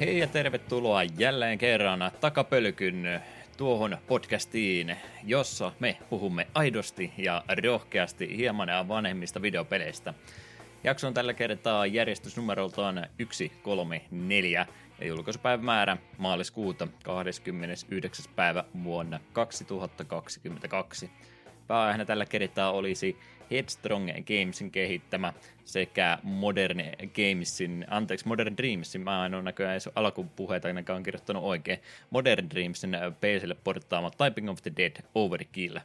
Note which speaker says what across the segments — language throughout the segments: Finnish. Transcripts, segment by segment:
Speaker 1: Hei ja tervetuloa jälleen kerran takapölkyn tuohon podcastiin, jossa me puhumme aidosti ja rohkeasti hieman vanhemmista videopeleistä. Jakso on tällä kertaa järjestysnumeroltaan 134 ja julkaisupäivämäärä maaliskuuta 29. päivä vuonna 2022. Pääaiheena tällä kertaa olisi Headstrong Gamesin kehittämä sekä Modern Gamesin, anteeksi Modern Dreamsin, mä en ole näköjään edes alkupuheita ainakaan kirjoittanut oikein, Modern Dreamsin PClle porttaama Typing of the Dead Overkill.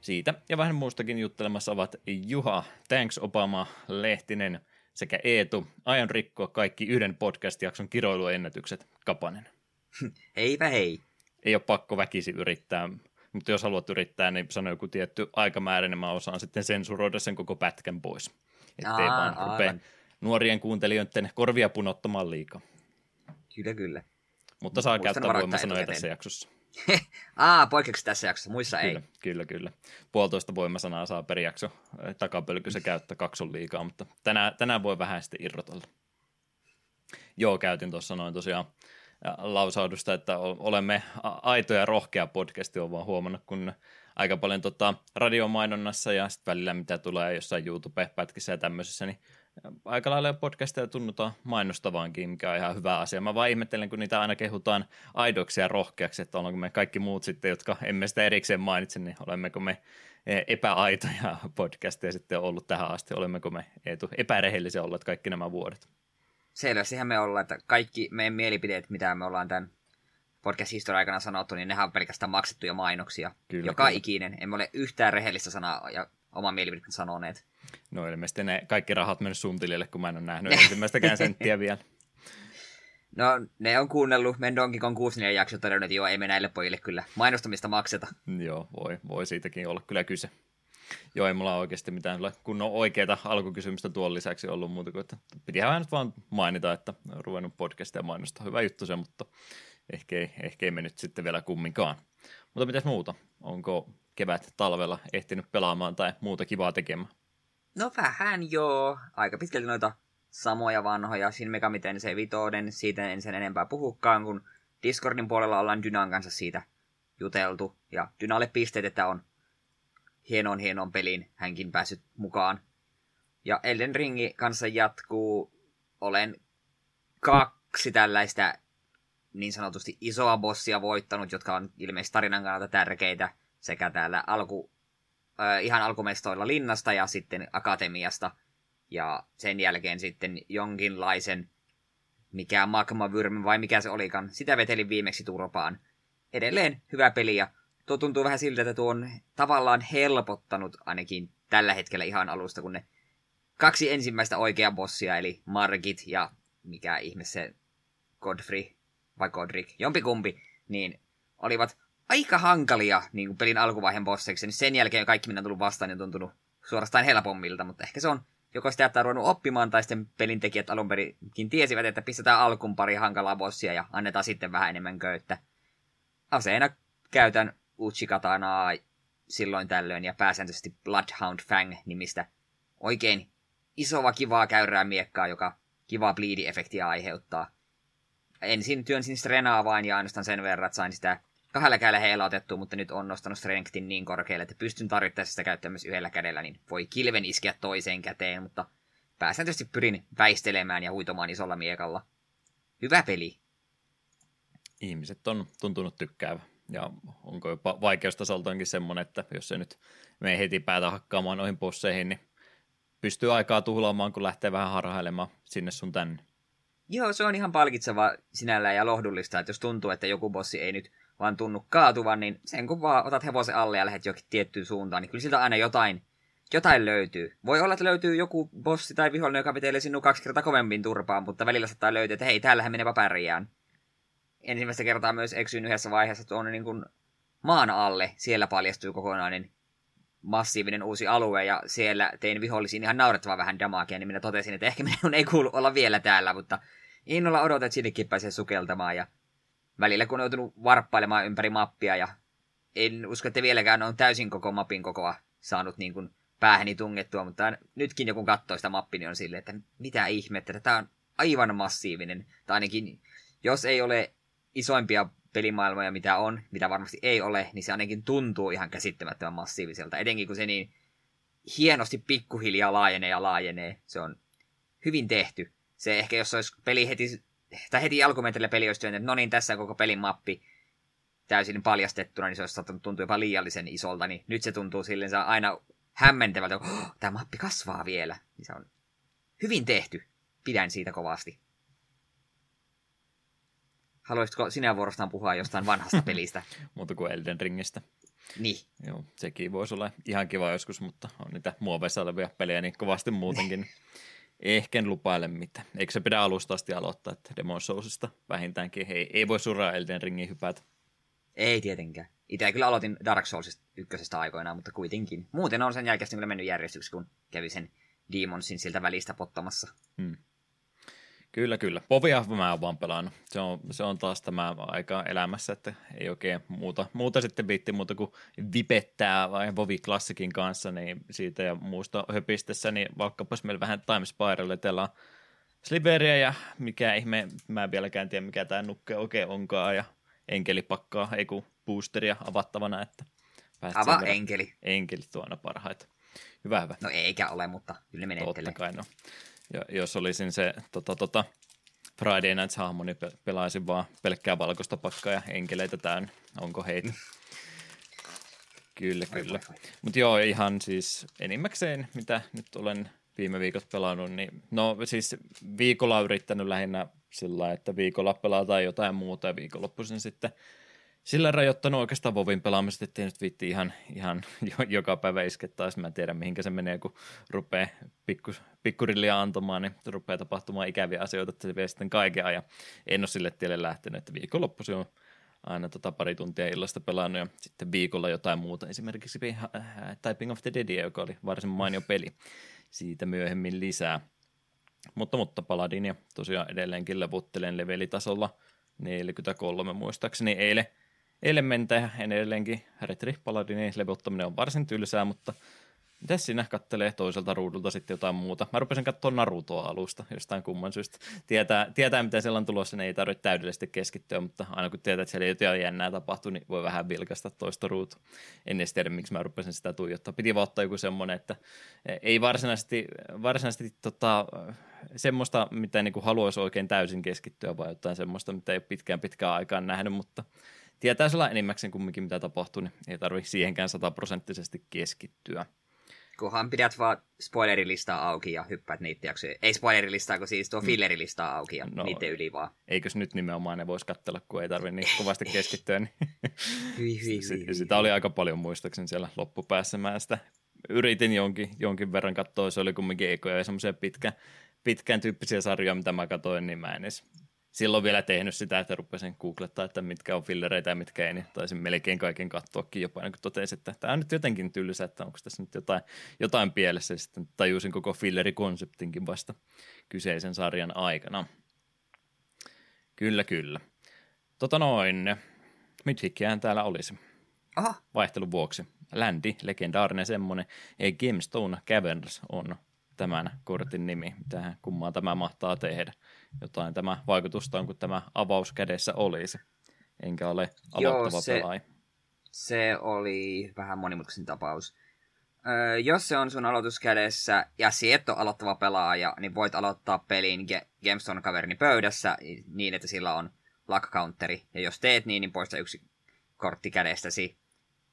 Speaker 1: Siitä ja vähän muustakin juttelemassa ovat Juha, Thanks Obama, Lehtinen sekä Eetu. Aion rikkoa kaikki yhden podcast-jakson kiroiluennätykset, Kapanen.
Speaker 2: Heipä hei.
Speaker 1: Ei ole pakko väkisi yrittää mutta jos haluat yrittää, niin sano joku tietty aikamäärä, niin mä osaan sitten sensuroida sen koko pätkän pois. Ettei Aa, vaan rupea nuorien kuuntelijoiden korvia punottamaan liikaa.
Speaker 2: Kyllä, kyllä.
Speaker 1: Mutta saa Muistan käyttää voimasanoja tässä jaksossa.
Speaker 2: Aa, poikkeuksia tässä jaksossa, muissa
Speaker 1: kyllä,
Speaker 2: ei.
Speaker 1: Kyllä, kyllä. Puolitoista voimasanaa saa per jakso. Takapölky se käyttää, kaksi on liikaa, mutta tänään, tänään voi vähän sitten irrotella. Joo, käytin tuossa noin tosiaan lausaudusta, että olemme aito ja rohkea podcasti, on vaan huomannut, kun aika paljon tota radiomainonnassa ja sitten välillä mitä tulee jossain YouTube-pätkissä ja tämmöisissä, niin aika lailla podcasteja tunnutaan mainostavaankin, mikä on ihan hyvä asia. Mä vaan ihmettelen, kun niitä aina kehutaan aidoksi ja rohkeaksi, että onko me kaikki muut sitten, jotka emme sitä erikseen mainitse, niin olemmeko me e, epäaitoja podcasteja sitten ollut tähän asti, olemmeko me epärehellisiä olleet kaikki nämä vuodet
Speaker 2: selvästihän me ollaan, että kaikki meidän mielipiteet, mitä me ollaan tämän podcast-historian aikana sanottu, niin nehän on pelkästään maksettuja mainoksia. Kyllä, Joka kyllä. ikinen. Emme ole yhtään rehellistä sanaa ja oman mielipiteen sanoneet.
Speaker 1: No ilmeisesti ne kaikki rahat mennyt sun tilille, kun mä en ole nähnyt ensimmäistäkään senttiä vielä.
Speaker 2: No, ne on kuunnellut meidän Donkey Kong 64 jakso todennut, että joo, ei me näille pojille kyllä mainostamista makseta.
Speaker 1: Joo, voi, voi siitäkin olla kyllä kyse. Joo, ei mulla oikeasti mitään kunnon oikeita alkukysymystä tuon lisäksi ollut muuta kuin, että pitihän nyt vaan mainita, että on ruvennut podcastia mainosta. Hyvä juttu se, mutta ehkä ei, ehkä ei mennyt sitten vielä kumminkaan. Mutta mitäs muuta? Onko kevät talvella ehtinyt pelaamaan tai muuta kivaa tekemään?
Speaker 2: No vähän joo. Aika pitkälti noita samoja vanhoja Shin Megami Tensei Vitoden, siitä en sen enempää puhukaan, kun Discordin puolella ollaan Dynan kanssa siitä juteltu, ja Dynalle pisteet, että on hienon hienon pelin hänkin päässyt mukaan. Ja Elden Ringi kanssa jatkuu. Olen kaksi tällaista niin sanotusti isoa bossia voittanut, jotka on ilmeisesti tarinan kannalta tärkeitä sekä täällä alku, äh, ihan alkumestoilla linnasta ja sitten akatemiasta. Ja sen jälkeen sitten jonkinlaisen, mikä magmavyrmi vai mikä se olikaan, sitä vetelin viimeksi turpaan. Edelleen hyvä peli ja tuo tuntuu vähän siltä, että tuo on tavallaan helpottanut ainakin tällä hetkellä ihan alusta, kun ne kaksi ensimmäistä oikeaa bossia, eli Margit ja mikä ihme se Godfrey vai Godric, jompikumpi, niin olivat aika hankalia niin kuin pelin alkuvaiheen bosseiksi, niin sen jälkeen kaikki minä on tullut vastaan ja tuntunut suorastaan helpommilta, mutta ehkä se on joko sitä, että on oppimaan, tai sitten pelintekijät alun perinkin tiesivät, että pistetään alkuun pari hankalaa bossia ja annetaan sitten vähän enemmän köyttä. Aseena käytän Uchikatanaa silloin tällöin ja pääsääntöisesti Bloodhound Fang-nimistä oikein isoa kivaa käyrää miekkaa, joka kivaa bleedi-efektiä aiheuttaa. Ensin työnsin Strenaa vain ja ainoastaan sen verran, että sain sitä kahdella kädellä heilautettua, mutta nyt on nostanut Strengthin niin korkealle, että pystyn tarvittaessa sitä käyttämään myös yhdellä kädellä, niin voi kilven iskeä toiseen käteen, mutta pääsääntöisesti pyrin väistelemään ja huitomaan isolla miekalla. Hyvä peli.
Speaker 1: Ihmiset on tuntunut tykkäävä ja onko jopa vaikeustasoltaankin semmoinen, että jos se nyt me heti päätä hakkaamaan noihin bosseihin, niin pystyy aikaa tuhlaamaan, kun lähtee vähän harhailemaan sinne sun tänne.
Speaker 2: Joo, se on ihan palkitseva sinällään ja lohdullista, että jos tuntuu, että joku bossi ei nyt vaan tunnu kaatuvan, niin sen kun vaan otat hevosen alle ja lähdet jokin tiettyyn suuntaan, niin kyllä siltä aina jotain, jotain löytyy. Voi olla, että löytyy joku bossi tai vihollinen, joka vetelee sinun kaksi kertaa kovemmin turpaan, mutta välillä saattaa löytyä, että hei, täällähän menee pärjään ensimmäistä kertaa myös eksyin yhdessä vaiheessa tuonne niin kuin maan alle. Siellä paljastui kokonainen massiivinen uusi alue, ja siellä tein vihollisiin ihan naurettavaa vähän damagea, niin minä totesin, että ehkä minun ei kuulu olla vielä täällä, mutta innolla odotan, että sinnekin pääsee sukeltamaan, ja välillä kun on joutunut varppailemaan ympäri mappia, ja en usko, että vieläkään on täysin koko mapin kokoa saanut niin kuin päähäni tungettua, mutta nytkin joku katsoo sitä mappia, niin on silleen, että mitä ihmettä, että tämä on aivan massiivinen, tai ainakin jos ei ole isoimpia pelimaailmoja, mitä on, mitä varmasti ei ole, niin se ainakin tuntuu ihan käsittämättömän massiiviselta. Etenkin kun se niin hienosti pikkuhiljaa laajenee ja laajenee. Se on hyvin tehty. Se ehkä jos olisi peli heti, tai heti alkumetrillä peli olisi että no niin, tässä on koko pelin mappi täysin paljastettuna, niin se olisi saattanut tuntua jopa liiallisen isolta, niin nyt se tuntuu silleen se aina hämmentävältä, että oh, tämä mappi kasvaa vielä. Niin se on hyvin tehty. Pidän siitä kovasti. Haluaisitko sinä vuorostaan puhua jostain vanhasta pelistä?
Speaker 1: Muuta kuin Elden Ringistä.
Speaker 2: Niin.
Speaker 1: Joo, sekin voisi olla ihan kiva joskus, mutta on niitä muoveissa olevia pelejä niin kovasti muutenkin. Ehkä en lupaile mitään. Eikö se pidä alusta asti aloittaa, että Demon Soulsista vähintäänkin ei, ei voi suraa Elden Ringin hypätä.
Speaker 2: Ei tietenkään. Itse kyllä aloitin Dark Soulsista ykkösestä aikoinaan, mutta kuitenkin. Muuten on sen jälkeen kyllä mennyt järjestyksi, kun kävi sen Demonsin siltä välistä pottamassa. Hmm.
Speaker 1: Kyllä, kyllä. Povia mä oon vaan pelannut. Se on, se on taas tämä aika elämässä, että ei oikein muuta, muuta sitten viitti muuta kuin vipettää vai Vovi Klassikin kanssa, niin siitä ja muusta höpistessä, niin vaikkapas meillä vähän Time Spiralilla Sliveria ja mikä ihme, mä en vieläkään tiedä mikä tämä nukke oikein onkaan ja enkelipakkaa, ei kun boosteria avattavana, että
Speaker 2: Ava enkeli.
Speaker 1: Enkeli tuona parhaita. Hyvä, hyvä.
Speaker 2: No eikä ole, mutta kyllä menettelee.
Speaker 1: Totta kai, no. Ja jos olisin se tota, tota, Friday Nights hahmo, niin pelaisin vaan pelkkää valkoista pakkaa ja enkeleitä täynnä. Onko heitä? Mm. Kyllä, kyllä. Mutta joo, ihan siis enimmäkseen, mitä nyt olen viime viikot pelannut, niin no siis viikolla yrittänyt lähinnä sillä että viikolla pelataan jotain muuta ja viikonloppuisin sitten sillä rajoittanut oikeastaan Vovin pelaamista, ettei nyt viitti ihan, ihan joka päivä iskettaa, mä en tiedä mihinkä se menee, kun rupeaa pikku, pikkurillia antamaan, niin rupeaa tapahtumaan ikäviä asioita, että se vie sitten kaiken ajan. En ole sille tielle lähtenyt, että viikonloppuisin on aina tota pari tuntia illasta pelannut ja sitten viikolla jotain muuta, esimerkiksi Typing of the Dead, joka oli varsin mainio peli. Siitä myöhemmin lisää. Mutta, mutta Paladinia tosiaan edelleenkin levuttelen levelitasolla 43 muistaakseni eilen elementtejä edelleenkin Retri Paladinin levottaminen on varsin tylsää, mutta mitä siinä kattelee toiselta ruudulta sitten jotain muuta? Mä rupesin katsoa Narutoa alusta jostain kumman syystä. Tietää, tietää mitä siellä on tulossa, niin ei tarvitse täydellisesti keskittyä, mutta aina kun tietää, että siellä jotain jännää tapahtuu, niin voi vähän vilkasta toista ruutua. En edes tiedä, miksi mä rupesin sitä tuijottaa. Piti vaan ottaa joku semmoinen, että ei varsinaisesti, varsinaisesti tota, semmoista, mitä niin kuin haluaisi oikein täysin keskittyä, vai jotain semmoista, mitä ei ole pitkään pitkään aikaan nähnyt, mutta tietää sillä enimmäkseen kumminkin, mitä tapahtuu, niin ei tarvitse siihenkään sataprosenttisesti keskittyä.
Speaker 2: Kunhan pidät vaan spoilerilistaa auki ja hyppäät niitä jaksoja. Ei spoilerilistaa, kun siis tuo mm. fillerilistaa auki ja no, niiden yli vaan.
Speaker 1: Eikös nyt nimenomaan ne voisi katsella, kun ei tarvitse niin kovasti keskittyä. Niin
Speaker 2: hyi, hyi, hyi,
Speaker 1: sitä oli aika paljon muistaakseni siellä loppupäässä. Mä sitä yritin jonkin, jonkin verran katsoa, se oli kumminkin ekoja ja semmoisia pitkä, pitkään tyyppisiä sarjoja, mitä mä katsoin, niin mä en edes silloin vielä tehnyt sitä, että rupesin googlettaa, että mitkä on fillereitä ja mitkä ei, niin taisin melkein kaiken katsoakin jopa, niin kun totesin, että tämä on nyt jotenkin tylsä, että onko tässä nyt jotain, jotain pielessä, ja sitten tajusin koko fillerikonseptinkin vasta kyseisen sarjan aikana. Kyllä, kyllä. Tota noin, Mythickiään täällä olisi.
Speaker 2: Aha.
Speaker 1: Vaihtelun vuoksi. Landi, legendaarinen semmoinen, ei Gemstone Caverns on tämän kortin nimi. Mitä kummaa tämä mahtaa tehdä? Jotain tämä vaikutusta on, kun tämä avaus kädessä olisi. Enkä ole aloittava Joo, se, pelaaja.
Speaker 2: Se oli vähän monimutkaisin tapaus. Öö, jos se on sun aloituskädessä ja si et ole aloittava pelaaja, niin voit aloittaa pelin Ge- Gemstone-kaverini pöydässä niin, että sillä on luck counteri. Ja jos teet niin, niin poista yksi kortti kädestäsi.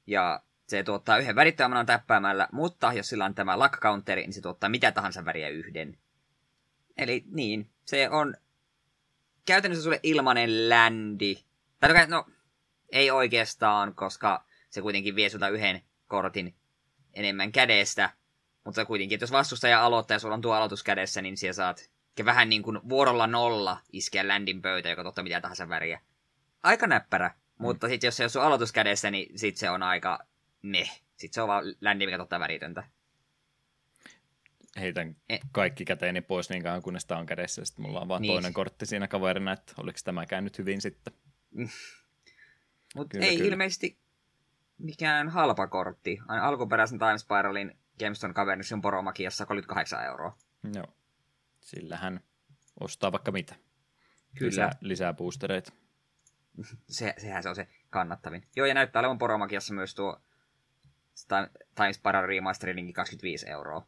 Speaker 2: Ja se tuottaa yhden värittömämän täppäämällä, mutta jos sillä on tämä luck counteri, niin se tuottaa mitä tahansa väriä yhden. Eli niin, se on käytännössä sulle ilmanen ländi. Tai no, ei oikeastaan, koska se kuitenkin vie sulta yhden kortin enemmän kädestä. Mutta kuitenkin, että jos vastustaja aloittaa ja sulla on tuo aloitus kädessä, niin siellä saat vähän niin kuin vuorolla nolla iskeä ländin pöytä, joka totta mitä tahansa väriä. Aika näppärä. Mm. Mutta sitten jos se on sun aloitus kädessä, niin sit se on aika meh. Sitten se on vaan ländi, mikä totta väritöntä.
Speaker 1: Heitän e- kaikki käteeni pois niin kauan, kunnes tämä on kädessä. Sitten mulla on vaan niin. toinen kortti siinä kaverina, että oliko tämä käynyt hyvin sitten.
Speaker 2: Mutta ei kyllä. ilmeisesti mikään halpa kortti. Aina alkuperäisen Time Spiralin Cavernous on poromakiassa 38 euroa.
Speaker 1: Joo. Sillähän ostaa vaikka mitä.
Speaker 2: Kyllä.
Speaker 1: Lisää, lisää boostereita.
Speaker 2: Se, sehän se on se kannattavin. Joo, ja näyttää olevan Poromakiassa myös tuo Time Spiral Remasteringin 25 euroa.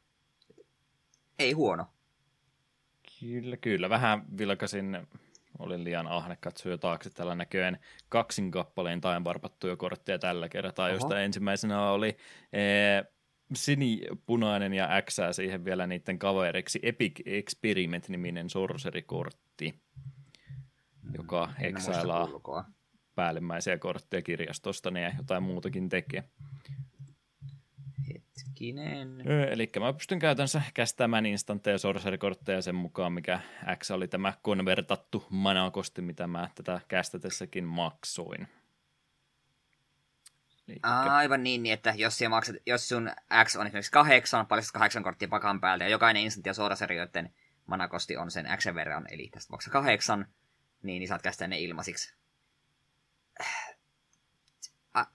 Speaker 2: Ei huono.
Speaker 1: Kyllä, kyllä. Vähän vilkasin, olin liian ahne katsoa taakse tällä näköen kaksin kappaleen tai varpattuja kortteja tällä kertaa, Oho. josta ensimmäisenä oli ee, sinipunainen ja X siihen vielä niiden kaveriksi Epic Experiment-niminen sorcerikortti, joka mm, eksailaa päällimmäisiä kortteja kirjastosta ja jotain muutakin tekee.
Speaker 2: Hetkinen.
Speaker 1: Eli mä pystyn käytännössä kästämään instantteja sorcerikortteja sen mukaan, mikä X oli tämä konvertattu manakosti, mitä mä tätä kästetessäkin maksoin.
Speaker 2: Elikkä... Aivan niin, niin, että jos, maksat, jos sun X on esimerkiksi kahdeksan, paljastat kahdeksan korttia pakan päältä, ja jokainen instant ja sorcerioiden manakosti on sen X verran, eli tästä maksaa kahdeksan, niin, niin saat kästää ne ilmaisiksi. Äh,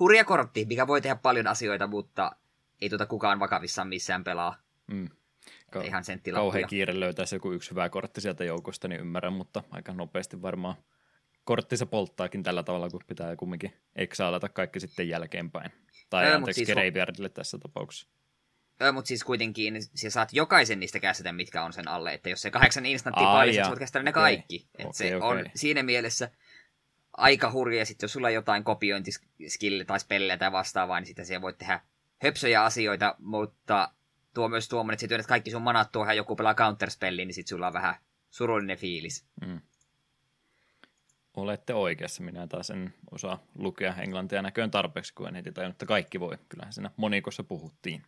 Speaker 2: hurja kortti, mikä voi tehdä paljon asioita, mutta ei tuota kukaan vakavissaan missään pelaa. Mm. Ka- ihan
Speaker 1: Kauhean kiire löytäisi joku yksi hyvä kortti sieltä joukosta, niin ymmärrän, mutta aika nopeasti varmaan kortti se polttaakin tällä tavalla, kun pitää kumminkin eksaalata kaikki sitten jälkeenpäin. Tai öö, anteeksi siis graveyardille tässä tapauksessa.
Speaker 2: Öö, mutta siis kuitenkin sä saat jokaisen niistä käsitä, mitkä on sen alle. Että jos se kahdeksan instanttia paljon, sä voit käsitellä ne kaikki. Okay, okay, se okay. on siinä mielessä aika hurja. Sitten jos sulla on jotain kopiointiskille tai spellejä tai vastaavaa, niin sitä siellä voit tehdä höpsöjä asioita, mutta tuo myös tuommoinen, että sä työnnät kaikki sun manat tuohon joku pelaa counterspelliin, niin sit sulla on vähän surullinen fiilis. Mm.
Speaker 1: Olette oikeassa, minä taas en osaa lukea englantia näköön tarpeeksi, kun en heti tajunnut, että kaikki voi. Kyllähän siinä monikossa puhuttiin.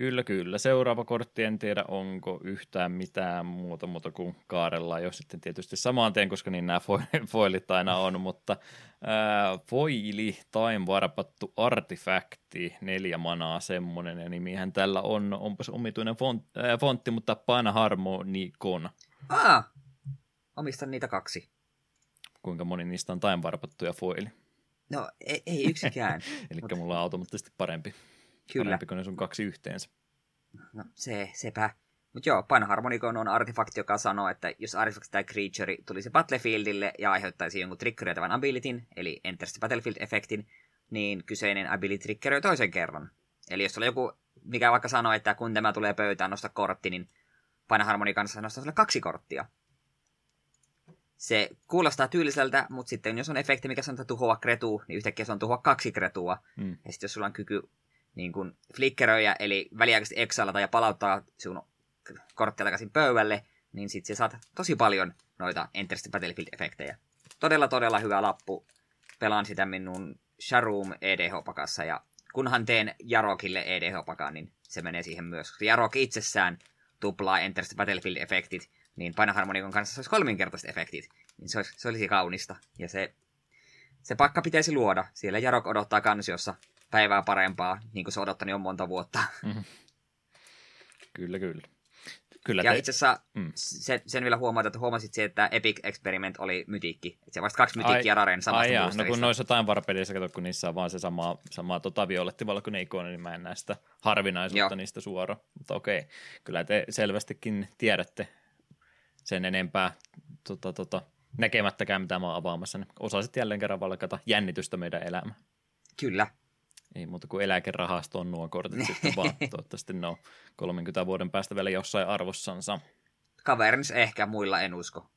Speaker 1: Kyllä, kyllä. Seuraava kortti, en tiedä onko yhtään mitään muuta muuta kuin kaarella, jos sitten tietysti samaan tien, koska niin nämä foilit aina on, mutta ää, foili, time varpattu artifakti, neljä manaa semmonen, ja nimihän tällä on, onpas omituinen font, ää, fontti, mutta Panharmonicon.
Speaker 2: Ah, omistan niitä kaksi.
Speaker 1: Kuinka moni niistä on time varpattuja foili?
Speaker 2: No, ei, ei yksikään.
Speaker 1: Eli mutta... mulla on automaattisesti parempi. Kyllä. Parempi kuin ne sun kaksi yhteensä.
Speaker 2: No se, sepä. Mutta joo, Panharmonicon on artefakti, joka sanoo, että jos artefakti tai creature tulisi Battlefieldille ja aiheuttaisi jonkun triggeröitävän abilityn, eli Enter the Battlefield-efektin, niin kyseinen ability triggeröi toisen kerran. Eli jos sulla joku, mikä vaikka sanoo, että kun tämä tulee pöytään, nosta kortti, niin Panharmonicon kanssa nostaa sulle kaksi korttia. Se kuulostaa tyyliseltä, mutta sitten jos on efekti, mikä sanoo, että tuhoa kretu, niin yhtäkkiä se on tuhoa kaksi kretua. Mm. Ja sitten jos sulla on kyky niin kuin flickeröjä, eli väliaikaisesti exalata ja palauttaa sun korttia takaisin pöydälle, niin sit sä saat tosi paljon noita Enter the Battlefield-efektejä. Todella, todella hyvä lappu. Pelaan sitä minun Sharoom EDH-pakassa, ja kunhan teen Jarokille EDH-pakan, niin se menee siihen myös. Jarok itsessään tuplaa Enter the Battlefield-efektit, niin painoharmonikon kanssa se olisi kolminkertaiset efektit. Niin se olisi, se olisi kaunista. Ja se, se pakka pitäisi luoda. Siellä Jarok odottaa kansiossa päivää parempaa, niin kuin se odottanut jo monta vuotta. Mm.
Speaker 1: Kyllä, kyllä.
Speaker 2: Kyllä ja te... itse asiassa mm. se, sen vielä huomata, että huomasit se, että Epic Experiment oli mytiikki. Että se vasta kaksi mytiikkiä Raren samasta ai jaa,
Speaker 1: no kun noissa Time War-pelissä, kato, kun niissä on vaan se sama, sama tota, violettivalkoinen ikoni, niin mä en näe sitä harvinaisuutta Joo. niistä suoraan. Mutta okei, kyllä te selvästikin tiedätte sen enempää tota, tota, näkemättäkään, mitä mä oon avaamassa. Niin osasit jälleen kerran valkata jännitystä meidän elämään.
Speaker 2: Kyllä,
Speaker 1: ei muuta kuin eläkerahastoon nuo kortit sitten vaan. Toivottavasti ne on 30 vuoden päästä vielä jossain arvossansa.
Speaker 2: Kaverins ehkä, muilla en usko.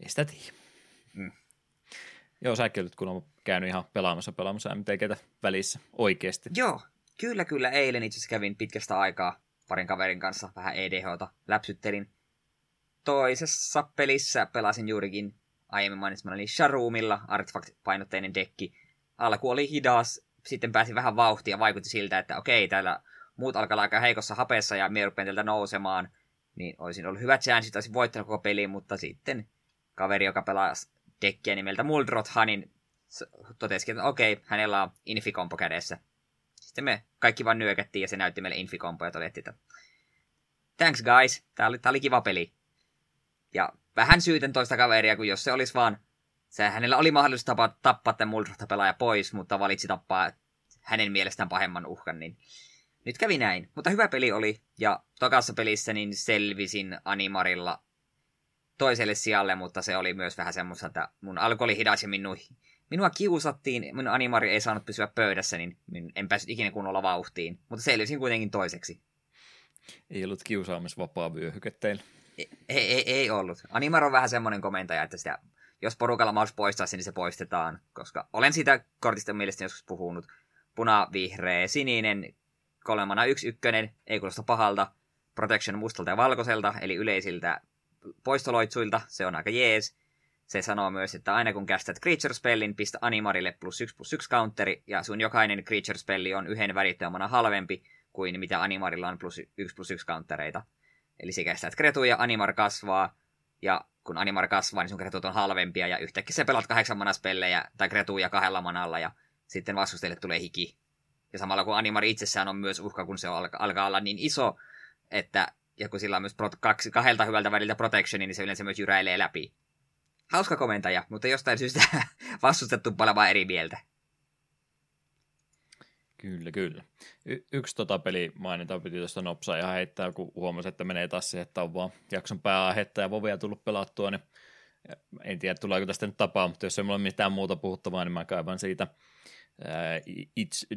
Speaker 1: Ei sitä tiedä. Mm. Joo, säkin olet kun on käynyt ihan pelaamassa pelaamassa MTGtä välissä oikeasti.
Speaker 2: Joo, kyllä kyllä. Eilen itse asiassa kävin pitkästä aikaa parin kaverin kanssa vähän EDHta. Läpsyttelin. Toisessa pelissä pelasin juurikin aiemmin mainitsemani Sharoomilla, artifact-painotteinen dekki alku oli hidas, sitten pääsi vähän vauhtia, vaikutti siltä, että okei, täällä muut alkaa aika heikossa hapessa ja mie rupean nousemaan, niin olisin ollut hyvät chanssit, olisin voittanut koko peli, mutta sitten kaveri, joka pelaa dekkiä nimeltä Muldrotha, niin totesikin, että okei, hänellä on infikompo kädessä. Sitten me kaikki vaan nyökättiin ja se näytti meille infikompo ja todettiin, että thanks guys, tää oli, tää oli kiva peli. Ja vähän syytän toista kaveria, kun jos se olisi vaan se, hänellä oli mahdollisuus tappaa, tappaa tämän pelaaja pois, mutta valitsi tappaa hänen mielestään pahemman uhkan, niin nyt kävi näin. Mutta hyvä peli oli, ja tokassa pelissä niin selvisin Animarilla toiselle sijalle, mutta se oli myös vähän semmoista, että mun alku oli hidas ja minua, minua kiusattiin, minun animari ei saanut pysyä pöydässä, niin en päässyt ikinä kunnolla vauhtiin, mutta selvisin kuitenkin toiseksi.
Speaker 1: Ei ollut kiusaamisvapaa vyöhyke teillä.
Speaker 2: Ei, ei, ei ollut. Animar on vähän semmoinen komentaja, että sitä, jos porukalla maus poistaa sen, niin se poistetaan, koska olen siitä kortista mielestäni joskus puhunut. Puna, vihreä, sininen, kolmana yksi ykkönen, ei kuulosta pahalta, protection mustalta ja valkoiselta, eli yleisiltä poistoloitsuilta, se on aika jees. Se sanoo myös, että aina kun kästät creature spellin, pistä animarille plus 1 plus 1 counteri, ja sun jokainen creature spelli on yhden värittömänä halvempi kuin mitä animarilla on plus 1 plus 1 countereita. Eli se kestää kretu ja animar kasvaa, ja kun animar kasvaa, niin sun kretut on halvempia, ja yhtäkkiä sä pelaat kahdeksan manaspellejä tai kretuja kahdella manalla, ja sitten vastustajille tulee hiki. Ja samalla kun animar itsessään on myös uhka, kun se alkaa, alkaa olla niin iso, että ja kun sillä on myös pro, kaksi, kahdelta hyvältä väliltä protectioni, niin se yleensä myös jyräilee läpi. Hauska komentaja, mutta jostain syystä vastustettu paljon eri mieltä.
Speaker 1: Kyllä, kyllä. Y- yksi tota peli mainita piti tuosta nopsaa ja heittää, kun huomasi, että menee taas siihen, että on vaan jakson pääaihetta ja vovia tullut pelattua, niin en tiedä, tuleeko tästä nyt tapaa, mutta jos ei mulla ole mitään muuta puhuttavaa, niin mä kaivan siitä It's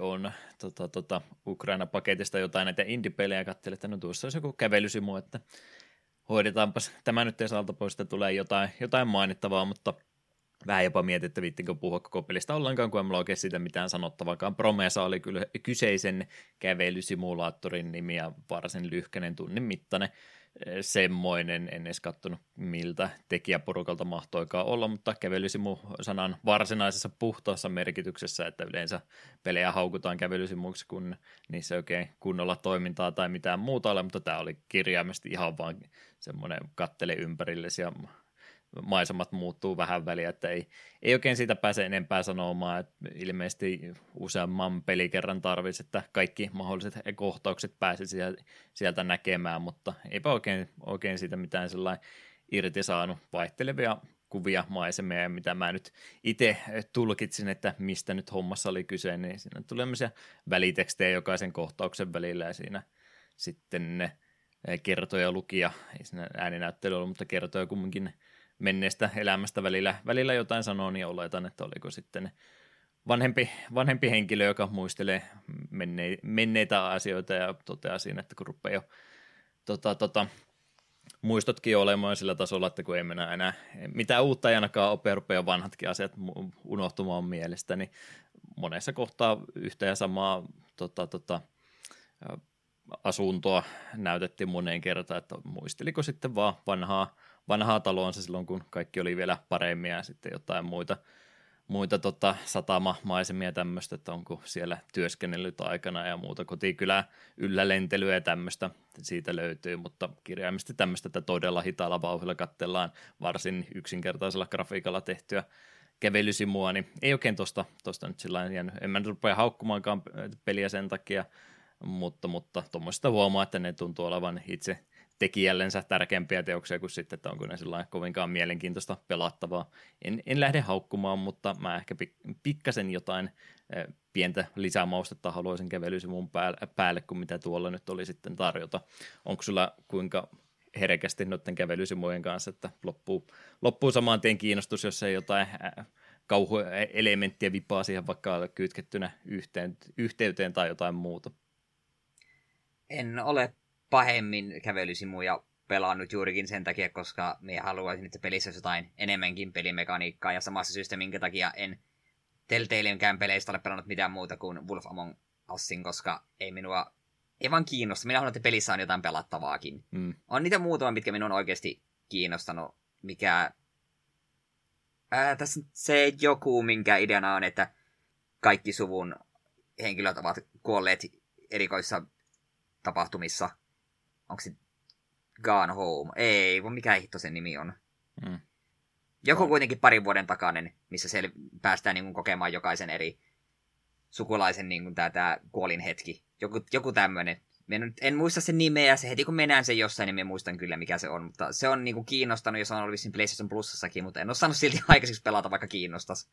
Speaker 1: on tota, tota, Ukraina-paketista jotain näitä indie-pelejä katselin, että no tuossa olisi joku kävelysimu, että hoidetaanpas tämä nyt esalta pois, että tulee jotain, jotain mainittavaa, mutta vähän jopa mietin, että viittinkö puhua koko pelistä ollenkaan, kun en mulla oikein siitä mitään sanottavakaan. Promesa oli kyllä kyseisen kävelysimulaattorin nimi ja varsin lyhkäinen tunnin mittainen semmoinen, en edes katsonut miltä tekijäporukalta mahtoikaan olla, mutta kävelysimu sanan varsinaisessa puhtaassa merkityksessä, että yleensä pelejä haukutaan kävelysimuksi, kun niissä ei oikein kunnolla toimintaa tai mitään muuta ole, mutta tämä oli kirjaimesti ihan vaan semmoinen kattele ympärillesi ja maisemat muuttuu vähän väliä, että ei, ei oikein siitä pääse enempää sanomaan, että ilmeisesti useamman pelikerran tarvitsisi, että kaikki mahdolliset kohtaukset pääsisi sieltä näkemään, mutta eipä oikein, oikein siitä mitään sellainen irti saanut vaihtelevia kuvia, maisemia. Ja mitä mä nyt itse tulkitsin, että mistä nyt hommassa oli kyse, niin siinä tulee tämmöisiä välitekstejä jokaisen kohtauksen välillä ja siinä sitten ne kertoja lukia, ei siinä ääninäyttely ollut, mutta kertoja kumminkin menneestä elämästä välillä, välillä jotain sanoo, niin oletan, että oliko sitten vanhempi, vanhempi henkilö, joka muistelee menne, menneitä asioita ja toteaa siinä, että kun rupeaa jo tota, tota, muistotkin olemaan sillä tasolla, että kun ei mennä enää mitään uutta ei ainakaan opea, rupeaa vanhatkin asiat unohtumaan mielestä, niin monessa kohtaa yhtä ja samaa tota, tota, asuntoa näytettiin moneen kertaan, että muisteliko sitten vaan vanhaa vanhaa taloonsa silloin, kun kaikki oli vielä paremmin ja sitten jotain muita, muita tota, satamamaisemia tämmöistä, että onko siellä työskennellyt aikana ja muuta kotikylää yllä lentelyä ja tämmöistä siitä löytyy, mutta kirjaimisesti tämmöistä, että todella hitaalla vauhdilla katsellaan varsin yksinkertaisella grafiikalla tehtyä kävelysimua, niin ei oikein tosta, tosta nyt sillä jäänyt. En mä nyt rupea haukkumaankaan peliä sen takia, mutta, mutta tuommoista huomaa, että ne tuntuu olevan itse tekijällensä tärkeämpiä teoksia kuin sitten, että onko ne sillä kovinkaan mielenkiintoista pelattavaa. En, en lähde haukkumaan, mutta mä ehkä pikkasen jotain pientä lisämaustetta haluaisin kävelysivun päälle, päälle kuin mitä tuolla nyt oli sitten tarjota. Onko sulla kuinka herkästi noiden kävelysimujen kanssa, että loppuu, loppuu saman tien kiinnostus, jos ei jotain kauhuelementtiä vipaa siihen vaikka kytkettynä yhteen, yhteyteen tai jotain muuta?
Speaker 2: En ole pahemmin kävelysimuja pelannut juurikin sen takia, koska me haluaisin, että pelissä olisi jotain enemmänkin pelimekaniikkaa, ja samassa syystä, minkä takia en Telltalenkään peleistä ole pelannut mitään muuta kuin Wolf Among Usin, koska ei minua ei vaan kiinnosta. Minä haluan, että pelissä on jotain pelattavaakin. Mm. On niitä muutama, mitkä minun on oikeasti kiinnostanut, mikä... Ää, tässä se joku, minkä ideana on, että kaikki suvun henkilöt ovat kuolleet erikoissa tapahtumissa – onko se Gone Home? Ei, vaan mikä hitto sen nimi on. Mm. Joku kuitenkin parin vuoden takainen, missä sel- päästään niin kuin, kokemaan jokaisen eri sukulaisen niin kuin, tää, tää kuolin hetki. Joku, joku tämmöinen. En, en muista sen nimeä, se heti kun menään sen jossain, niin muistan kyllä mikä se on. Mutta se on niin kuin, kiinnostanut ja se on ollut vissiin PlayStation Plusassakin, mutta en ole saanut silti aikaiseksi pelata, vaikka kiinnostas.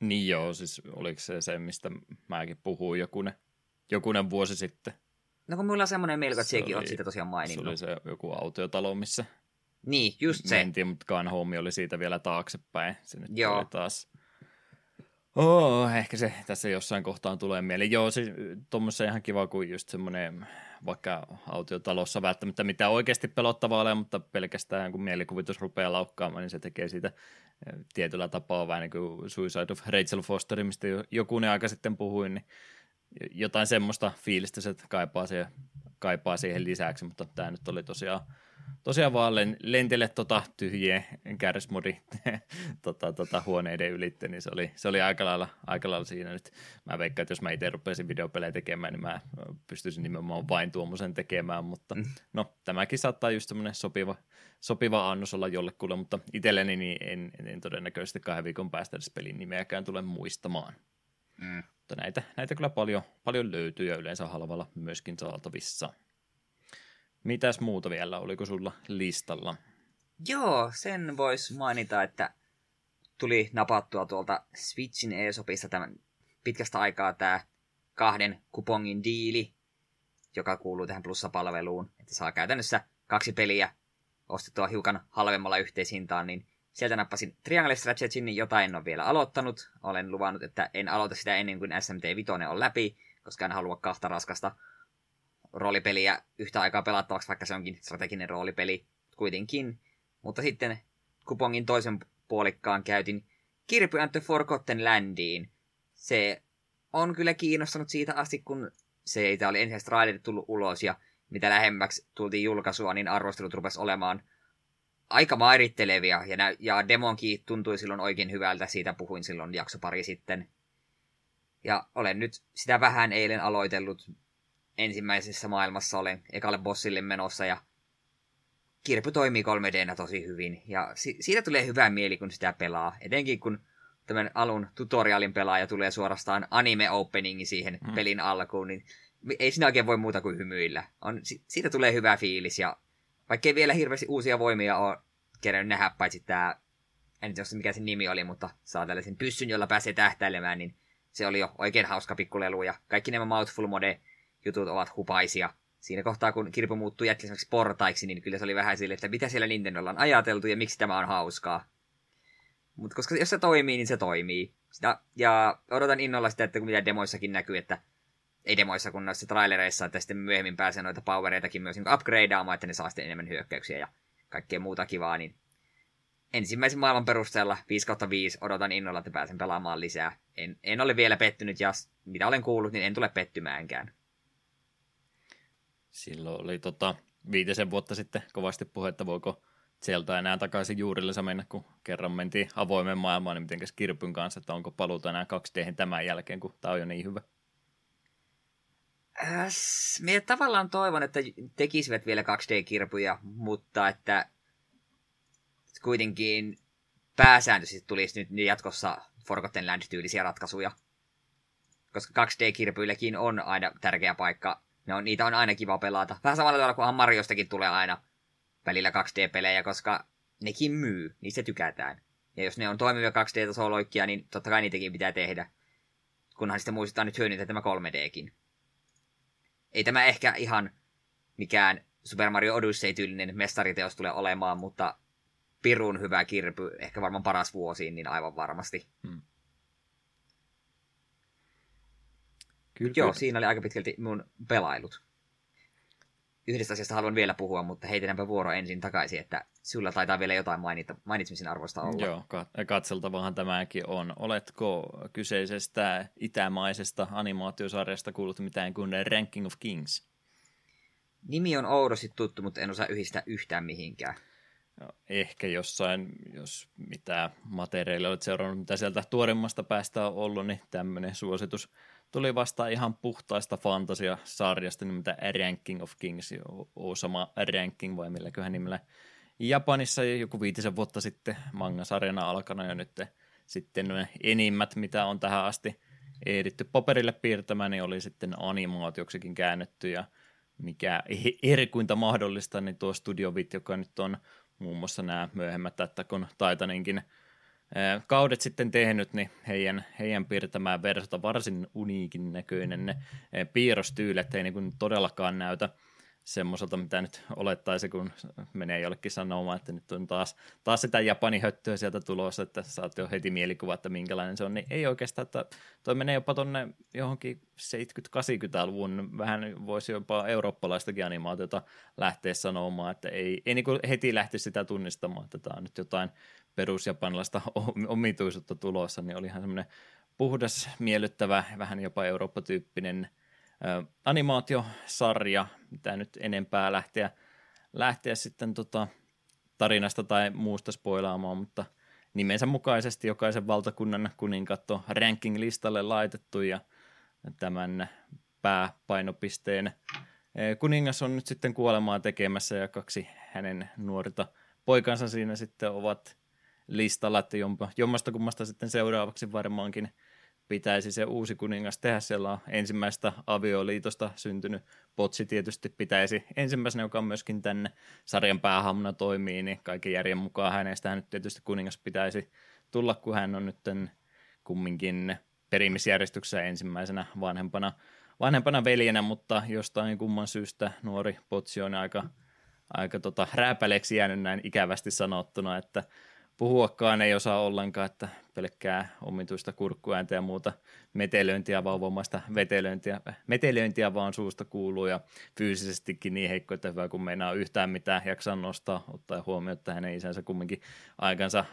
Speaker 1: Niin joo, siis oliko se se, mistä mäkin puhuin jokunen, jokunen vuosi sitten?
Speaker 2: No kun mulla on semmoinen melko, että
Speaker 1: Se
Speaker 2: sekin
Speaker 1: oli-
Speaker 2: on siitä tosiaan
Speaker 1: Se
Speaker 2: maininnut.
Speaker 1: oli se joku autiotalo, missä
Speaker 2: Niin, just se.
Speaker 1: mentiin, mutta Gone Home oli siitä vielä taaksepäin. Se nyt
Speaker 2: Joo.
Speaker 1: oli taas... Oh, ehkä se tässä jossain kohtaan tulee mieleen. Joo, siis tuommoissa ihan kiva kuin just semmoinen, vaikka autiotalossa välttämättä mitään oikeasti pelottavaa ole, mutta pelkästään kun mielikuvitus rupeaa laukkaamaan, niin se tekee siitä eh, tietyllä tapaa vähän niin kuin Suicide of Rachel Foster, mistä jo- jokunen aika sitten puhuin, niin jotain semmoista fiilistä se kaipaa, siihen, kaipaa siihen lisäksi, mutta tämä nyt oli tosiaan, tosiaan vaan len, lentele tota tyhjien kärrismodi tota, tota, huoneiden ylitte, niin se oli, se oli aika, lailla, aika lailla siinä nyt. Mä veikkaan, että jos mä itse rupeaisin videopelejä tekemään, niin mä pystyisin nimenomaan vain tuommoisen tekemään, mutta
Speaker 2: Mm.
Speaker 1: no tämäkin saattaa just semmoinen sopiva, sopiva annos olla jollekulle, mutta itselleni niin en, en, en todennäköisesti kahden viikon päästä edes pelin nimeäkään tule muistamaan.
Speaker 2: Mm.
Speaker 1: Mutta näitä, näitä kyllä paljon, paljon löytyy ja yleensä halvalla myöskin saatavissa. Mitäs muuta vielä, oliko sulla listalla?
Speaker 2: Joo, sen vois mainita, että tuli napattua tuolta Switchin eSopista tämän pitkästä aikaa tämä kahden kupongin diili, joka kuuluu tähän plussapalveluun, että saa käytännössä kaksi peliä ostettua hiukan halvemmalla yhteishintaan, niin sieltä nappasin Triangle Strategyn, jota en ole vielä aloittanut. Olen luvannut, että en aloita sitä ennen kuin SMT 5 on läpi, koska en halua kahta raskasta roolipeliä yhtä aikaa pelattavaksi, vaikka se onkin strateginen roolipeli kuitenkin. Mutta sitten kupongin toisen puolikkaan käytin Kirpy and the Forgotten Landiin. Se on kyllä kiinnostanut siitä asti, kun se oli ensimmäiset trailerit tullut ulos ja mitä lähemmäksi tultiin julkaisua, niin arvostelut rupesi olemaan aika mairittelevia ja, nä- ja demonkin tuntui silloin oikein hyvältä, siitä puhuin silloin jakso pari sitten. Ja olen nyt sitä vähän eilen aloitellut. Ensimmäisessä maailmassa olen ekalle bossille menossa ja kirpy toimii 3 d tosi hyvin. Ja si- siitä tulee hyvä mieli, kun sitä pelaa. Etenkin kun tämän alun tutorialin pelaaja tulee suorastaan anime-openingi siihen
Speaker 1: Mm.
Speaker 2: mm. pelin alkuun, niin ei siinä oikein voi muuta kuin hymyillä. On, si- siitä tulee hyvä fiilis ja vaikkei vielä hirveästi uusia voimia ole kerännyt nähdä, paitsi tämä, en tiedä mikä sen nimi oli, mutta saa tällaisen pyssyn, jolla pääsee tähtäilemään, niin se oli jo oikein hauska pikkulelu ja kaikki nämä Mouthful Mode jutut ovat hupaisia. Siinä kohtaa, kun kirpu muuttuu jättiläiseksi portaiksi, niin kyllä se oli vähän sille, että mitä siellä Nintendolla on ajateltu ja miksi tämä on hauskaa. Mutta koska jos se toimii, niin se toimii. Sitä, ja odotan innolla sitä, että mitä demoissakin näkyy, että ei demoissa kun noissa trailereissa, että sitten myöhemmin pääsee noita powereitakin myös niin upgradeaamaan, että ne saa sitten enemmän hyökkäyksiä ja kaikkea muuta kivaa, niin ensimmäisen maailman perusteella 5 kautta 5 odotan innolla, että pääsen pelaamaan lisää. En, en ole vielä pettynyt ja mitä olen kuullut, niin en tule pettymäänkään.
Speaker 1: Silloin oli tota, viitisen vuotta sitten kovasti puhetta, voiko sieltä enää takaisin juurillensa mennä, kun kerran mentiin avoimen maailmaan, niin mitenkäs Kirpyn kanssa, että onko paluuta enää 2D tämän jälkeen, kun tämä on jo niin hyvä.
Speaker 2: Äs, minä tavallaan toivon, että tekisivät vielä 2D-kirpuja, mutta että kuitenkin pääsääntöisesti tulisi nyt jatkossa Forgotten Land-tyylisiä ratkaisuja. Koska 2D-kirpyilläkin on aina tärkeä paikka. Ne on, niitä on aina kiva pelata. Vähän samalla tavalla kuin Mariostakin tulee aina välillä 2D-pelejä, koska nekin myy, niistä tykätään. Ja jos ne on toimivia 2D-tasoloikkia, niin totta kai niitäkin pitää tehdä. Kunhan sitten muistetaan nyt hyödyntää tämä 3Dkin ei tämä ehkä ihan mikään Super Mario Odyssey-tyylinen mestariteos tule olemaan, mutta pirun hyvä kirpy, ehkä varmaan paras vuosiin, niin aivan varmasti.
Speaker 1: Kyllä,
Speaker 2: Joo,
Speaker 1: kyllä.
Speaker 2: siinä oli aika pitkälti mun pelailut. Yhdestä asiasta haluan vielä puhua, mutta heitetäänpä vuoro ensin takaisin, että sulla taitaa vielä jotain mainita, mainitsemisen arvoista olla.
Speaker 1: Joo, ka- katseltavahan tämäkin on. Oletko kyseisestä itämaisesta animaatiosarjasta kuullut mitään kuin Ranking of Kings?
Speaker 2: Nimi on oudosti tuttu, mutta en osaa yhdistää yhtään mihinkään.
Speaker 1: Joo, Ehkä jossain, jos mitä materiaalia olet seurannut, mitä sieltä tuoremmasta päästä on ollut, niin tämmöinen suositus tuli vasta ihan puhtaista fantasiasarjasta nimeltä Ranking of Kings, Osama Ranking vai milläköhän nimellä. Japanissa jo joku viitisen vuotta sitten manga-sarjana alkanut ja nyt sitten enimmät, mitä on tähän asti ehditty paperille piirtämään, niin oli sitten animaatioksikin käännetty ja mikä erikuinta mahdollista, niin tuo Studio Bit, joka nyt on muun muassa nämä myöhemmät Attack on Titaninkin kaudet sitten tehnyt, niin heidän, heidän piirtämään versiota varsin uniikin näköinen. Ne piirrostyylet ei niin todellakaan näytä semmoiselta, mitä nyt olettaisi, kun menee jollekin sanomaan, että nyt on taas, taas sitä Japanin höttöä sieltä tulossa, että saat jo heti mielikuva, että minkälainen se on, niin ei oikeastaan, että toi menee jopa tonne johonkin 70-80-luvun, vähän voisi jopa eurooppalaistakin animaatiota lähteä sanomaan, että ei, ei niin heti lähti sitä tunnistamaan, että tämä on nyt jotain perusjapanilaista omituisuutta tulossa, niin oli ihan semmoinen puhdas, miellyttävä, vähän jopa eurooppatyyppinen animaatiosarja, mitä nyt enempää lähteä, lähteä sitten tota tarinasta tai muusta spoilaamaan, mutta nimensä mukaisesti jokaisen valtakunnan kuninkaat on ranking-listalle laitettu ja tämän pääpainopisteen kuningas on nyt sitten kuolemaa tekemässä ja kaksi hänen nuorta poikansa siinä sitten ovat listalla, että jommasta kummasta sitten seuraavaksi varmaankin – pitäisi se uusi kuningas tehdä. Siellä on ensimmäistä avioliitosta syntynyt potsi tietysti pitäisi ensimmäisenä, joka myöskin tänne sarjan päähamna toimii, niin kaiken järjen mukaan hänestä nyt tietysti kuningas pitäisi tulla, kun hän on nyt kumminkin perimisjärjestyksessä ensimmäisenä vanhempana, vanhempana veljenä, mutta jostain kumman syystä nuori potsi on aika, aika tota, rääpäleeksi jäänyt näin ikävästi sanottuna, että puhuakaan ei osaa ollenkaan, että pelkkää omituista kurkkuääntä ja muuta metelöintiä, vauvomaista vetelöintiä, metelöintiä vaan suusta kuuluu ja fyysisestikin niin heikko, että hyvä kun meinaa yhtään mitään jaksaa nostaa, ottaa huomioon, että hänen isänsä kumminkin aikansa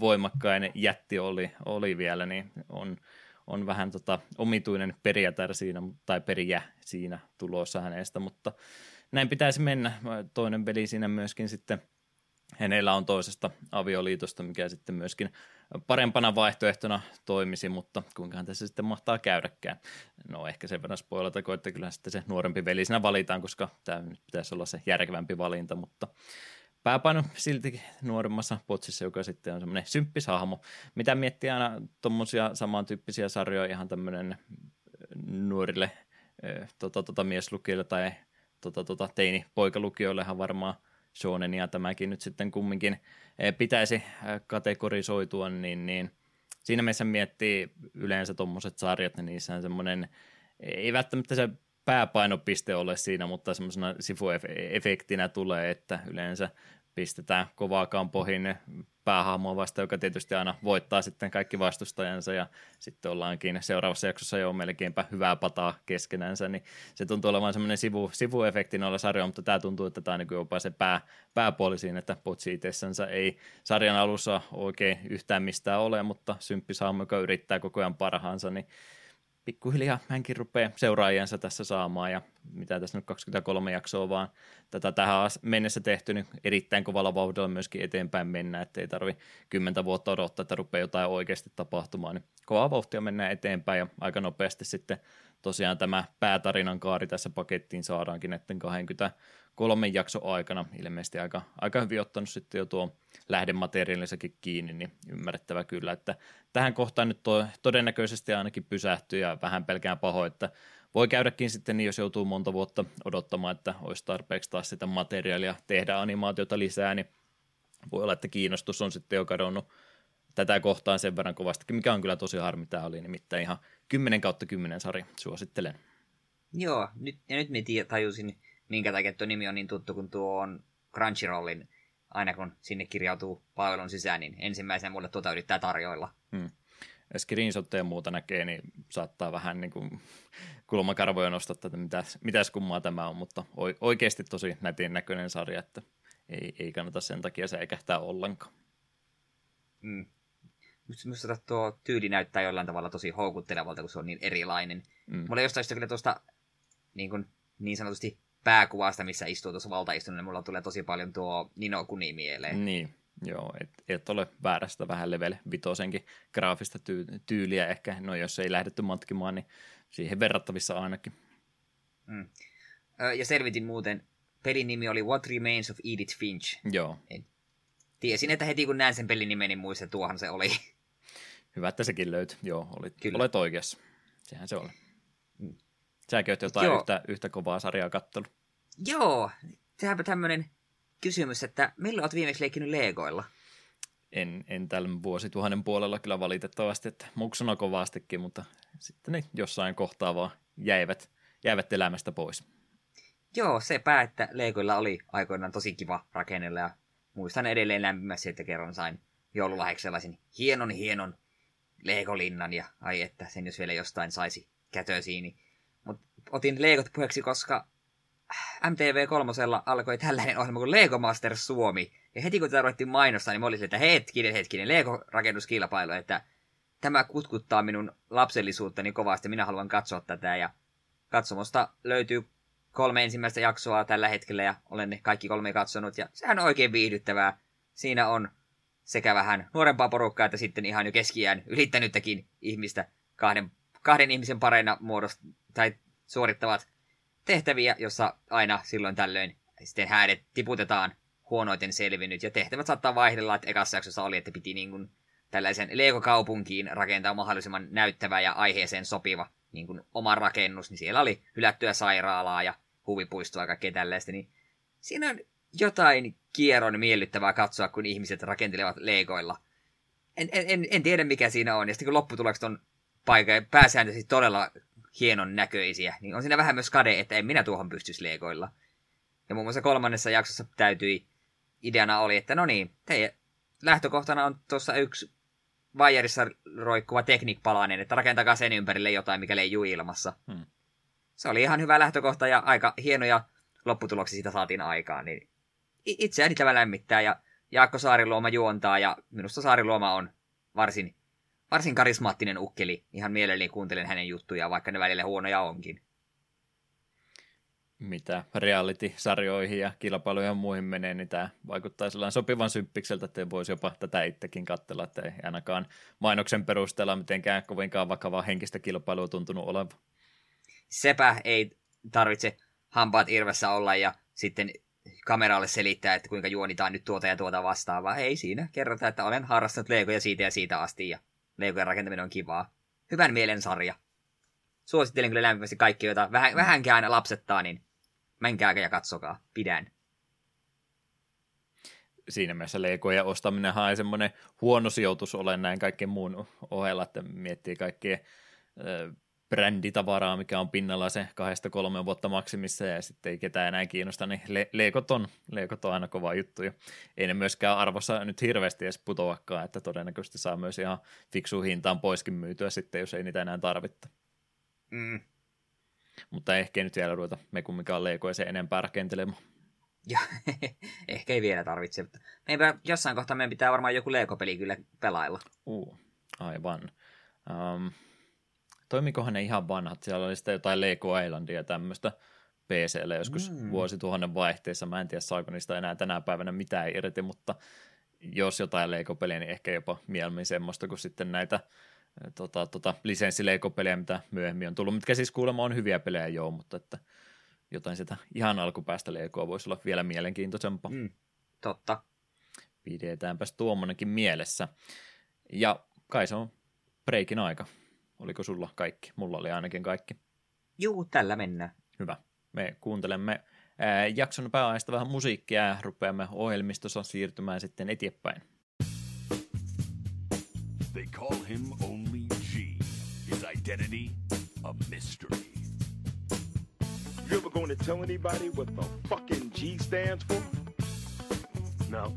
Speaker 1: voimakkain jätti oli, oli vielä, niin on, on vähän tota omituinen perijätär siinä, tai perijä siinä tulossa hänestä, mutta näin pitäisi mennä. Toinen peli siinä myöskin sitten – hänellä on toisesta avioliitosta, mikä sitten myöskin parempana vaihtoehtona toimisi, mutta kuinkahan tässä sitten mahtaa käydäkään. No ehkä sen verran spoilatako, että kyllä sitten se nuorempi veli siinä valitaan, koska tämä nyt pitäisi olla se järkevämpi valinta, mutta pääpaino silti nuoremmassa potsissa, joka sitten on semmoinen symppis hahmo. Mitä miettii aina tuommoisia samantyyppisiä sarjoja, ihan tämmöinen nuorille tota, tota, mieslukijoille tai tota, tota, teini-poikalukijoillehan varmaan – shonen ja tämäkin nyt sitten kumminkin eh, pitäisi eh, kategorisoitua, niin, niin siinä mielessä miettii yleensä tuommoiset sarjat, niin niissä on semmoinen, ei välttämättä se pääpainopiste ole siinä, mutta semmoisena sifuefektinä tulee, että yleensä pistetään kovaakaan pohin päähahmoa vasta, joka tietysti aina voittaa sitten kaikki vastustajansa. Ja sitten ollaankin seuraavassa jaksossa jo melkeinpä hyvää pataa keskenänsä, niin se tuntuu olevan semmoinen sivu, sivuefekti noilla sarjoilla, mutta tämä tuntuu, että tämä on niin jopa se pää, pääpuoli siinä, että Potsi itsessänsä. Ei sarjan alussa oikein yhtään mistään ole, mutta symppishahmo, joka yrittää koko ajan parhaansa, niin pikkuhiljaa hänkin rupeaa seuraajiensa tässä saamaan ja mitä tässä nyt 23 jaksoa vaan tätä tähän mennessä tehty, niin erittäin kovalla vauhdilla myöskin eteenpäin mennä, ettei tarvi kymmentä vuotta odottaa, että rupeaa jotain oikeasti tapahtumaan, niin kovaa vauhtia mennään eteenpäin ja aika nopeasti sitten tosiaan tämä päätarinan kaari tässä pakettiin saadaankin näiden 20 kolmen jakson aikana ilmeisesti aika, aika hyvin ottanut sitten jo tuo lähdemateriaalisakin kiinni, niin ymmärrettävä kyllä, että tähän kohtaan nyt to, todennäköisesti ainakin pysähtyy ja vähän pelkään pahoin, että voi käydäkin sitten niin, jos joutuu monta vuotta odottamaan, että olisi tarpeeksi taas sitä materiaalia tehdä animaatiota lisää, niin voi olla, että kiinnostus on sitten jo kadonnut tätä kohtaan sen verran kovastikin, mikä on kyllä tosi harmi. Tämä oli nimittäin ihan 10 kautta 10 sarja, suosittelen.
Speaker 2: Joo, nyt, ja nyt me tajusin, minkä takia tuo nimi on niin tuttu, kun tuo on Crunchyrollin, aina kun sinne kirjautuu palvelun sisään, niin ensimmäisenä mulle tuota yrittää tarjoilla. Hmm.
Speaker 1: Screenshotteja ja muuta näkee, niin saattaa vähän niin kuin kulmakarvoja nostaa, että mitäs, mitäs kummaa tämä on, mutta oikeasti tosi nätin näköinen sarja, että ei, ei kannata sen takia säikähtää ollenkaan.
Speaker 2: Mm. Minusta tuo tyyli näyttää jollain tavalla tosi houkuttelevalta, kun se on niin erilainen. Mm. Mulla jostain kyllä tuosta niin, kuin, niin sanotusti pääkuvasta, missä istuu tuossa valtaistunnolla, niin mulla tulee tosi paljon tuo Nino Kuni mieleen.
Speaker 1: Niin, joo, et, et ole väärästä vähän level vitosenkin graafista ty- tyyliä ehkä, no jos ei lähdetty matkimaan, niin siihen verrattavissa ainakin.
Speaker 2: Mm. Ja selvitin muuten, pelin nimi oli What Remains of Edith Finch.
Speaker 1: Joo.
Speaker 2: En. Tiesin, että heti kun näen sen pelin nimen, niin muista tuohan se oli.
Speaker 1: Hyvä, että sekin löytyi. Joo, olit, Kyllä. olet oikeassa. Sehän se oli. Säkin oot jotain yhtä, yhtä kovaa sarjaa kattelu.
Speaker 2: Joo, sehän tämmöinen kysymys, että milloin olet viimeksi leikkinyt Legoilla?
Speaker 1: en, en tällä vuosituhannen puolella kyllä valitettavasti, että muksuna kovastikin, mutta sitten ne jossain kohtaa vaan jäivät, jäivät elämästä pois.
Speaker 2: Joo, sepä, että Legoilla oli aikoinaan tosi kiva rakennella ja muistan edelleen lämpimästi, että kerran sain joululahdeksi sellaisen hienon hienon Legolinnan ja ai että sen jos vielä jostain saisi kätösiini. Mutta otin Legot puheeksi, koska MTV3 alkoi tällainen ohjelma kuin Lego Master Suomi. Ja heti kun tätä ruvettiin mainostaa, niin mä olisin, että hetkinen, hetkinen, Lego-rakennuskilpailu, että tämä kutkuttaa minun lapsellisuuttani kovasti, minä haluan katsoa tätä. Ja katsomosta löytyy kolme ensimmäistä jaksoa tällä hetkellä ja olen ne kaikki kolme katsonut ja sehän on oikein viihdyttävää. Siinä on sekä vähän nuorempaa porukkaa että sitten ihan jo keskiään ylittänyttäkin ihmistä kahden, kahden ihmisen pareina muodost tai suorittavat tehtäviä, jossa aina silloin tällöin sitten häädet tiputetaan huonoiten selvinnyt ja tehtävät saattaa vaihdella, että ekassa jaksossa oli, että piti niin kuin tällaisen Lego-kaupunkiin rakentaa mahdollisimman näyttävä ja aiheeseen sopiva niin kuin oma rakennus, niin siellä oli hylättyä sairaalaa ja huvipuistoa ja kaikkea tällaista, niin siinä on jotain kierron miellyttävää katsoa, kun ihmiset rakentelevat legoilla. En, en, en tiedä, mikä siinä on. Ja sitten kun lopputulokset on paikka pääsääntöisesti todella hienon näköisiä, niin on siinä vähän myös kade, että en minä tuohon pystyisi legoilla. Ja muun muassa kolmannessa jaksossa täytyi, ideana oli, että no niin, teidän lähtökohtana on tuossa yksi vaijerissa roikkuva teknikpalainen, että rakentakaa sen ympärille jotain, mikä leijuu ilmassa. Hmm. Se oli ihan hyvä lähtökohta ja aika hienoja lopputuloksia siitä saatiin aikaan, niin itseäni tämä lämmittää ja Jaakko Saariluoma juontaa ja minusta Saariluoma on varsin, varsin karismaattinen ukkeli. Ihan mielelläni kuuntelen hänen juttujaan, vaikka ne välillä huonoja onkin.
Speaker 1: Mitä reality-sarjoihin ja kilpailuihin ja muihin menee, niin tämä vaikuttaa sellainen sopivan symppikseltä, että voisi jopa tätä itsekin katsella, että ei ainakaan mainoksen perusteella mitenkään kovinkaan vakavaa henkistä kilpailua tuntunut olevan.
Speaker 2: Sepä ei tarvitse hampaat irvessä olla ja sitten kameralle selittää, että kuinka juonitaan nyt tuota ja tuota vastaavaa. Ei siinä. Kerrotaan, että olen harrastanut Legoja siitä ja siitä asti ja Legojen rakentaminen on kivaa. Hyvän mielen sarja. Suosittelen kyllä lämpimästi kaikki, joita vähän, vähänkään lapsettaa, niin menkää ja katsokaa. Pidän.
Speaker 1: Siinä mielessä Legojen ostaminen ei semmoinen huono sijoitus ole näin kaikkien muun ohella, että miettii kaikkien bränditavaraa, mikä on pinnalla se kahdesta kolme vuotta maksimissa ja sitten ei ketään enää kiinnosta, niin le- leikot, on, leikot on aina kova juttu. Ja ei ne myöskään arvossa nyt hirveästi edes putoakaan, että todennäköisesti saa myös ihan fiksu hintaan poiskin myytyä sitten, jos ei niitä enää tarvitta. Mm. Mutta ehkä ei nyt vielä ruveta me kumminkaan leikoja se enempää rakentelemaan.
Speaker 2: Ja, ehkä ei vielä tarvitse, mutta meipä jossain kohtaa meidän pitää varmaan joku leikopeli kyllä pelailla.
Speaker 1: Uh, aivan. Um, toimikohan ne ihan vanhat, siellä oli sitten jotain Lego Islandia ja tämmöistä PClle joskus mm. vuosituhannen vaihteessa, mä en tiedä saako niistä enää tänä päivänä mitään irti, mutta jos jotain Lego-peliä, niin ehkä jopa mieluummin semmoista kuin sitten näitä tota, tota, lisenssi-Lego-pelejä, mitä myöhemmin on tullut, mitkä siis kuulemma on hyviä pelejä joo, mutta että jotain sitä ihan alkupäästä Legoa voisi olla vielä mielenkiintoisempaa. Mm,
Speaker 2: totta.
Speaker 1: Pidetäänpäs tuommoinenkin mielessä. Ja kai se on breikin aika. Oliko sulla kaikki? Mulla oli ainakin kaikki.
Speaker 2: Juu, tällä mennään.
Speaker 1: Hyvä. Me kuuntelemme ää, jakson pääaineesta vähän musiikkia ja rupeamme ohjelmistossa siirtymään sitten eteenpäin. They call him only G. His identity a mystery. You ever going to tell anybody what the fucking G stands for? No.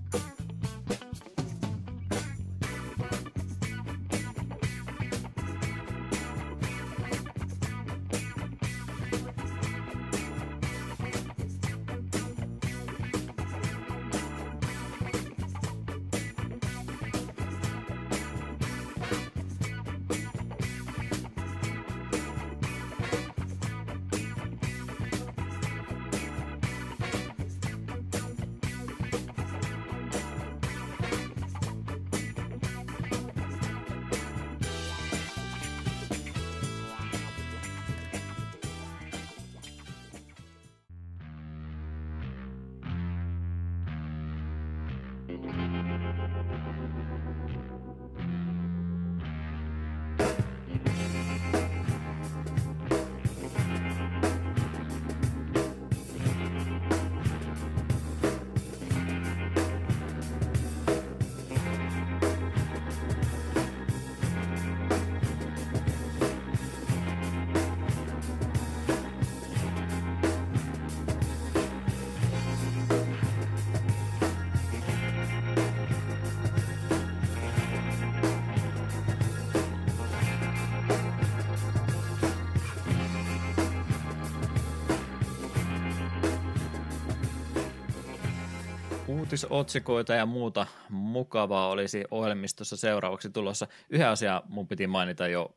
Speaker 1: Uutisotsikoita ja muuta mukavaa olisi ohjelmistossa seuraavaksi tulossa. Yhden asian mun piti mainita jo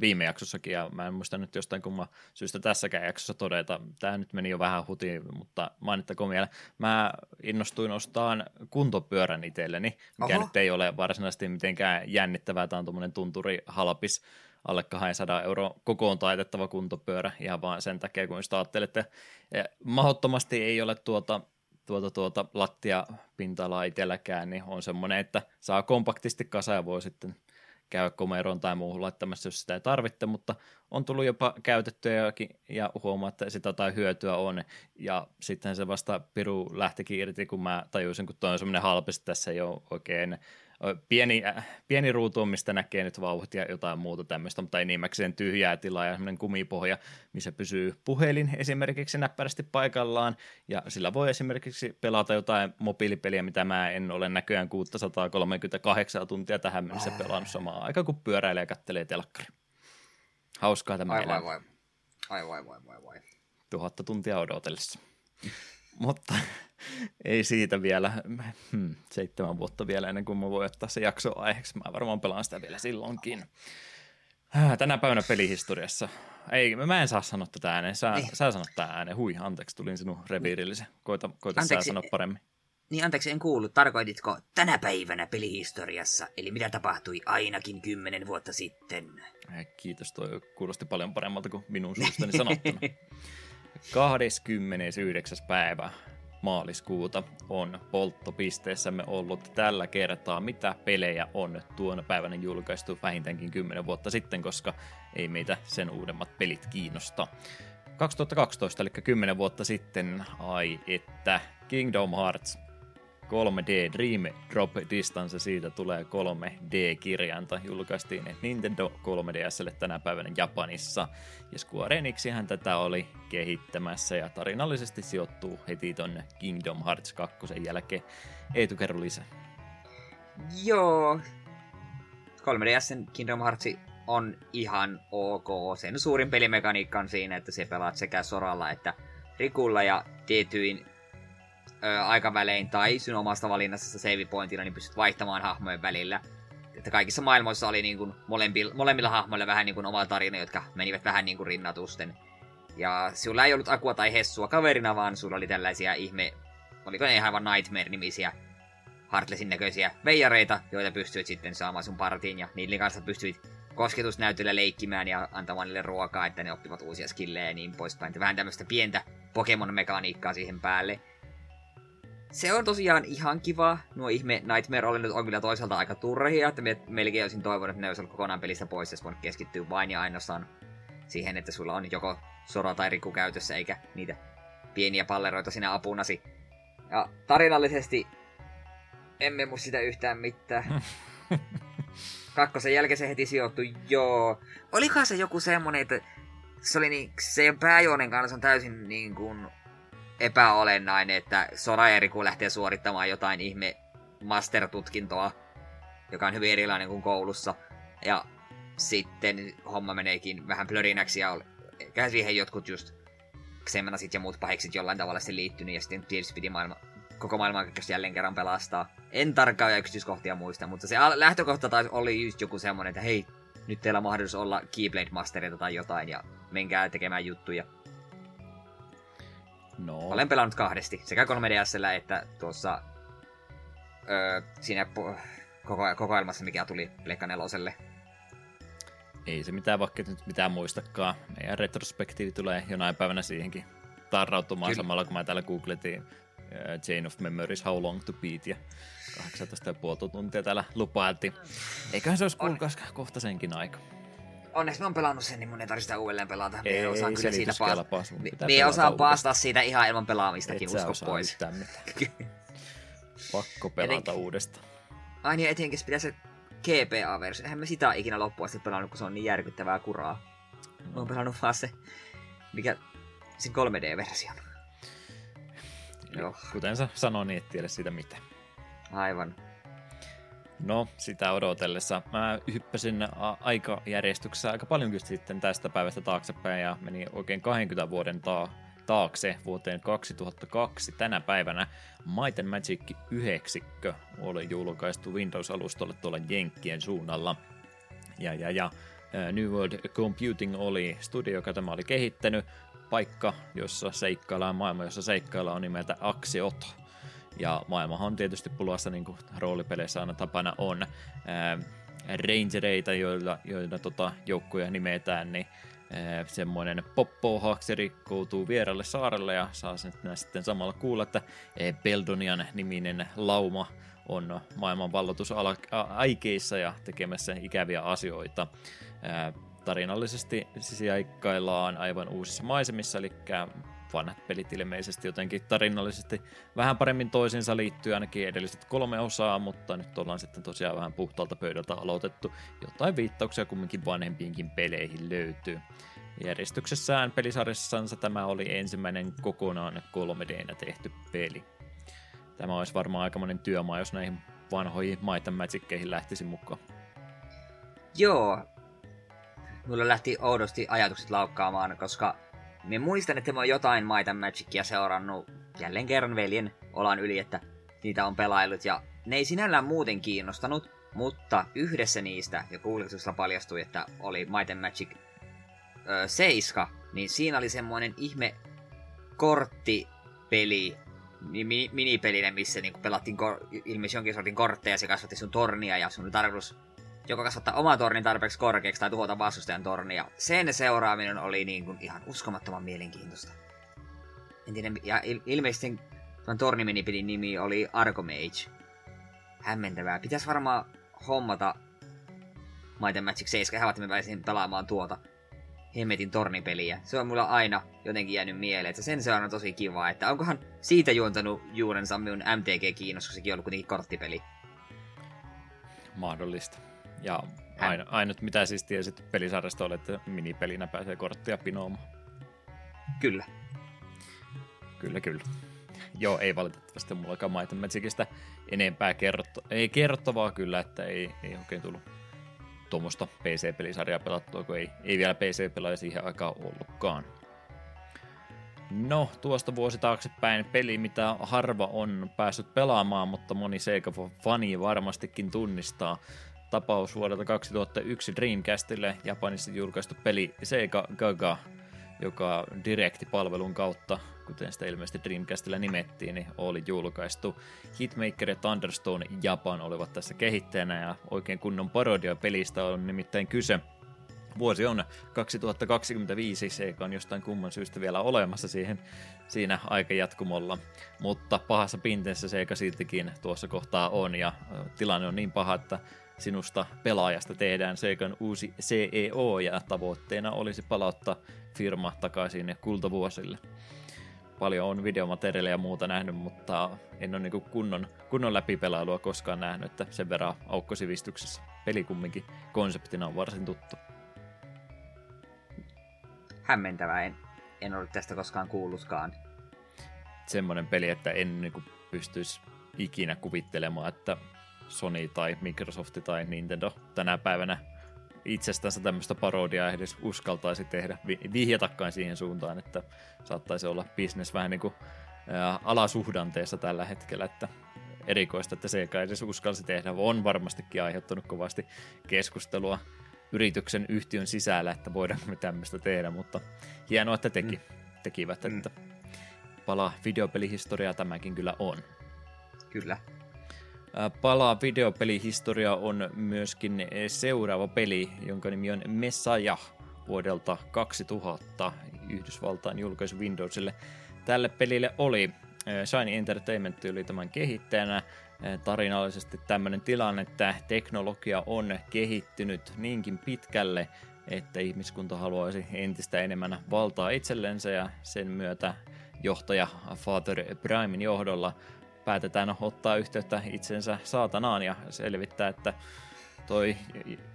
Speaker 1: viime jaksossakin, ja mä en muista nyt jostain kumma syystä tässäkään jaksossa todeta. Tämä nyt meni jo vähän hutiin, mutta mainittakoon vielä. Mä innostuin ostamaan kuntopyörän itselleni, mikä Oho. nyt ei ole varsinaisesti mitenkään jännittävää. Tämä on tuommoinen tunturi halpis alle 200 euro kokoon taitettava kuntopyörä ihan vaan sen takia, kun sitä ajattelette. Mahdottomasti ei ole tuota tuota, tuota lattiapinta-alaa itselläkään, niin on semmoinen, että saa kompaktisti kasa ja voi sitten käy komeroon tai muuhun laittamassa, jos sitä ei tarvitse, mutta on tullut jopa käytettyä ja huomaa, että sitä tai hyötyä on. Ja sitten se vasta piru lähtikin irti, kun mä tajusin, kun toi on semmoinen halpis, tässä ei ole oikein pieni, äh, pieni ruutu on, mistä näkee nyt vauhut ja jotain muuta tämmöistä, mutta enimmäkseen tyhjää tilaa ja semmoinen kumipohja, missä pysyy puhelin esimerkiksi näppärästi paikallaan, ja sillä voi esimerkiksi pelata jotain mobiilipeliä, mitä mä en ole näköjään 638 tuntia tähän mennessä pelannut samaan aikaan, kun pyöräilee ja kattelee telkkari. Hauskaa tämä
Speaker 2: ai, vai, vai. ai vai vai vai vai.
Speaker 1: Tuhatta tuntia odotellessa. mutta ei siitä vielä, hmm, seitsemän vuotta vielä ennen kuin mä voin ottaa se jakso aiheeksi. Mä varmaan pelaan sitä vielä silloinkin. Tänä päivänä pelihistoriassa. Ei, mä en saa sanoa tätä ääneen. Sä, niin. sä sanot tää ääneen. Hui, anteeksi, tulin sinun reviirillisen. Koita, koita anteeksi, sä sanoa paremmin.
Speaker 2: Niin, anteeksi, en kuullut. Tarkoititko tänä päivänä pelihistoriassa? Eli mitä tapahtui ainakin kymmenen vuotta sitten?
Speaker 1: Kiitos, toi kuulosti paljon paremmalta kuin minun suustani sanottuna. 29. päivä maaliskuuta on polttopisteessämme ollut tällä kertaa. Mitä pelejä on tuona päivänä julkaistu vähintäänkin 10 vuotta sitten, koska ei meitä sen uudemmat pelit kiinnosta. 2012, eli 10 vuotta sitten, ai että Kingdom Hearts 3D Dream Drop Distance, siitä tulee 3D-kirjainta, julkaistiin Nintendo 3DSlle tänä päivänä Japanissa, ja Square Enixihän tätä oli kehittämässä, ja tarinallisesti sijoittuu heti ton Kingdom Hearts 2 jälkeen. Eetu, kerro lisää.
Speaker 2: Joo, 3DSn Kingdom Hearts on ihan ok. Sen suurin pelimekaniikka on siinä, että se pelaat sekä Soralla että Rikulla ja tietyin ö, aikavälein tai sinun omasta valinnassa save pointilla, niin pystyt vaihtamaan hahmojen välillä. Että kaikissa maailmoissa oli niin kuin molemmilla, molemmilla hahmoilla vähän niin kuin oma tarina, jotka menivät vähän niin kuin rinnatusten. Ja sulla ei ollut Akua tai Hessua kaverina, vaan sulla oli tällaisia ihme... Oliko ne ihan vain Nightmare-nimisiä Heartlessin näköisiä veijareita, joita pystyit sitten saamaan sun partiin, ja niiden kanssa pystyit kosketusnäytöllä leikkimään ja antamaan niille ruokaa, että ne oppivat uusia skillejä ja niin poispäin. Vähän tämmöistä pientä Pokemon-mekaniikkaa siihen päälle se on tosiaan ihan kiva. Nuo ihme Nightmare nyt on kyllä toisaalta aika turhia, että me melkein olisin toivonut, että ne olisi ollut kokonaan pelistä pois, jos voinut keskittyä vain ja ainoastaan siihen, että sulla on joko Sora tai Riku käytössä, eikä niitä pieniä palleroita sinä apunasi. Ja tarinallisesti emme mu sitä yhtään mitään. Kakkosen jälkeen se heti sijoittui, joo. Olikohan se joku semmonen, että se oli niin, se pääjuonen kanssa on täysin niin kuin epäolennainen, että Sora kun lähtee suorittamaan jotain ihme master-tutkintoa, joka on hyvin erilainen kuin koulussa. Ja sitten homma meneekin vähän plörinäksi ja eikä siihen jotkut just Xemnasit ja muut paheksit jollain tavalla sitten liittynyt ja sitten tietysti piti maailma, koko maailman jälleen kerran pelastaa. En tarkkaan yksityiskohtia muista, mutta se lähtökohta taisi oli just joku semmonen, että hei, nyt teillä on mahdollisuus olla Keyblade Masterita tai jotain ja menkää tekemään juttuja. No. Olen pelannut kahdesti, sekä 3DSllä että tuossa öö, siinä po- koko, kokoelmassa, mikä tuli Pleikka neloselle.
Speaker 1: Ei se mitään, vaikka nyt mitään muistakaan. Meidän retrospektiivi tulee jonain päivänä siihenkin tarrautumaan Kyllä. samalla, kun mä täällä googletin Chain of Memories How Long to Beat ja 18,5 tuntia täällä lupailtiin. Eiköhän se olisi kuulkaas kohta senkin aika
Speaker 2: onneksi mä oon pelannut sen, niin mun ei tarvitse uudelleen pelata. Ei, osaan ei kyllä siitä paas... Mie osaan paastaa siitä ihan ilman pelaamistakin, usko pois.
Speaker 1: Pakko pelata Etenkin... uudestaan.
Speaker 2: Ai niin, etenkin pitää se GPA-versio. Eihän mä sitä ikinä loppuun asti pelannut, kun se on niin järkyttävää kuraa. Mä oon pelannut vaan se, mikä, sen 3D-version.
Speaker 1: Joo. Kuten sä sanoin, niin et tiedä siitä mitään.
Speaker 2: Aivan.
Speaker 1: No, sitä odotellessa. Mä hyppäsin aikajärjestyksessä aika paljon sitten tästä päivästä taaksepäin ja meni oikein 20 vuoden taa taakse vuoteen 2002 tänä päivänä Might and Magic 9 oli julkaistu Windows-alustolle tuolla Jenkkien suunnalla. Ja, ja, ja New World Computing oli studio, joka tämä oli kehittänyt. Paikka, jossa seikkaillaan, maailma, jossa seikkaillaan on nimeltä Axiot. Ja maailmahan on tietysti pulassa, niin kuin roolipeleissä aina tapana on. Ää, rangereita, joilla, joilla tota, joukkoja nimetään, niin semmoinen poppo rikkoutuu vieralle saarelle ja saa sen sitten samalla kuulla, että Beldonian niminen lauma on maailman aikeissa ja tekemässä ikäviä asioita. Tarinallisesti sijaikkaillaan aivan uusissa maisemissa, eli vanhat pelit ilmeisesti jotenkin tarinallisesti vähän paremmin toisinsa liittyy ainakin edelliset kolme osaa, mutta nyt ollaan sitten tosiaan vähän puhtaalta pöydältä aloitettu. Jotain viittauksia kumminkin vanhempiinkin peleihin löytyy. Järjestyksessään pelisarjassansa tämä oli ensimmäinen kokonaan 3 d tehty peli. Tämä olisi varmaan aikamoinen työmaa, jos näihin vanhoihin Might Magickeihin lähtisi mukaan.
Speaker 2: Joo. Mulla lähti oudosti ajatukset laukkaamaan, koska me muistan, että mä oon jotain Might Magicia seurannut jälleen kerran veljen olan yli, että niitä on pelailut ja ne ei sinällään muuten kiinnostanut, mutta yhdessä niistä, ja kuulutuksella paljastui, että oli Might Magic ö, 7, niin siinä oli semmoinen ihme korttipeli, mi- minipelinä, missä niinku pelattiin kor- ilmeisesti jonkin sortin kortteja, se kasvatti sun tornia ja sun oli tarkoitus joko kasvattaa oma tornin tarpeeksi korkeaksi tai tuhota vastustajan tornia. Sen seuraaminen oli niin kuin ihan uskomattoman mielenkiintoista. En tiedä, ja il- ilmeisesti tuon torniminipelin nimi oli Argomage. Hämmentävää. Pitäisi varmaan hommata and Magic 7 että mä pääsin pelaamaan tuota hemmetin tornipeliä. Se on mulla aina jotenkin jäänyt mieleen, että sen se on tosi kiva, että onkohan siitä juontanut juurensa minun MTG-kiinnostuksekin ollut kuitenkin korttipeli.
Speaker 1: Mahdollista. Ja aino, ainut mitä siis tiesit pelisarjasta oli, että minipelinä pääsee korttia pinoomaan.
Speaker 2: Kyllä.
Speaker 1: Kyllä, kyllä. Joo, ei valitettavasti mullakaan Might Magicista enempää kerrottu. Ei kerrottavaa kyllä, että ei, ei oikein tullut tuommoista PC-pelisarjaa pelattua, kun ei, ei vielä PC-pelaaja siihen aikaan ollutkaan. No, tuosta vuosi taaksepäin peli, mitä harva on päässyt pelaamaan, mutta moni Sega fani varmastikin tunnistaa. Tapaus vuodelta 2001 Dreamcastille Japanissa julkaistu peli Sega Gaga, joka Direct-palvelun kautta kuten sitä ilmeisesti Dreamcastilla nimettiin, niin oli julkaistu. Hitmaker ja Thunderstone Japan olivat tässä kehittäjänä ja oikein kunnon parodia pelistä on nimittäin kyse. Vuosi on 2025, se on jostain kumman syystä vielä olemassa siihen, siinä aikajatkumolla, mutta pahassa pinteessä Seika siltikin tuossa kohtaa on ja tilanne on niin paha, että sinusta pelaajasta tehdään Seikan uusi CEO ja tavoitteena olisi palauttaa firma takaisin kultavuosille paljon on videomateriaalia ja muuta nähnyt, mutta en ole niin kunnon, kunnon läpipelailua koskaan nähnyt, että sen verran aukkosivistyksessä peli kumminkin konseptina on varsin tuttu.
Speaker 2: Hämmentävää, en, en ole tästä koskaan kuullutkaan.
Speaker 1: Semmoinen peli, että en niin pystyisi ikinä kuvittelemaan, että Sony tai Microsoft tai Nintendo tänä päivänä itsestänsä tämmöistä parodiaa edes uskaltaisi tehdä, vihjatakaan siihen suuntaan, että saattaisi olla bisnes vähän niin kuin ää, alasuhdanteessa tällä hetkellä, että erikoista, että se ei edes uskalsi tehdä, on varmastikin aiheuttanut kovasti keskustelua yrityksen yhtiön sisällä, että voidaanko me tämmöistä tehdä, mutta hienoa, että teki, mm. tekivät, mm. että pala videopelihistoriaa tämäkin kyllä on.
Speaker 2: Kyllä.
Speaker 1: Palaa videopelihistoria on myöskin seuraava peli, jonka nimi on Messiah vuodelta 2000 Yhdysvaltain julkaisu Windowsille. Tälle pelille oli Shiny Entertainment oli tämän kehittäjänä. Tarinallisesti tämmöinen tilanne, että teknologia on kehittynyt niinkin pitkälle, että ihmiskunta haluaisi entistä enemmän valtaa itsellensä ja sen myötä johtaja Father Primein johdolla päätetään ottaa yhteyttä itsensä saatanaan ja selvittää, että toi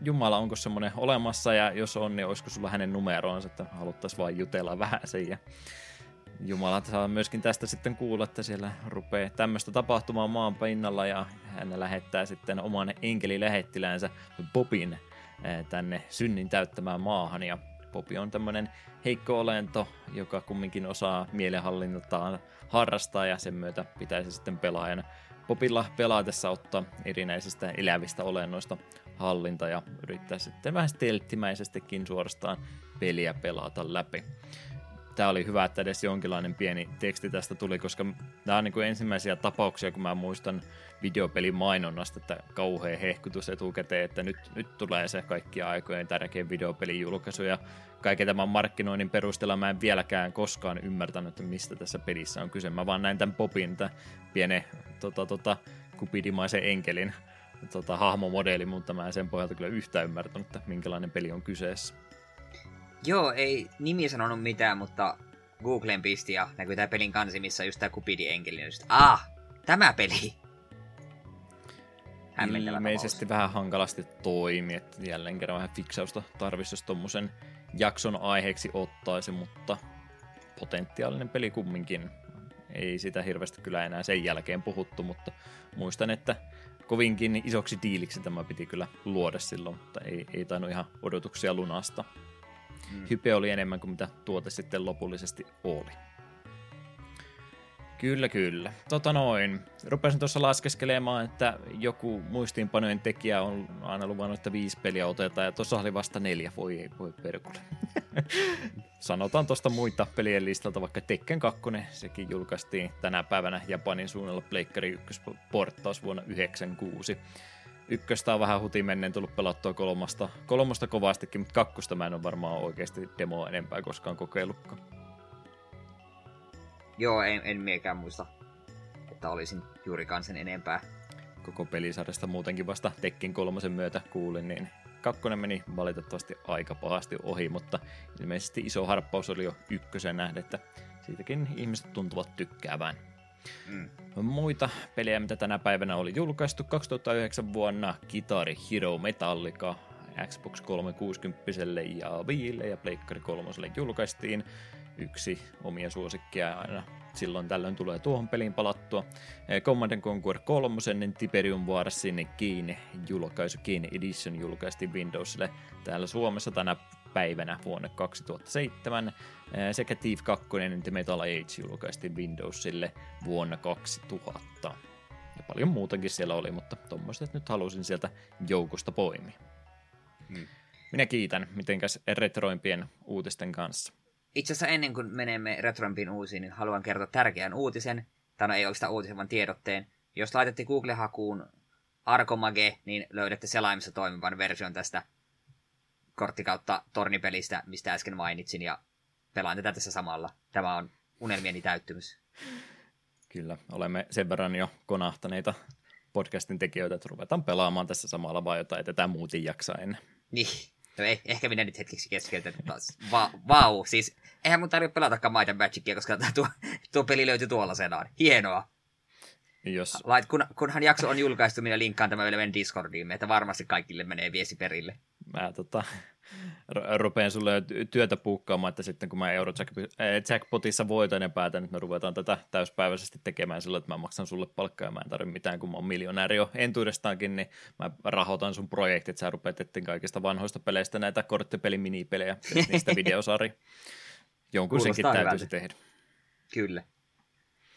Speaker 1: Jumala onko semmoinen olemassa ja jos on, niin olisiko sulla hänen numeroonsa, että haluttaisiin vain jutella vähän sen. Ja Jumala saa myöskin tästä sitten kuulla, että siellä rupeaa tämmöistä tapahtumaan maan pinnalla ja hän lähettää sitten oman enkelilähettiläänsä Bobin eh, tänne synnin täyttämään maahan. Ja Popi on tämmöinen heikko olento, joka kumminkin osaa mielenhallintaan harrastaa ja sen myötä pitäisi sitten pelaajan Popilla pelaatessa ottaa erinäisistä elävistä olennoista hallinta ja yrittää sitten vähän stelttimäisestikin suorastaan peliä pelata läpi tämä oli hyvä, että edes jonkinlainen pieni teksti tästä tuli, koska tämä on niin kuin ensimmäisiä tapauksia, kun mä muistan videopelin mainonnasta, että kauhean hehkutus etukäteen, että nyt, nyt tulee se kaikki aikojen tärkein videopelin julkaisu, ja kaiken tämän markkinoinnin perusteella mä en vieläkään koskaan ymmärtänyt, että mistä tässä pelissä on kyse. Mä vaan näin tämän popin, tämän pienen tota, tota, kupidimaisen enkelin tota, hahmomodeli, mutta mä en sen pohjalta kyllä yhtään ymmärtänyt, että minkälainen peli on kyseessä.
Speaker 2: Joo, ei nimi sanonut mitään, mutta Googlen pisti ja näkyy tää pelin kansi, missä on just tää Cupidi enkeli. Just, ah, tämä peli!
Speaker 1: Ilmeisesti vähän hankalasti toimi, että jälleen kerran vähän fiksausta tarvitsisi, jos tommosen jakson aiheeksi ottaisi, mutta potentiaalinen peli kumminkin. Ei sitä hirveästi kyllä enää sen jälkeen puhuttu, mutta muistan, että kovinkin isoksi diiliksi tämä piti kyllä luoda silloin, mutta ei, ei tainnut ihan odotuksia lunasta. Mm. Hype oli enemmän kuin mitä tuote sitten lopullisesti oli. Kyllä, kyllä. Tota noin. Rupesin tuossa laskeskelemaan, että joku muistiinpanojen tekijä on aina luvannut, että viisi peliä otetaan, ja tuossa oli vasta neljä. Voi ei, voi perkule. Sanotaan tuosta muita pelien listalta, vaikka Tekken 2, sekin julkaistiin tänä päivänä Japanin suunnalla Pleikkari 1 porttaus vuonna 1996 ykköstä on vähän hutimenneen tullut pelattua kolmosta, kolmosta kovastikin, mutta kakkosta mä en ole varmaan oikeasti demoa enempää koskaan kokeillutkaan.
Speaker 2: Joo, en, en miekään muista, että olisin juurikaan sen enempää.
Speaker 1: Koko pelisarjasta muutenkin vasta Tekkin kolmosen myötä kuulin, niin kakkonen meni valitettavasti aika pahasti ohi, mutta ilmeisesti iso harppaus oli jo ykkösen nähdä, että siitäkin ihmiset tuntuvat tykkäävään. Mm. Muita pelejä, mitä tänä päivänä oli julkaistu 2009 vuonna, Guitar Hero Metallica Xbox 360 ja Viille ja Pleikkari 3 julkaistiin. Yksi omia suosikkia aina silloin tällöin tulee tuohon peliin palattua. Command Conquer 3, niin Tiberium Warsin Keen julkaisu, Keen Edition julkaistiin Windowsille täällä Suomessa tänä päivänä vuonna 2007 sekä Thief 2 ja The Metal Age julkaistiin Windowsille vuonna 2000. Ja paljon muutakin siellä oli, mutta tuommoiset nyt halusin sieltä joukosta poimia. Hmm. Minä kiitän, mitenkäs retroimpien uutisten kanssa.
Speaker 2: Itse asiassa ennen kuin menemme retroimpiin uusiin, niin haluan kertoa tärkeän uutisen. Tai no ei oikeastaan uutisen, vaan tiedotteen. Jos laitatte Google-hakuun Arkomage, niin löydätte selaimissa toimivan version tästä kortti kautta tornipelistä, mistä äsken mainitsin, ja pelaan tätä tässä samalla. Tämä on unelmieni täyttymys.
Speaker 1: Kyllä, olemme sen verran jo konahtaneita podcastin tekijöitä, että ruvetaan pelaamaan tässä samalla, vai jotain tätä muuten jaksaa ennen.
Speaker 2: Niin, no ei, ehkä minä nyt hetkeksi keskeltä taas. Va- vau, siis eihän mun tarvitse pelatakaan Might Magicia, koska tuo, tuo peli löytyy tuolla senaan. Hienoa. Jos... Lait, kun, kunhan jakso on julkaistu, minä linkkaan tämän meidän Discordiin, että varmasti kaikille menee viesi perille.
Speaker 1: Mä tota, rupean sulle työtä puukkaamaan, että sitten kun mä Eurojackpotissa voitan ja päätän, että me ruvetaan tätä täyspäiväisesti tekemään sillä, että mä maksan sulle palkkaa ja mä en tarvitse mitään, kun mä oon miljonääri jo entuudestaankin, niin mä rahoitan sun projektit, sä rupeat kaikista vanhoista peleistä näitä korttipelin minipelejä, niistä videosari. Jonkun Kuulostaa senkin täytyisi tehdä.
Speaker 2: Kyllä.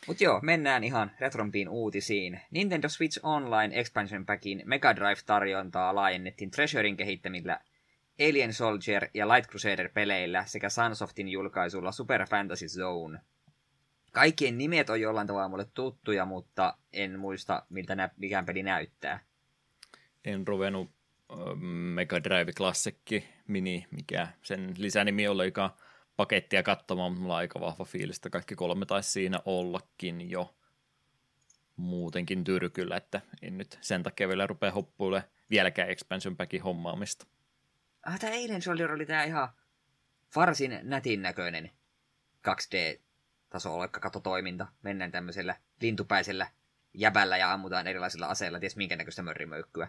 Speaker 2: Mutta joo, mennään ihan retrompiin uutisiin. Nintendo Switch Online Expansion Packin Mega Drive-tarjontaa laajennettiin Treasurein kehittämillä Alien Soldier ja Light Crusader-peleillä sekä Sunsoftin julkaisulla Super Fantasy Zone. Kaikkien nimet on jollain tavalla mulle tuttuja, mutta en muista, miltä nä- mikään peli näyttää.
Speaker 1: En ruvennut Mega Drive Classic Mini, mikä sen lisänimi olikaan pakettia katsomaan, mutta mulla on aika vahva fiilis, että kaikki kolme taisi siinä ollakin jo muutenkin tyrkyllä, että en nyt sen takia vielä rupea hoppuille vieläkään expansion packin hommaamista.
Speaker 2: Ah, tämä eilen Soldier oli tää ihan varsin nätin näköinen 2D-taso toiminta. Mennään tämmöisellä lintupäisellä jäbällä ja ammutaan erilaisilla aseilla, ties minkä näköistä mörrimöykkyä.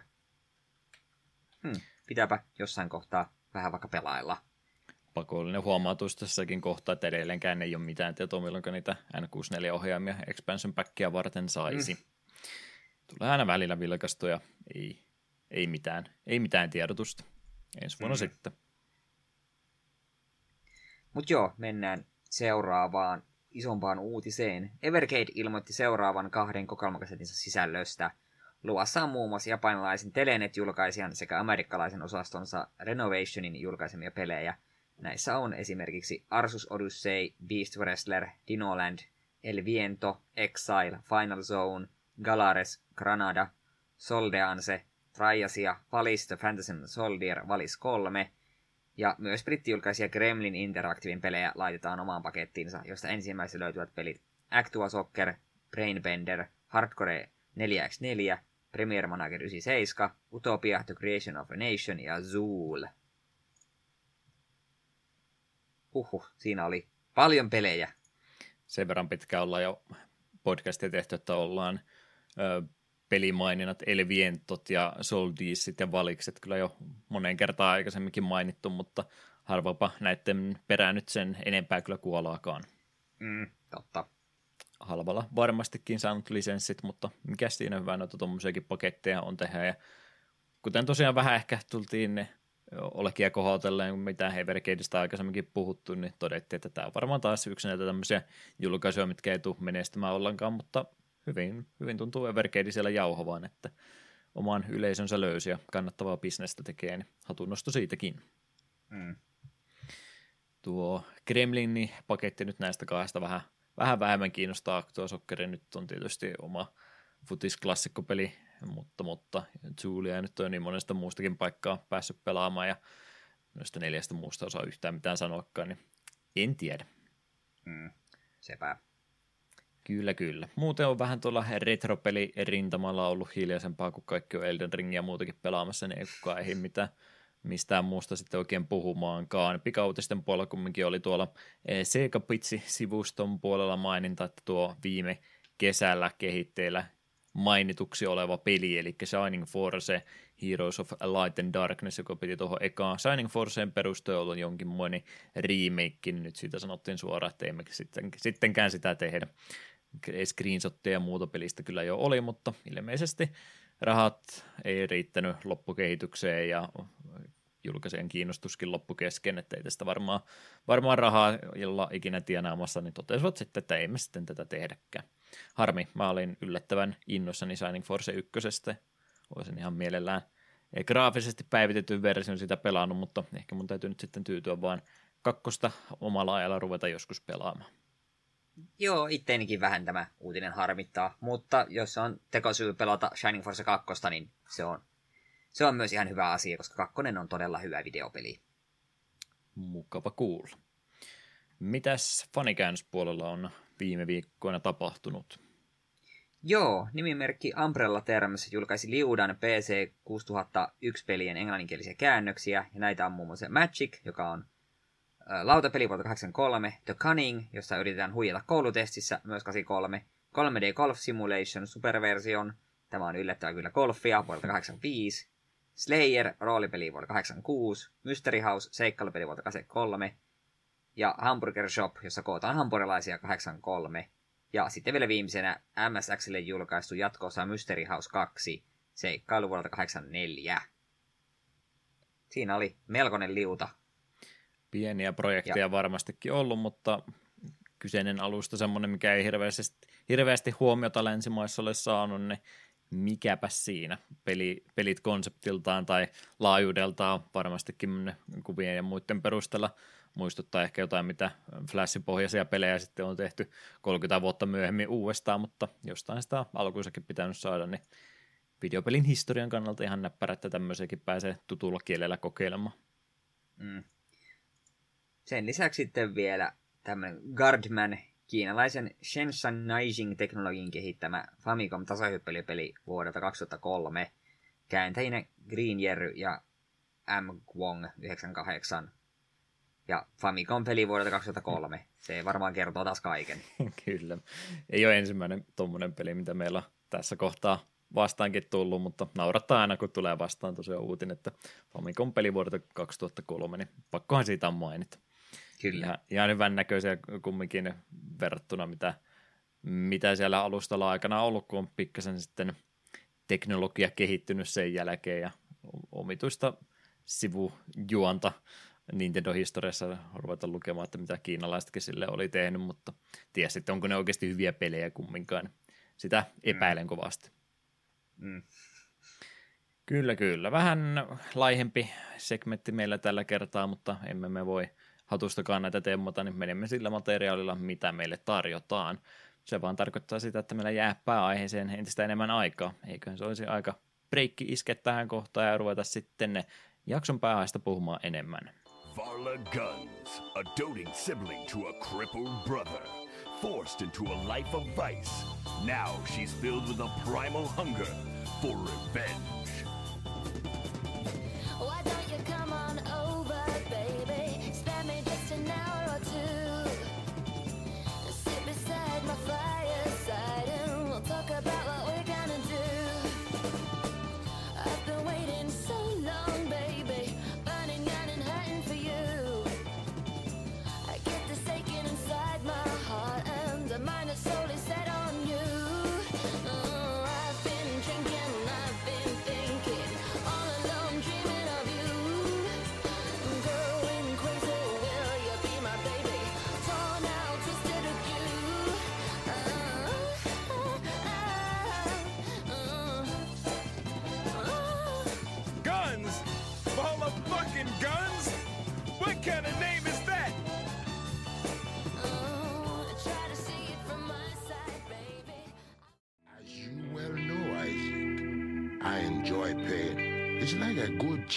Speaker 2: Hmm, pitääpä jossain kohtaa vähän vaikka pelailla
Speaker 1: pakollinen huomautus tässäkin kohtaa, että edelleenkään ei ole mitään tietoa, milloin niitä N64-ohjaimia expansion packia varten saisi. Mm. Tulee aina välillä vilkastuja, ei, ei mitään, ei mitään tiedotusta. Ensi vuonna mm. sitten.
Speaker 2: Mutta joo, mennään seuraavaan isompaan uutiseen. Evercade ilmoitti seuraavan kahden kokoelmakasetinsa sisällöstä. Luvassa on muun muassa japanilaisen Telenet-julkaisijan sekä amerikkalaisen osastonsa Renovationin julkaisemia pelejä. Näissä on esimerkiksi Arsus Odyssey, Beast Wrestler, Dinoland, El Viento, Exile, Final Zone, Galares, Granada, Soldeanse, Triasia, Valis The Fantasy Soldier, Valis 3, ja myös brittijulkaisija Gremlin Interactivein pelejä laitetaan omaan pakettiinsa, josta ensimmäisenä löytyvät pelit Actua Soccer, Brainbender, Hardcore 4x4, Premier Manager 97, Utopia, The Creation of a Nation ja Zool. Huhhuh, siinä oli paljon pelejä.
Speaker 1: Sen verran pitkä ollaan jo podcastia tehty, että ollaan ö, pelimaininnat, Elvientot ja Soldiisit ja Valikset kyllä jo moneen kertaan aikaisemminkin mainittu, mutta harvapa näiden perään nyt sen enempää kyllä kuolaakaan.
Speaker 2: Mm, totta.
Speaker 1: Halvalla varmastikin saanut lisenssit, mutta mikä siinä hyvä noita tuommoisiakin paketteja on tehdä. Ja kuten tosiaan vähän ehkä tultiin ne olekia kohotelleen, mitä Evercadeista aikaisemminkin puhuttu, niin todettiin, että tämä on varmaan taas yksi näitä tämmöisiä julkaisuja, mitkä ei tule menestymään ollenkaan, mutta hyvin, hyvin tuntuu Evercade siellä jauhovaan, että oman yleisönsä löysi ja kannattavaa bisnestä tekee, niin hatunnosto siitäkin. Mm. Tuo Kremlin paketti nyt näistä kahdesta vähän, vähän vähemmän kiinnostaa. Tuo Sokkeri nyt on tietysti oma futisklassikkopeli, mutta, mutta Julia nyt on niin monesta muustakin paikkaa päässyt pelaamaan ja noista neljästä muusta osaa yhtään mitään sanoakaan, niin en tiedä.
Speaker 2: Mm, sepä.
Speaker 1: Kyllä, kyllä. Muuten on vähän tuolla retropeli rintamalla ollut hiljaisempaa, kun kaikki on Elden Ringia muutakin pelaamassa, niin ei kukaan ehdi mitään mistään muusta sitten oikein puhumaankaan. Pikautisten puolella kumminkin oli tuolla eh, Sega Pitsi-sivuston puolella maininta, että tuo viime kesällä kehitteillä mainituksi oleva peli, eli Shining Force Heroes of Light and Darkness, joka piti tuohon ekaan. Shining Forceen perusteella jonkinmoinen remake, niin nyt siitä sanottiin suoraan, että emme sitten, sittenkään sitä tehdä. Screenshotteja ja muuta pelistä kyllä jo oli, mutta ilmeisesti rahat ei riittänyt loppukehitykseen ja julkaisen kiinnostuskin loppu kesken, että ei tästä varmaan, varmaan rahaa jolla ikinä tienaamassa, niin totesivat sitten, että ei me sitten tätä tehdäkään. Harmi, mä olin yllättävän innoissani Shining Force 1. Olisin ihan mielellään graafisesti päivitetyn version sitä pelannut, mutta ehkä mun täytyy nyt sitten tyytyä vaan kakkosta omalla ajalla ruveta joskus pelaamaan.
Speaker 2: Joo, itteenikin vähän tämä uutinen harmittaa, mutta jos on tekosyy pelata Shining Force 2, niin se on, se on myös ihan hyvä asia, koska kakkonen on todella hyvä videopeli.
Speaker 1: Mukava kuulla. Mitäs fanikäännöspuolella on viime viikkoina tapahtunut?
Speaker 2: Joo, nimimerkki Umbrella Terms julkaisi liudan PC 6001 pelien englanninkielisiä käännöksiä, ja näitä on muun muassa Magic, joka on lautapeli vuodelta 83, The Cunning, jossa yritetään huijata koulutestissä, myös 83, 3D Golf Simulation Superversion, tämä on yllättävää kyllä golfia vuodelta 85, Slayer, roolipeli vuodelta 86, Mystery House, seikkailupeli vuodelta 83, ja Hamburger Shop, jossa kootaan hampurilaisia 83, ja sitten vielä viimeisenä MSXille julkaistu jatkoosa Mystery House 2, seikkailu vuodelta 84. Siinä oli melkoinen liuta
Speaker 1: pieniä projekteja ja. varmastikin ollut, mutta kyseinen alusta semmoinen, mikä ei hirveästi, hirveästi huomiota länsimaissa ole saanut, niin mikäpä siinä. Peli, pelit konseptiltaan tai laajuudeltaan varmastikin kuvien ja muiden perusteella muistuttaa ehkä jotain, mitä Flashin-pohjaisia pelejä sitten on tehty 30 vuotta myöhemmin uudestaan, mutta jostain sitä alkuisakin pitänyt saada, niin videopelin historian kannalta ihan näppärä, että tämmöisiäkin pääsee tutulla kielellä kokeilemaan. Mm.
Speaker 2: Sen lisäksi sitten vielä tämmöinen Guardman, kiinalaisen Shenzhen Naijing teknologin kehittämä Famicom tasahyppelypeli vuodelta 2003. Kääntäjinä Green Jerry ja M. Kwong 98. Ja Famicom-peli vuodelta 2003. Se varmaan kertoo taas kaiken.
Speaker 1: Kyllä. Ei ole ensimmäinen tuommoinen peli, mitä meillä on tässä kohtaa vastaankin tullut, mutta naurattaa aina, kun tulee vastaan tosiaan uutinen, että Famicom-peli vuodelta 2003, niin pakkohan siitä on mainita.
Speaker 2: Kyllä.
Speaker 1: Ihan, ihan hyvän näköisiä kumminkin verrattuna, mitä, mitä siellä alustalla aikana on ollut, kun on pikkasen sitten teknologia kehittynyt sen jälkeen ja omituista sivujuonta Nintendo-historiassa ruveta lukemaan, että mitä kiinalaisetkin sille oli tehnyt, mutta tiedä sitten, onko ne oikeasti hyviä pelejä kumminkaan. Sitä epäilen mm. kovasti. Mm. Kyllä, kyllä. Vähän laihempi segmentti meillä tällä kertaa, mutta emme me voi hatustakaan näitä temmota, niin menemme sillä materiaalilla, mitä meille tarjotaan. Se vaan tarkoittaa sitä, että meillä jää pääaiheeseen entistä enemmän aikaa. Eiköhän se olisi aika breikki iske tähän kohtaan ja ruveta sitten ne jakson pääaiheesta puhumaan enemmän. Varla Guns, a doting sibling to a crippled brother, forced into a life of vice. Now she's filled with a primal hunger for revenge.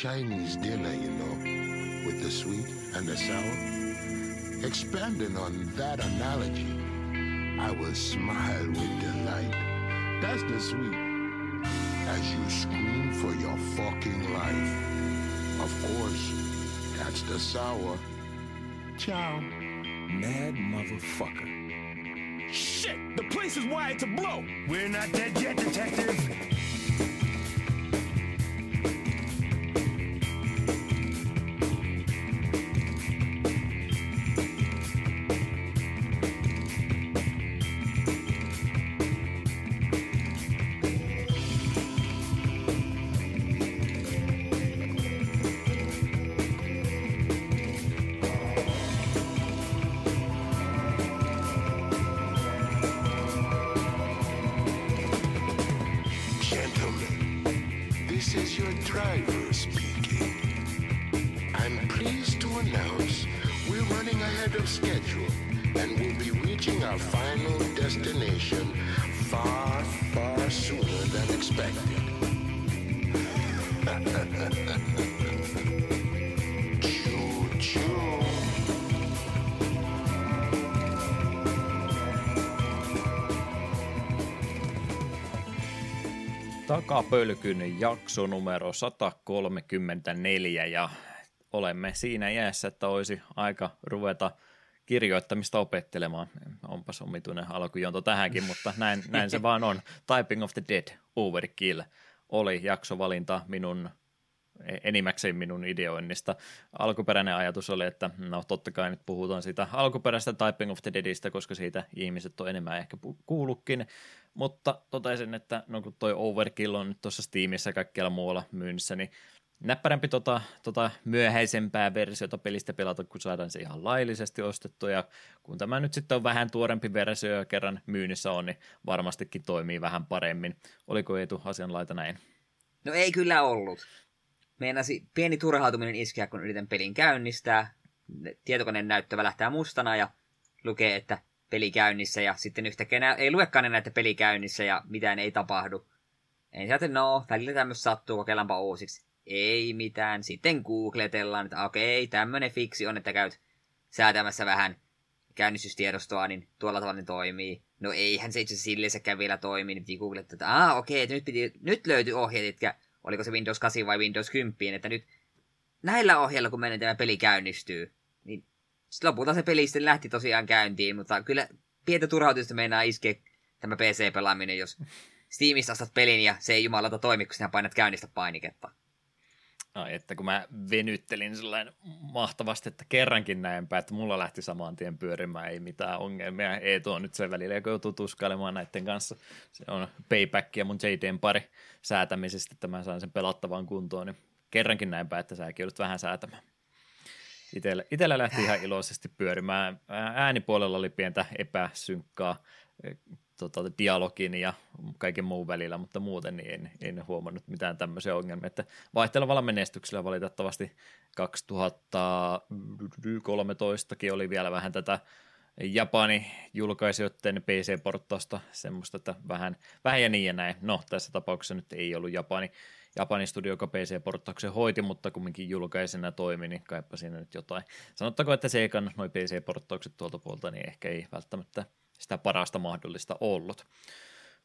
Speaker 3: Chinese dinner, you know, with the sweet and the sour. Expanding on that analogy, I will smile with delight. That's the sweet. As you scream for your fucking life. Of course, that's the sour. Ciao.
Speaker 4: Mad motherfucker. Shit! The place is wired to blow! We're not dead yet, detective!
Speaker 1: Takapölkyn jakso numero 134 ja olemme siinä jäässä, että olisi aika ruveta kirjoittamista opettelemaan. Onpas omituinen alkujonto tähänkin, mutta näin, näin se vaan on. Typing of the Dead, Overkill oli jaksovalinta minun enimmäkseen minun ideoinnista. Alkuperäinen ajatus oli, että no totta kai nyt puhutaan siitä alkuperäisestä Typing of the Deadistä, koska siitä ihmiset on enemmän ehkä kuullutkin, mutta totesin, että no kun toi Overkill on nyt tuossa Steamissa ja kaikkialla muualla myynnissä, niin näppärämpi tota, tota myöhäisempää versiota pelistä pelata, kun saadaan se ihan laillisesti ostettua, ja kun tämä nyt sitten on vähän tuorempi versio ja kerran myynnissä on, niin varmastikin toimii vähän paremmin. Oliko Eetu asianlaita näin?
Speaker 2: No ei kyllä ollut. Meinasi pieni turhautuminen iskeä, kun yritän pelin käynnistää. Tietokoneen näyttö välähtää mustana ja lukee, että peli käynnissä ja sitten yhtäkkiä ei luekaan enää, että peli käynnissä ja mitään ei tapahdu. En sieltä, no, välillä tämmöistä sattuu, kokeillaanpa uusiksi. Ei mitään. Sitten googletellaan, että okei, tämmönen fiksi on, että käyt säätämässä vähän käynnistystiedostoa, niin tuolla tavalla ne toimii. No eihän se itse asiassa silleensäkään vielä toimi, niin piti googlettaa, että ah, okei, että nyt, piti, nyt löytyi ohjeet, että oliko se Windows 8 vai Windows 10, että nyt näillä ohjeilla, kun meidän tämä peli käynnistyy, sitten lopulta se peli sitten lähti tosiaan käyntiin, mutta kyllä pientä turhautusta meinaa iskeä tämä PC-pelaaminen, jos Steamista ostat pelin ja se ei jumalata toimi, kun sinä painat käynnistä painiketta.
Speaker 1: Ai, että kun mä venyttelin sellainen mahtavasti, että kerrankin näinpä, että mulla lähti saman tien pyörimään, ei mitään ongelmia. Ei tuo nyt sen välillä, kun joutuu tuskailemaan näiden kanssa. Se on payback ja mun JDn pari säätämisestä, että mä saan sen pelattavan kuntoon, niin kerrankin näinpä, että säkin joudut vähän säätämään. Itellä, itellä lähti ihan iloisesti pyörimään. Äänipuolella oli pientä epäsynkkaa tota, dialogin ja kaiken muun välillä, mutta muuten niin en, en huomannut mitään tämmöisiä ongelmia. Että vaihtelevalla menestyksellä valitettavasti 2013kin oli vielä vähän tätä Japani julkaisijoiden PC-porttausta semmoista, että vähän, vähän ja niin ja näin. No, tässä tapauksessa nyt ei ollut Japani, Japanin studio, joka PC-porttauksen hoiti, mutta kumminkin julkaisena toimi, niin kaipa siinä nyt jotain. Sanottaako, että Seikan noin PC-porttaukset tuolta puolta, niin ehkä ei välttämättä sitä parasta mahdollista ollut.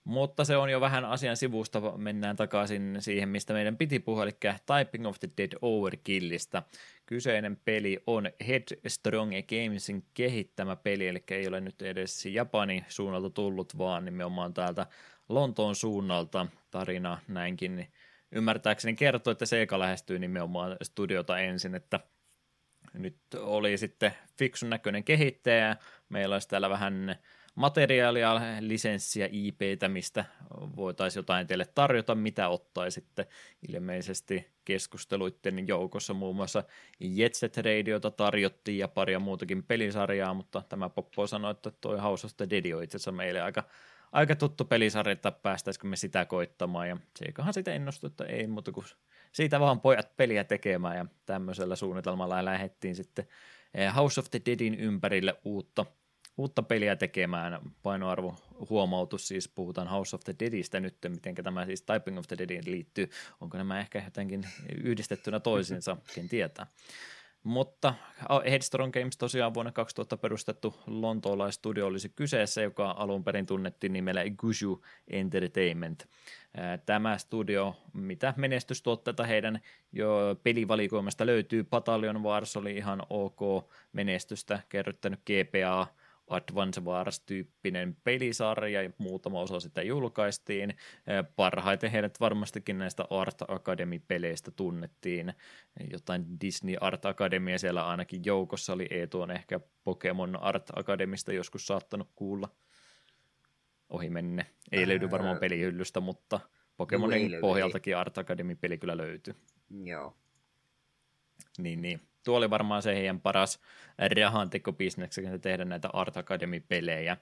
Speaker 1: Mutta se on jo vähän asian sivusta, mennään takaisin siihen, mistä meidän piti puhua, eli Typing of the Dead Overkillista. Kyseinen peli on Headstrong Gamesin kehittämä peli, eli ei ole nyt edes Japanin suunnalta tullut, vaan nimenomaan täältä Lontoon suunnalta tarina näinkin ymmärtääkseni kertoo, että Seika lähestyy nimenomaan studiota ensin, että nyt oli sitten fiksun näköinen kehittäjä, meillä olisi täällä vähän materiaalia, lisenssiä, IPtä, mistä voitaisiin jotain teille tarjota, mitä ottaisitte. Ilmeisesti keskusteluiden joukossa muun muassa Jetset Radiota tarjottiin ja paria muutakin pelisarjaa, mutta tämä Poppo sanoi, että toi House of the Dead on itse asiassa meille aika, aika tuttu pelisarja, että päästäisikö me sitä koittamaan, ja seikahan sitä innostui, että ei muuta kuin siitä vaan pojat peliä tekemään, ja tämmöisellä suunnitelmalla lähdettiin sitten eh, House of the Deadin ympärille uutta uutta peliä tekemään. Painoarvo huomautus, siis puhutaan House of the Deadistä nyt, miten tämä siis Typing of the Deadin liittyy. Onko nämä ehkä jotenkin yhdistettynä toisiinsa, ken tietää. Mutta Headstrong Games tosiaan vuonna 2000 perustettu lontoolaistudio olisi kyseessä, joka alun perin tunnettiin nimellä Gushu Entertainment. Tämä studio, mitä menestystuotteita heidän jo pelivalikoimasta löytyy, Battalion Wars oli ihan ok menestystä, kerryttänyt GPA, Advance Wars-tyyppinen pelisarja ja muutama osa sitä julkaistiin. Parhaiten heidät varmastikin näistä Art Academy-peleistä tunnettiin. Jotain Disney Art Academia siellä ainakin joukossa oli. Eetu on ehkä Pokemon Art Academista joskus saattanut kuulla ohi menne. Ei löydy varmaan pelihyllystä, mutta Pokemonin no, pohjaltakin Art Academy-peli kyllä löytyy.
Speaker 2: Joo.
Speaker 1: Niin, niin tuo oli varmaan se heidän paras rahantekobisneksen tehdä näitä Art Academy-pelejä,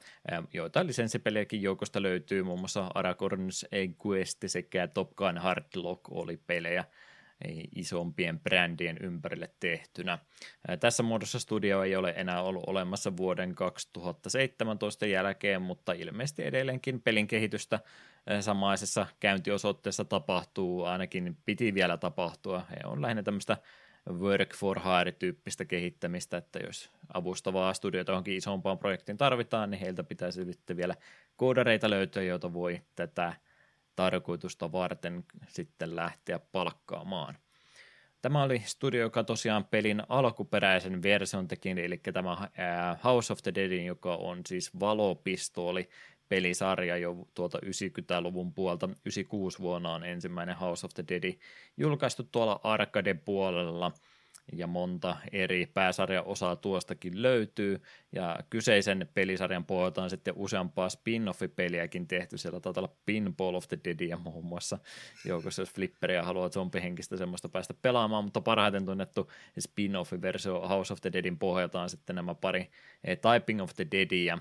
Speaker 1: joita lisenssipelejäkin joukosta löytyy, muun muassa Aragorn's Quest sekä Top Gun Hardlock oli pelejä isompien brändien ympärille tehtynä. Tässä muodossa studio ei ole enää ollut olemassa vuoden 2017 jälkeen, mutta ilmeisesti edelleenkin pelin kehitystä samaisessa käyntiosoitteessa tapahtuu, ainakin piti vielä tapahtua. He on lähinnä tämmöistä work for hire-tyyppistä kehittämistä, että jos avustavaa studiota johonkin isompaan projektiin tarvitaan, niin heiltä pitäisi sitten vielä koodareita löytyä, joita voi tätä tarkoitusta varten sitten lähteä palkkaamaan. Tämä oli studio, joka tosiaan pelin alkuperäisen version teki, eli tämä House of the Deadin, joka on siis valopistooli pelisarja jo tuolta 90-luvun puolta. 96 vuonna on ensimmäinen House of the Dead julkaistu tuolla arcade-puolella ja monta eri pääsarjaosaa tuostakin löytyy, ja kyseisen pelisarjan pohjalta on sitten useampaa spin-off-peliäkin tehty, siellä taitaa olla Pinball of the ja muun muassa joukossa, jos flipperiä haluaa zombihenkistä semmoista päästä pelaamaan, mutta parhaiten tunnettu spin-off-versio House of the Deadin pohjalta on sitten nämä pari eh, Typing of the Deadia,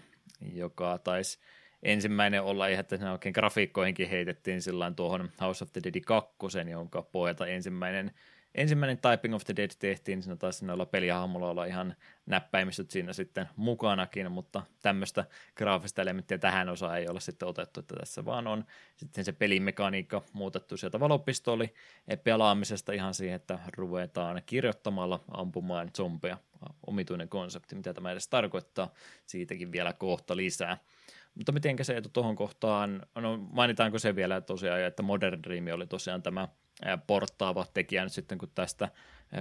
Speaker 1: joka taisi ensimmäinen olla ihan, että oikein grafiikkoihinkin heitettiin sillä tuohon House of the Dead 2, jonka pohjalta ensimmäinen, ensimmäinen Typing of the Dead tehtiin, siinä taisi olla pelihahmolla olla ihan näppäimistöt siinä sitten mukanakin, mutta tämmöistä graafista elementtiä tähän osaan ei ole sitten otettu, että tässä vaan on sitten se pelimekaniikka muutettu sieltä valopistooli pelaamisesta ihan siihen, että ruvetaan kirjoittamalla ampumaan zombeja. Omituinen konsepti, mitä tämä edes tarkoittaa, siitäkin vielä kohta lisää. Mutta miten se tuohon kohtaan, no mainitaanko se vielä tosiaan, että Modern Dream oli tosiaan tämä porttaava tekijä nyt sitten, kun tästä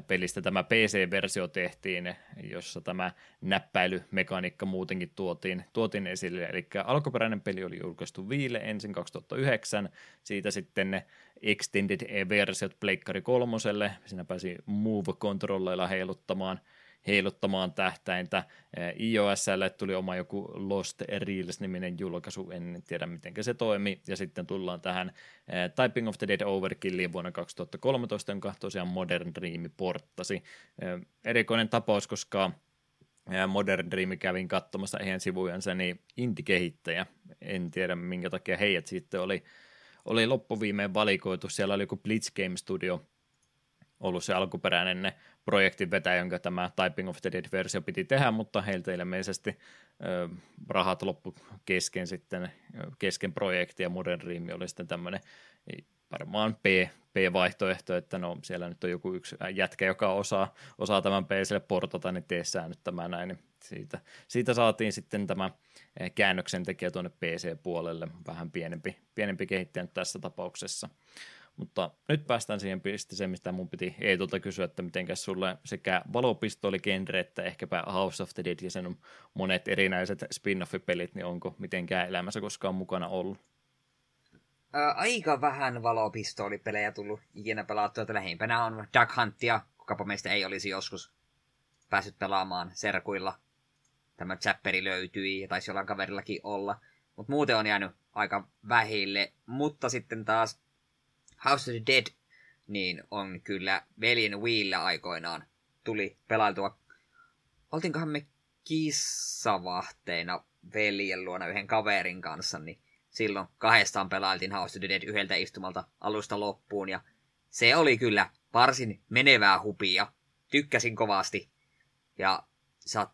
Speaker 1: pelistä tämä PC-versio tehtiin, jossa tämä näppäilymekaniikka muutenkin tuotiin, tuotiin esille. Eli alkuperäinen peli oli julkaistu Viille ensin 2009, siitä sitten ne Extended versiot Pleikkari kolmoselle, siinä pääsi Move-kontrolleilla heiluttamaan heiluttamaan tähtäintä. iOSlle tuli oma joku Lost Reels-niminen julkaisu, en tiedä miten se toimi, ja sitten tullaan tähän Typing of the Dead Overkilliin vuonna 2013, jonka tosiaan Modern Dream porttasi. Erikoinen tapaus, koska Modern Dream kävin katsomassa heidän sivujansa, niin indie-kehittäjä, en tiedä minkä takia heidät sitten oli, oli loppuviimeen valikoitu, siellä oli joku Blitz Game Studio, ollut se alkuperäinen projektin vetäjä, jonka tämä Typing of the Dead-versio piti tehdä, mutta heiltä ilmeisesti ö, rahat loppu kesken sitten, kesken projekti ja Modern Dream oli sitten tämmöinen varmaan P, P-vaihtoehto, että no siellä nyt on joku yksi jätkä, joka osaa, osaa tämän PClle portata, niin tee sä nyt tämä näin, niin siitä, siitä saatiin sitten tämä käännöksen tekijä tuonne PC-puolelle, vähän pienempi, pienempi kehittäjä tässä tapauksessa. Mutta nyt päästään siihen pisteeseen, mistä mun piti Eetulta kysyä, että mitenkäs sulle sekä valopistooligenre että ehkäpä House of the Dead ja sen monet erinäiset spin-off-pelit, niin onko mitenkään elämässä koskaan mukana ollut?
Speaker 2: Ää, aika vähän valopistoolipelejä tullut ikinä pelattua, että lähimpänä on Duck Huntia, kukapa meistä ei olisi joskus päässyt pelaamaan serkuilla. Tämä Zapperi löytyi ja taisi jollain kaverillakin olla. Mutta muuten on jäänyt aika vähille. Mutta sitten taas House of the Dead niin on kyllä veljen Wheellä aikoinaan tuli pelailtua. Oltiinkohan me kissavahteina veljen luona yhden kaverin kanssa, niin silloin kahdestaan pelailtiin House of the Dead yhdeltä istumalta alusta loppuun, ja se oli kyllä varsin menevää hupia. Tykkäsin kovasti. Ja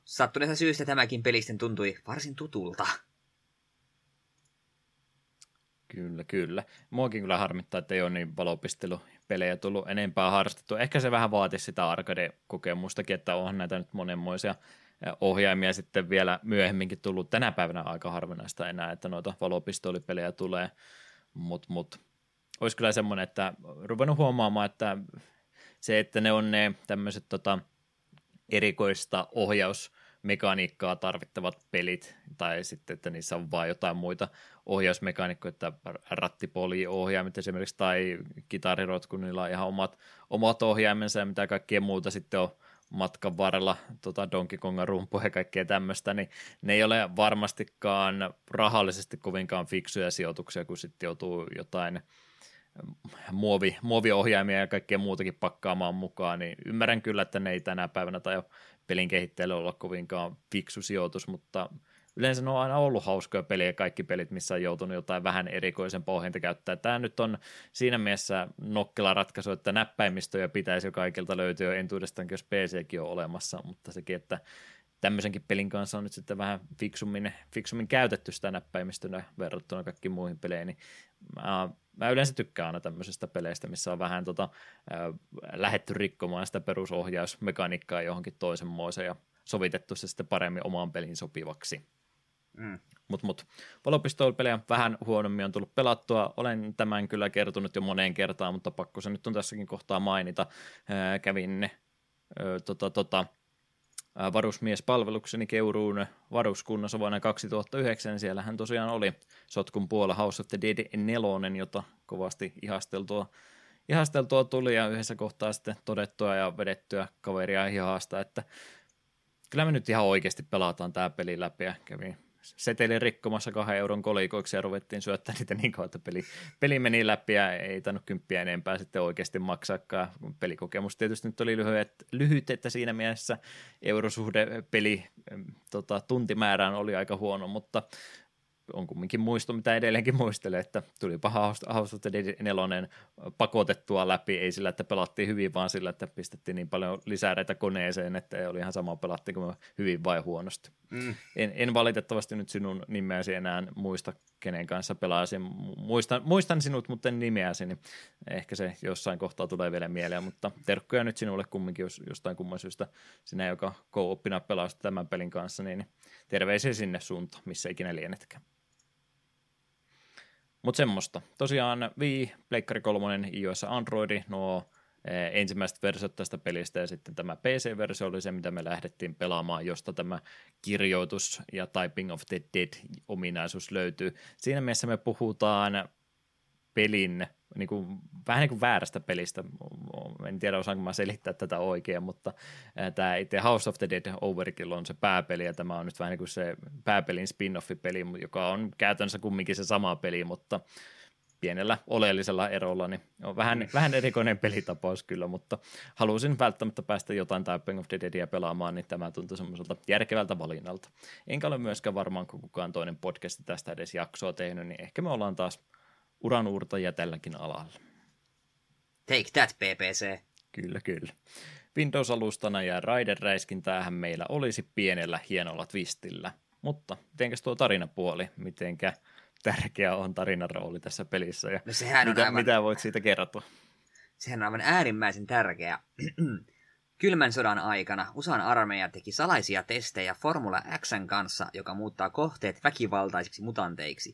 Speaker 2: sattuneesta syystä tämäkin pelisten tuntui varsin tutulta.
Speaker 1: Kyllä, kyllä. Muakin kyllä harmittaa, että ei ole niin valopistelupelejä tullut enempää harrastettu. Ehkä se vähän vaatisi sitä arcade-kokemustakin, että onhan näitä nyt monenmoisia ohjaimia sitten vielä myöhemminkin tullut tänä päivänä aika harvinaista enää, että noita valopistoolipelejä tulee, mutta mut, olisi kyllä semmoinen, että ruvennut huomaamaan, että se, että ne on ne tämmöiset tota, erikoista ohjaus mekaniikkaa tarvittavat pelit, tai sitten, että niissä on vain jotain muita ohjausmekaniikkoja, että rattipoli-ohjaimet esimerkiksi, tai kitarirot, kun niillä on ihan omat, omat ohjaimensa ja mitä kaikkea muuta sitten on matkan varrella tota Donkey Kongan rumpuja ja kaikkea tämmöistä, niin ne ei ole varmastikaan rahallisesti kovinkaan fiksuja sijoituksia, kun sitten joutuu jotain muovi, muoviohjaimia ja kaikkea muutakin pakkaamaan mukaan, niin ymmärrän kyllä, että ne ei tänä päivänä tai pelin kehittäjälle olla kovinkaan fiksu sijoitus, mutta yleensä ne on aina ollut hauskoja pelejä, kaikki pelit, missä on joutunut jotain vähän erikoisen pohjinta käyttää. Tämä nyt on siinä mielessä nokkela ratkaisu, että näppäimistöjä pitäisi jo kaikilta löytyä entuudestaan, jos PCkin on olemassa, mutta sekin, että tämmöisenkin pelin kanssa on nyt sitten vähän fiksummin, fiksummin käytetty sitä näppäimistönä verrattuna kaikkiin muihin peleihin, niin mä yleensä tykkään aina tämmöisistä peleistä, missä on vähän tota, äh, lähetty rikkomaan sitä perusohjausmekaniikkaa johonkin toisenmoiseen ja sovitettu se sitten paremmin omaan pelin sopivaksi. Mm. Mutta mut, valopistoolipelejä vähän huonommin on tullut pelattua. Olen tämän kyllä kertonut jo moneen kertaan, mutta pakko se nyt on tässäkin kohtaa mainita. Ää, kävin ne, ö, tota, tota, varusmiespalvelukseni Keuruun varuskunnassa vuonna 2009. Niin siellähän tosiaan oli Sotkun puolella House of the Dead 4, jota kovasti ihasteltua, ihasteltua tuli ja yhdessä kohtaa sitten todettua ja vedettyä kaveria hihasta, että kyllä me nyt ihan oikeasti pelataan tämä peli läpi ja kävin setelin rikkomassa kahden euron kolikoiksi ja ruvettiin syöttää niitä niin kauan, että peli, peli meni läpi ja ei tainnut kymppiä enempää sitten oikeasti maksaakaan. Pelikokemus tietysti nyt oli lyhyt, lyhyt että siinä mielessä eurosuhde peli tota, tuntimäärään oli aika huono, mutta on kumminkin muisto, mitä edelleenkin muistelee, että tuli paha House of the Dead 4 pakotettua läpi, ei sillä, että pelattiin hyvin, vaan sillä, että pistettiin niin paljon lisäreitä koneeseen, että ei oli ihan sama kuin hyvin vai huonosti. Mm. En, en, valitettavasti nyt sinun nimeäsi enää muista, kenen kanssa pelasin. Muistan, muistan sinut, mutta en nimeäsi, niin ehkä se jossain kohtaa tulee vielä mieleen, mutta terkkuja nyt sinulle kumminkin, jos jostain kumman syystä sinä, joka co-oppina pelasi tämän pelin kanssa, niin terveisiä sinne suuntaan, missä ikinä lienetkään. Mutta semmoista. Tosiaan Wii, Pleikkari 3, iOS Androidi, nuo eh, ensimmäiset versiot tästä pelistä ja sitten tämä PC-versio oli se, mitä me lähdettiin pelaamaan, josta tämä kirjoitus ja Typing of the Dead-ominaisuus löytyy. Siinä mielessä me puhutaan pelin niin kuin, vähän niin kuin väärästä pelistä. En tiedä, osaanko mä selittää tätä oikein, mutta tämä itse House of the Dead Overkill on se pääpeli, ja tämä on nyt vähän niin kuin se pääpelin spin-off-peli, joka on käytännössä kumminkin se sama peli, mutta pienellä oleellisella erolla, niin on vähän, mm. vähän erikoinen pelitapaus kyllä, mutta halusin välttämättä päästä jotain Typing of the Deadia pelaamaan, niin tämä tuntui semmoiselta järkevältä valinnalta. Enkä ole myöskään varmaan kukaan toinen podcasti tästä edes jaksoa tehnyt, niin ehkä me ollaan taas uranuurtajia tälläkin alalla.
Speaker 2: Take that, PPC.
Speaker 1: Kyllä, kyllä. Windows-alustana ja Raider-räiskintäähän meillä olisi pienellä hienolla twistillä. Mutta mitenkäs tuo tarinapuoli, mitenkä tärkeä on tarinan rooli tässä pelissä ja
Speaker 2: no sehän
Speaker 1: mitä,
Speaker 2: on aivan,
Speaker 1: mitä voit siitä kertoa?
Speaker 2: Sehän on aivan äärimmäisen tärkeä. Kylmän sodan aikana USAn armeija teki salaisia testejä Formula Xn kanssa, joka muuttaa kohteet väkivaltaisiksi mutanteiksi.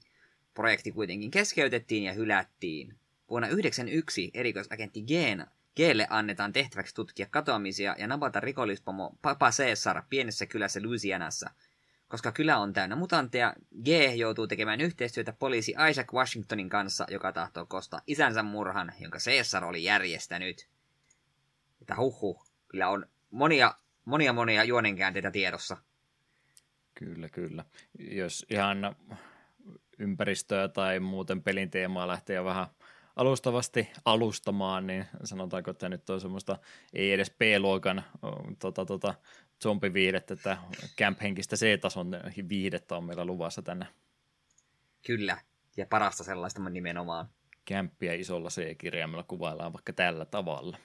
Speaker 2: Projekti kuitenkin keskeytettiin ja hylättiin. Vuonna 1991 erikoisagentti Geen Geelle annetaan tehtäväksi tutkia katoamisia ja napata rikollispomo Papa Caesar pienessä kylässä Louisianassa – koska kylä on täynnä mutantteja, G joutuu tekemään yhteistyötä poliisi Isaac Washingtonin kanssa, joka tahtoo kostaa isänsä murhan, jonka Caesar oli järjestänyt. Että huhhuh, kyllä on monia, monia, monia juonenkäänteitä tiedossa.
Speaker 1: Kyllä, kyllä. Jos ihan ympäristöä tai muuten pelin teemaa lähtee vähän alustavasti alustamaan, niin sanotaanko, että nyt on semmoista ei edes B-luokan tota, tota, zombiviihdettä, että camp-henkistä C-tason viihdettä on meillä luvassa tänne.
Speaker 2: Kyllä, ja parasta sellaista nimenomaan.
Speaker 1: Kämppiä isolla C-kirjaimella kuvaillaan vaikka tällä tavalla.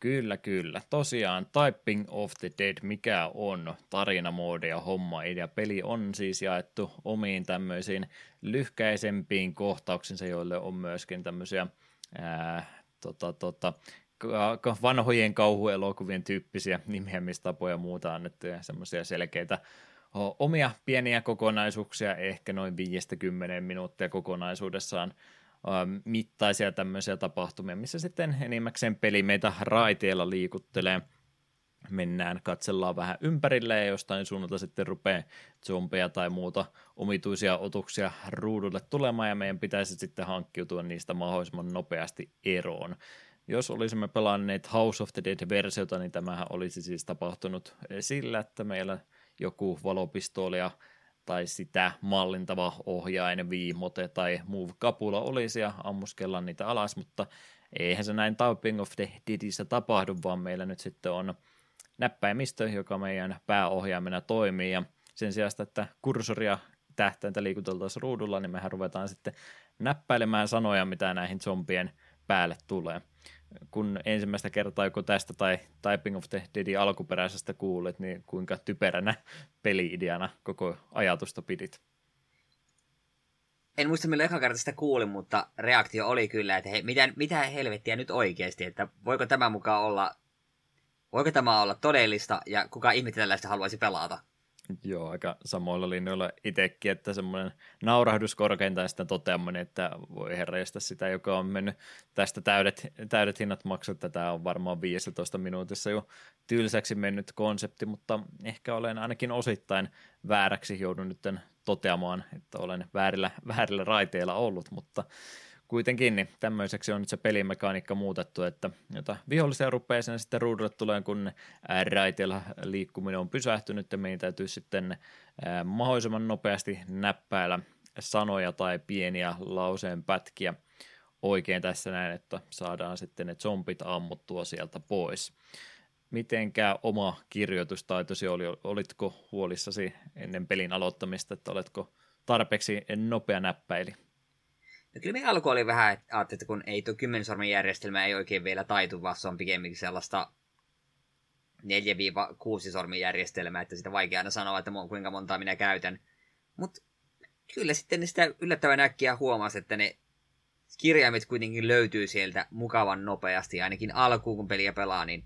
Speaker 1: Kyllä, kyllä. Tosiaan Typing of the Dead, mikä on tarinamoodi ja homma idea. Peli on siis jaettu omiin tämmöisiin lyhkäisempiin kohtauksinsa, joille on myöskin tämmöisiä ää, tota, tota, vanhojen kauhuelokuvien tyyppisiä nimeämistapoja ja muuta annettuja semmoisia selkeitä omia pieniä kokonaisuuksia, ehkä noin 5-10 minuuttia kokonaisuudessaan mittaisia tämmöisiä tapahtumia, missä sitten enimmäkseen peli meitä raiteella liikuttelee. Mennään, katsellaan vähän ympärille ja jostain suunnalta sitten rupeaa zombeja tai muuta omituisia otuksia ruudulle tulemaan ja meidän pitäisi sitten hankkiutua niistä mahdollisimman nopeasti eroon. Jos olisimme pelanneet House of the Dead-versiota, niin tämähän olisi siis tapahtunut sillä, että meillä joku valopistooli ja tai sitä mallintava ohjain, viimote tai move-kapula olisi ja ammuskella niitä alas, mutta eihän se näin Typing of the Deadissä tapahdu, vaan meillä nyt sitten on näppäimistö, joka meidän pääohjaimena toimii. Ja sen sijaan, että kursoria tähtäintä liikuteltaisiin ruudulla, niin mehän ruvetaan sitten näppäilemään sanoja, mitä näihin zombien päälle tulee kun ensimmäistä kertaa joko tästä tai Typing of the Deadin alkuperäisestä kuulet, niin kuinka typeränä peli-ideana koko ajatusta pidit?
Speaker 2: En muista millä eka kerta sitä kuulin, mutta reaktio oli kyllä, että he, mitä, mitä helvettiä nyt oikeasti, että voiko tämä mukaan olla, voiko tämä olla todellista ja kuka ihme tällaista haluaisi pelata?
Speaker 1: Joo, aika samoilla linjoilla itsekin, että semmoinen naurahdus korkeintaan sitten toteaminen, että voi herreistä sitä, joka on mennyt tästä täydet, täydet hinnat maksat, tämä on varmaan 15 minuutissa jo tylsäksi mennyt konsepti, mutta ehkä olen ainakin osittain vääräksi joudun nyt toteamaan, että olen väärillä, väärillä raiteilla ollut, mutta kuitenkin niin tämmöiseksi on nyt se pelimekaniikka muutettu, että jota vihollisia rupeaa sen sitten ruudulle tulee, kun raiteilla liikkuminen on pysähtynyt ja meidän täytyy sitten mahdollisimman nopeasti näppäillä sanoja tai pieniä lauseen pätkiä oikein tässä näin, että saadaan sitten ne zombit ammuttua sieltä pois. Mitenkä oma kirjoitustaitosi oli, olitko huolissasi ennen pelin aloittamista, että oletko tarpeeksi nopea näppäili?
Speaker 2: No kyllä me alku oli vähän, että, että kun ei tuo kymmensormen järjestelmä ei oikein vielä taitu, vaan se on pikemminkin sellaista 4-6 sormin järjestelmää, että sitä vaikea aina sanoa, että kuinka montaa minä käytän. Mutta kyllä sitten sitä yllättävän äkkiä huomasi, että ne kirjaimet kuitenkin löytyy sieltä mukavan nopeasti, ainakin alkuun kun peliä pelaa, niin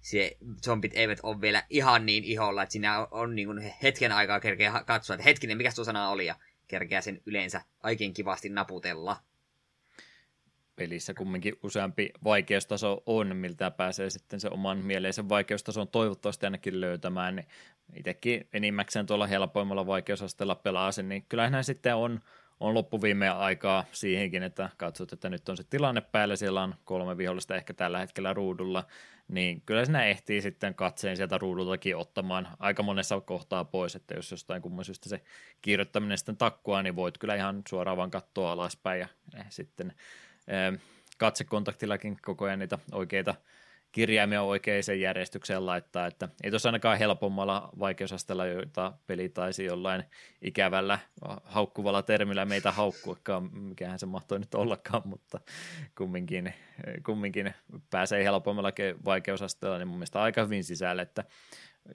Speaker 2: se zombit eivät ole vielä ihan niin iholla, että siinä on, on niin kuin hetken aikaa kerkeä katsoa, että hetkinen, mikä tuo sana oli, ja kerkeä sen yleensä oikein kivasti naputella.
Speaker 1: Pelissä kumminkin useampi vaikeustaso on, miltä pääsee sitten se oman mieleisen vaikeustason toivottavasti ainakin löytämään. Niin itsekin enimmäkseen tuolla helpoimmalla vaikeusasteella pelaa sen, niin kyllähän sitten on, on loppuviimeen aikaa siihenkin, että katsot, että nyt on se tilanne päällä, siellä on kolme vihollista ehkä tällä hetkellä ruudulla, niin kyllä sinä ehtii sitten katseen sieltä ruudultakin ottamaan aika monessa kohtaa pois, että jos jostain kumman syystä se kirjoittaminen sitten takkua, niin voit kyllä ihan suoraan vaan katsoa alaspäin ja eh, sitten eh, katsekontaktillakin koko ajan niitä oikeita kirjaimia oikeaan järjestykseen laittaa, että ei tuossa ainakaan helpommalla vaikeusasteella, joita peli taisi jollain ikävällä haukkuvalla termillä meitä haukkuakaan, mikähän se mahtoi nyt ollakaan, mutta kumminkin, kumminkin pääsee helpommalla vaikeusasteella, niin mun mielestä aika hyvin sisälle, että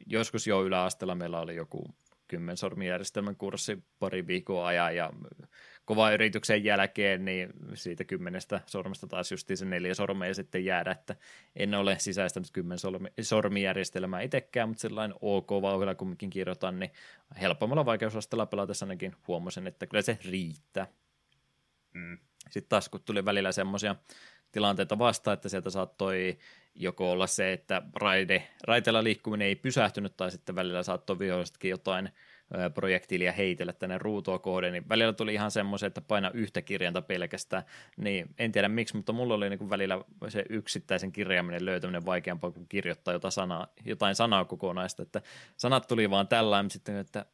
Speaker 1: joskus jo yläasteella meillä oli joku kymmensormijärjestelmän kurssi pari viikkoa ajan ja kovan yrityksen jälkeen, niin siitä kymmenestä sormesta taas justiin se neljä sormea sitten jäädä, että en ole sisäistänyt kymmen sormijärjestelmää itsekään, mutta sellainen ok vauhdilla kumminkin kirjoitan, niin helpommalla vaikeusasteella pelatessa ainakin huomasin, että kyllä se riittää. Mm. Sitten taas kun tuli välillä semmoisia tilanteita vastaan, että sieltä saattoi joko olla se, että raide, raiteella liikkuminen ei pysähtynyt, tai sitten välillä saattoi vihollisetkin jotain projektiilia heitellä tänne ruutua kohden, niin välillä tuli ihan semmoisen, että paina yhtä kirjainta pelkästään, niin en tiedä miksi, mutta mulla oli niin kuin välillä se yksittäisen kirjaaminen löytäminen vaikeampaa kuin kirjoittaa jotain sanaa, jotain sanaa kokonaista, että sanat tuli vaan tällainen, sitten että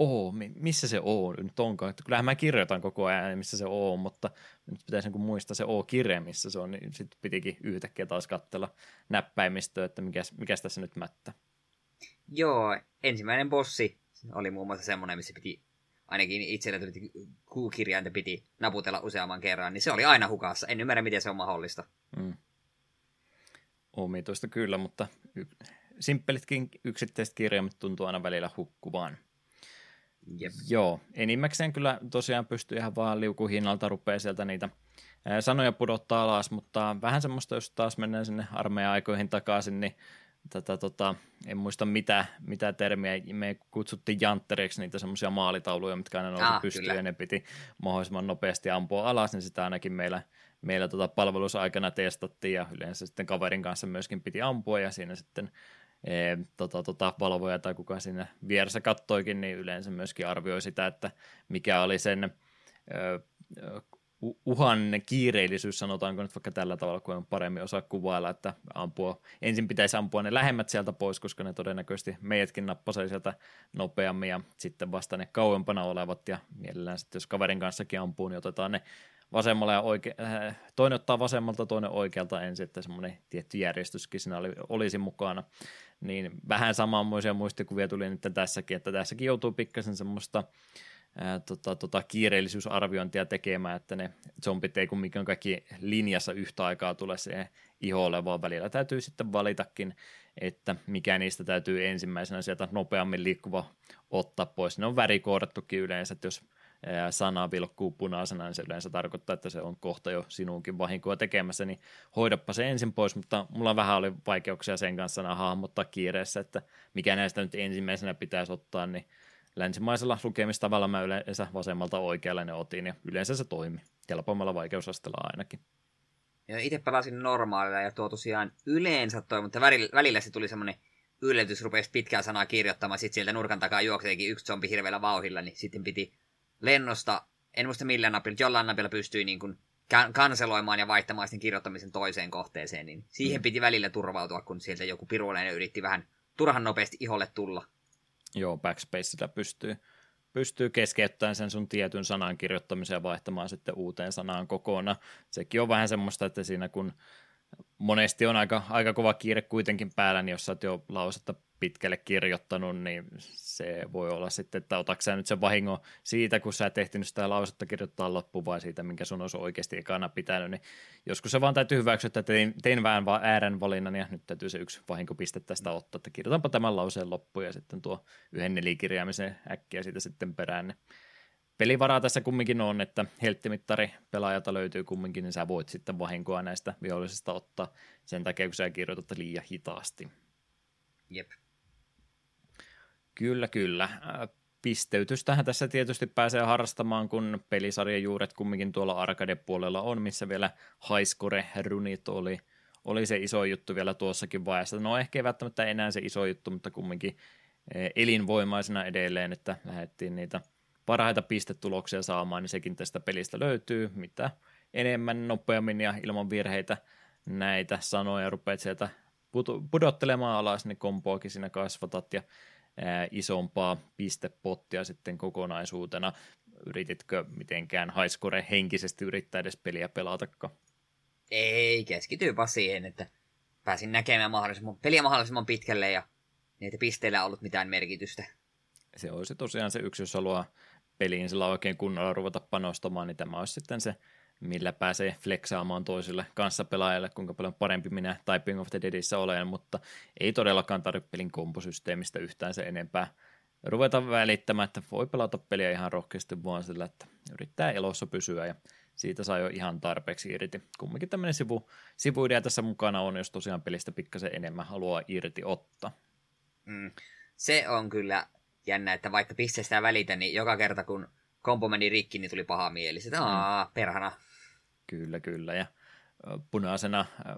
Speaker 1: O, missä se O nyt onkaan, että kyllähän mä kirjoitan koko ajan, missä se O on, mutta nyt pitäisi niin muistaa se O-kirja, missä se on, niin sitten pitikin yhtäkkiä taas katsella näppäimistöä, että mikäs, mikäs tässä nyt mättä.
Speaker 2: Joo, ensimmäinen bossi oli muun muassa semmoinen, missä piti ainakin itsellä tuli Q-kirjainta piti naputella useamman kerran, niin se oli aina hukassa. En ymmärrä, miten se on mahdollista. Mm.
Speaker 1: Omituista kyllä, mutta y- simppelitkin yksittäiset kirjaimet tuntuu aina välillä hukkuvaan. Jep. Joo, enimmäkseen kyllä tosiaan pystyy ihan vaan liukuhinnalta rupeaa sieltä niitä sanoja pudottaa alas, mutta vähän semmoista, jos taas mennään sinne armeijan aikoihin takaisin, niin tätä, tota, en muista mitä, mitä termiä, me kutsuttiin janttereiksi niitä semmoisia maalitauluja, mitkä aina nousi ah, pystyyn ja ne piti mahdollisimman nopeasti ampua alas, niin sitä ainakin meillä, meillä tota palvelusaikana testattiin ja yleensä sitten kaverin kanssa myöskin piti ampua ja siinä sitten tota, tota, valvoja tai kuka siinä vieressä kattoikin, niin yleensä myöskin arvioi sitä, että mikä oli sen ö, uhan kiireellisyys, sanotaanko nyt vaikka tällä tavalla, kun on paremmin osaa kuvailla, että ampua, ensin pitäisi ampua ne lähemmät sieltä pois, koska ne todennäköisesti meidätkin nappasee sieltä nopeammin ja sitten vasta ne kauempana olevat ja mielellään sitten jos kaverin kanssakin ampuu, niin otetaan ne vasemmalla ja oike- äh, toinen ottaa vasemmalta, toinen oikealta ensin, että semmoinen tietty järjestyskin siinä oli, olisi mukana. Niin vähän samanmoisia muistikuvia tuli nyt tässäkin, että tässäkin joutuu pikkasen semmoista ää, tota, tota, kiireellisyysarviointia tekemään, että ne zombit ei kumminkaan kaikki linjassa yhtä aikaa tule siihen iholle, vaan välillä täytyy sitten valitakin, että mikä niistä täytyy ensimmäisenä sieltä nopeammin liikkuva ottaa pois. Ne on värikoodattukin yleensä, että jos sana vilkkuu punaisena, niin se yleensä tarkoittaa, että se on kohta jo sinunkin vahinkoa tekemässä, niin hoidappa se ensin pois, mutta mulla vähän oli vaikeuksia sen kanssa hahmottaa kiireessä, että mikä näistä nyt ensimmäisenä pitäisi ottaa, niin länsimaisella lukemistavalla mä yleensä vasemmalta oikealle ne otin ja yleensä se toimi. Helpommalla vaikeusasteella ainakin.
Speaker 2: Ja itse pelasin normaalilla ja tuo tosiaan yleensä toi, mutta välillä, välillä se tuli semmoinen yllätys, rupesi pitkää sanaa kirjoittamaan, sitten sieltä nurkan takaa juokseekin yksi zombi hirveällä vauhilla, niin sitten piti lennosta, en muista millään napilla, jollain napilla pystyi niin kuin kanseloimaan ja vaihtamaan sen kirjoittamisen toiseen kohteeseen, niin siihen mm. piti välillä turvautua, kun sieltä joku piruleinen yritti vähän turhan nopeasti iholle tulla.
Speaker 1: Joo, backspacella pystyy, pystyy keskeyttämään sen sun tietyn sanan kirjoittamisen ja vaihtamaan sitten uuteen sanaan kokonaan. Sekin on vähän semmoista, että siinä kun monesti on aika, aika kova kiire kuitenkin päällä, niin jos sä oot jo lausetta pitkälle kirjoittanut, niin se voi olla sitten, että otatko sä nyt sen vahingon siitä, kun sä et ehtinyt sitä lausetta kirjoittaa loppuun, vai siitä, minkä sun olisi oikeasti ekana pitänyt, niin joskus se vaan täytyy hyväksyä, että tein, tein vähän vaan äärän valinnan, ja nyt täytyy se yksi vahinkopiste tästä ottaa, että kirjoitanpa tämän lauseen loppuun, ja sitten tuo yhden nelikirjaamisen äkkiä siitä sitten perään, niin pelivaraa tässä kumminkin on, että helttimittari pelaajalta löytyy kumminkin, niin sä voit sitten vahinkoa näistä vihollisista ottaa sen takia, kun sä kirjoitat liian hitaasti.
Speaker 2: Jep.
Speaker 1: Kyllä, kyllä. Pisteytystähän tässä tietysti pääsee harrastamaan, kun pelisarjan juuret kumminkin tuolla arcade-puolella on, missä vielä Highscore-runit oli, oli se iso juttu vielä tuossakin vaiheessa. No ehkä ei välttämättä enää se iso juttu, mutta kumminkin elinvoimaisena edelleen, että lähdettiin niitä parhaita pistetuloksia saamaan, niin sekin tästä pelistä löytyy. Mitä enemmän, nopeammin ja ilman virheitä näitä sanoja rupeat sieltä pudottelemaan alas, niin kompoakin siinä kasvatat ja ää, isompaa pistepottia sitten kokonaisuutena. Yrititkö mitenkään highscore henkisesti yrittää edes peliä pelatakaan?
Speaker 2: Ei, keskityy vaan siihen, että pääsin näkemään mahdollisimman, peliä mahdollisimman pitkälle ja niitä pisteillä ei ollut mitään merkitystä.
Speaker 1: Se olisi tosiaan se yksi, jos haluaa peliin sillä oikein kunnolla ruveta panostamaan, niin tämä olisi sitten se, millä pääsee flexaamaan toisille kanssapelaajalle, kuinka paljon parempi minä Typing of the Deadissä olen, mutta ei todellakaan tarvitse pelin komposysteemistä yhtään se enempää ruveta välittämään, että voi pelata peliä ihan rohkeasti vaan sillä, että yrittää elossa pysyä ja siitä saa jo ihan tarpeeksi irti. Kumminkin tämmöinen sivu, sivuidea tässä mukana on, jos tosiaan pelistä pikkasen enemmän haluaa irti ottaa.
Speaker 2: Mm. Se on kyllä jännä, että vaikka pisteestä välitä, niin joka kerta kun kompo meni rikki, niin tuli paha mieli. Sitten, aa, mm. perhana.
Speaker 1: Kyllä, kyllä. Ja punaisena äh,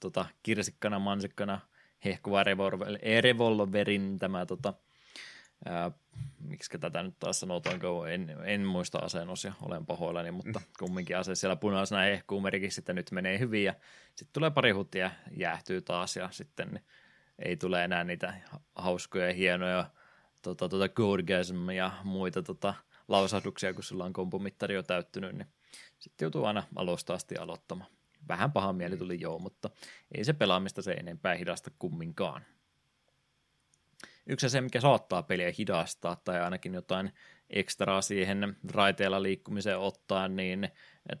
Speaker 1: tota, kirsikkana, mansikkana hehkuva revolverin tämä tota, miksi tätä nyt taas sanotaanko, en, en muista aseen osia, olen pahoillani, mutta mm. kumminkin ase siellä punaisena hehkuu merkiksi, että nyt menee hyvin ja sitten tulee pari hutia jäähtyy taas ja sitten ei tule enää niitä hauskoja ja hienoja tota, tota Gorgasm ja muita tota, lausahduksia, kun sulla on kompumittari jo täyttynyt, niin sitten joutuu aina alusta asti aloittamaan. Vähän paha mieli tuli joo, mutta ei se pelaamista se enempää hidasta kumminkaan yksi se, mikä saattaa peliä hidastaa tai ainakin jotain ekstraa siihen raiteella liikkumiseen ottaa, niin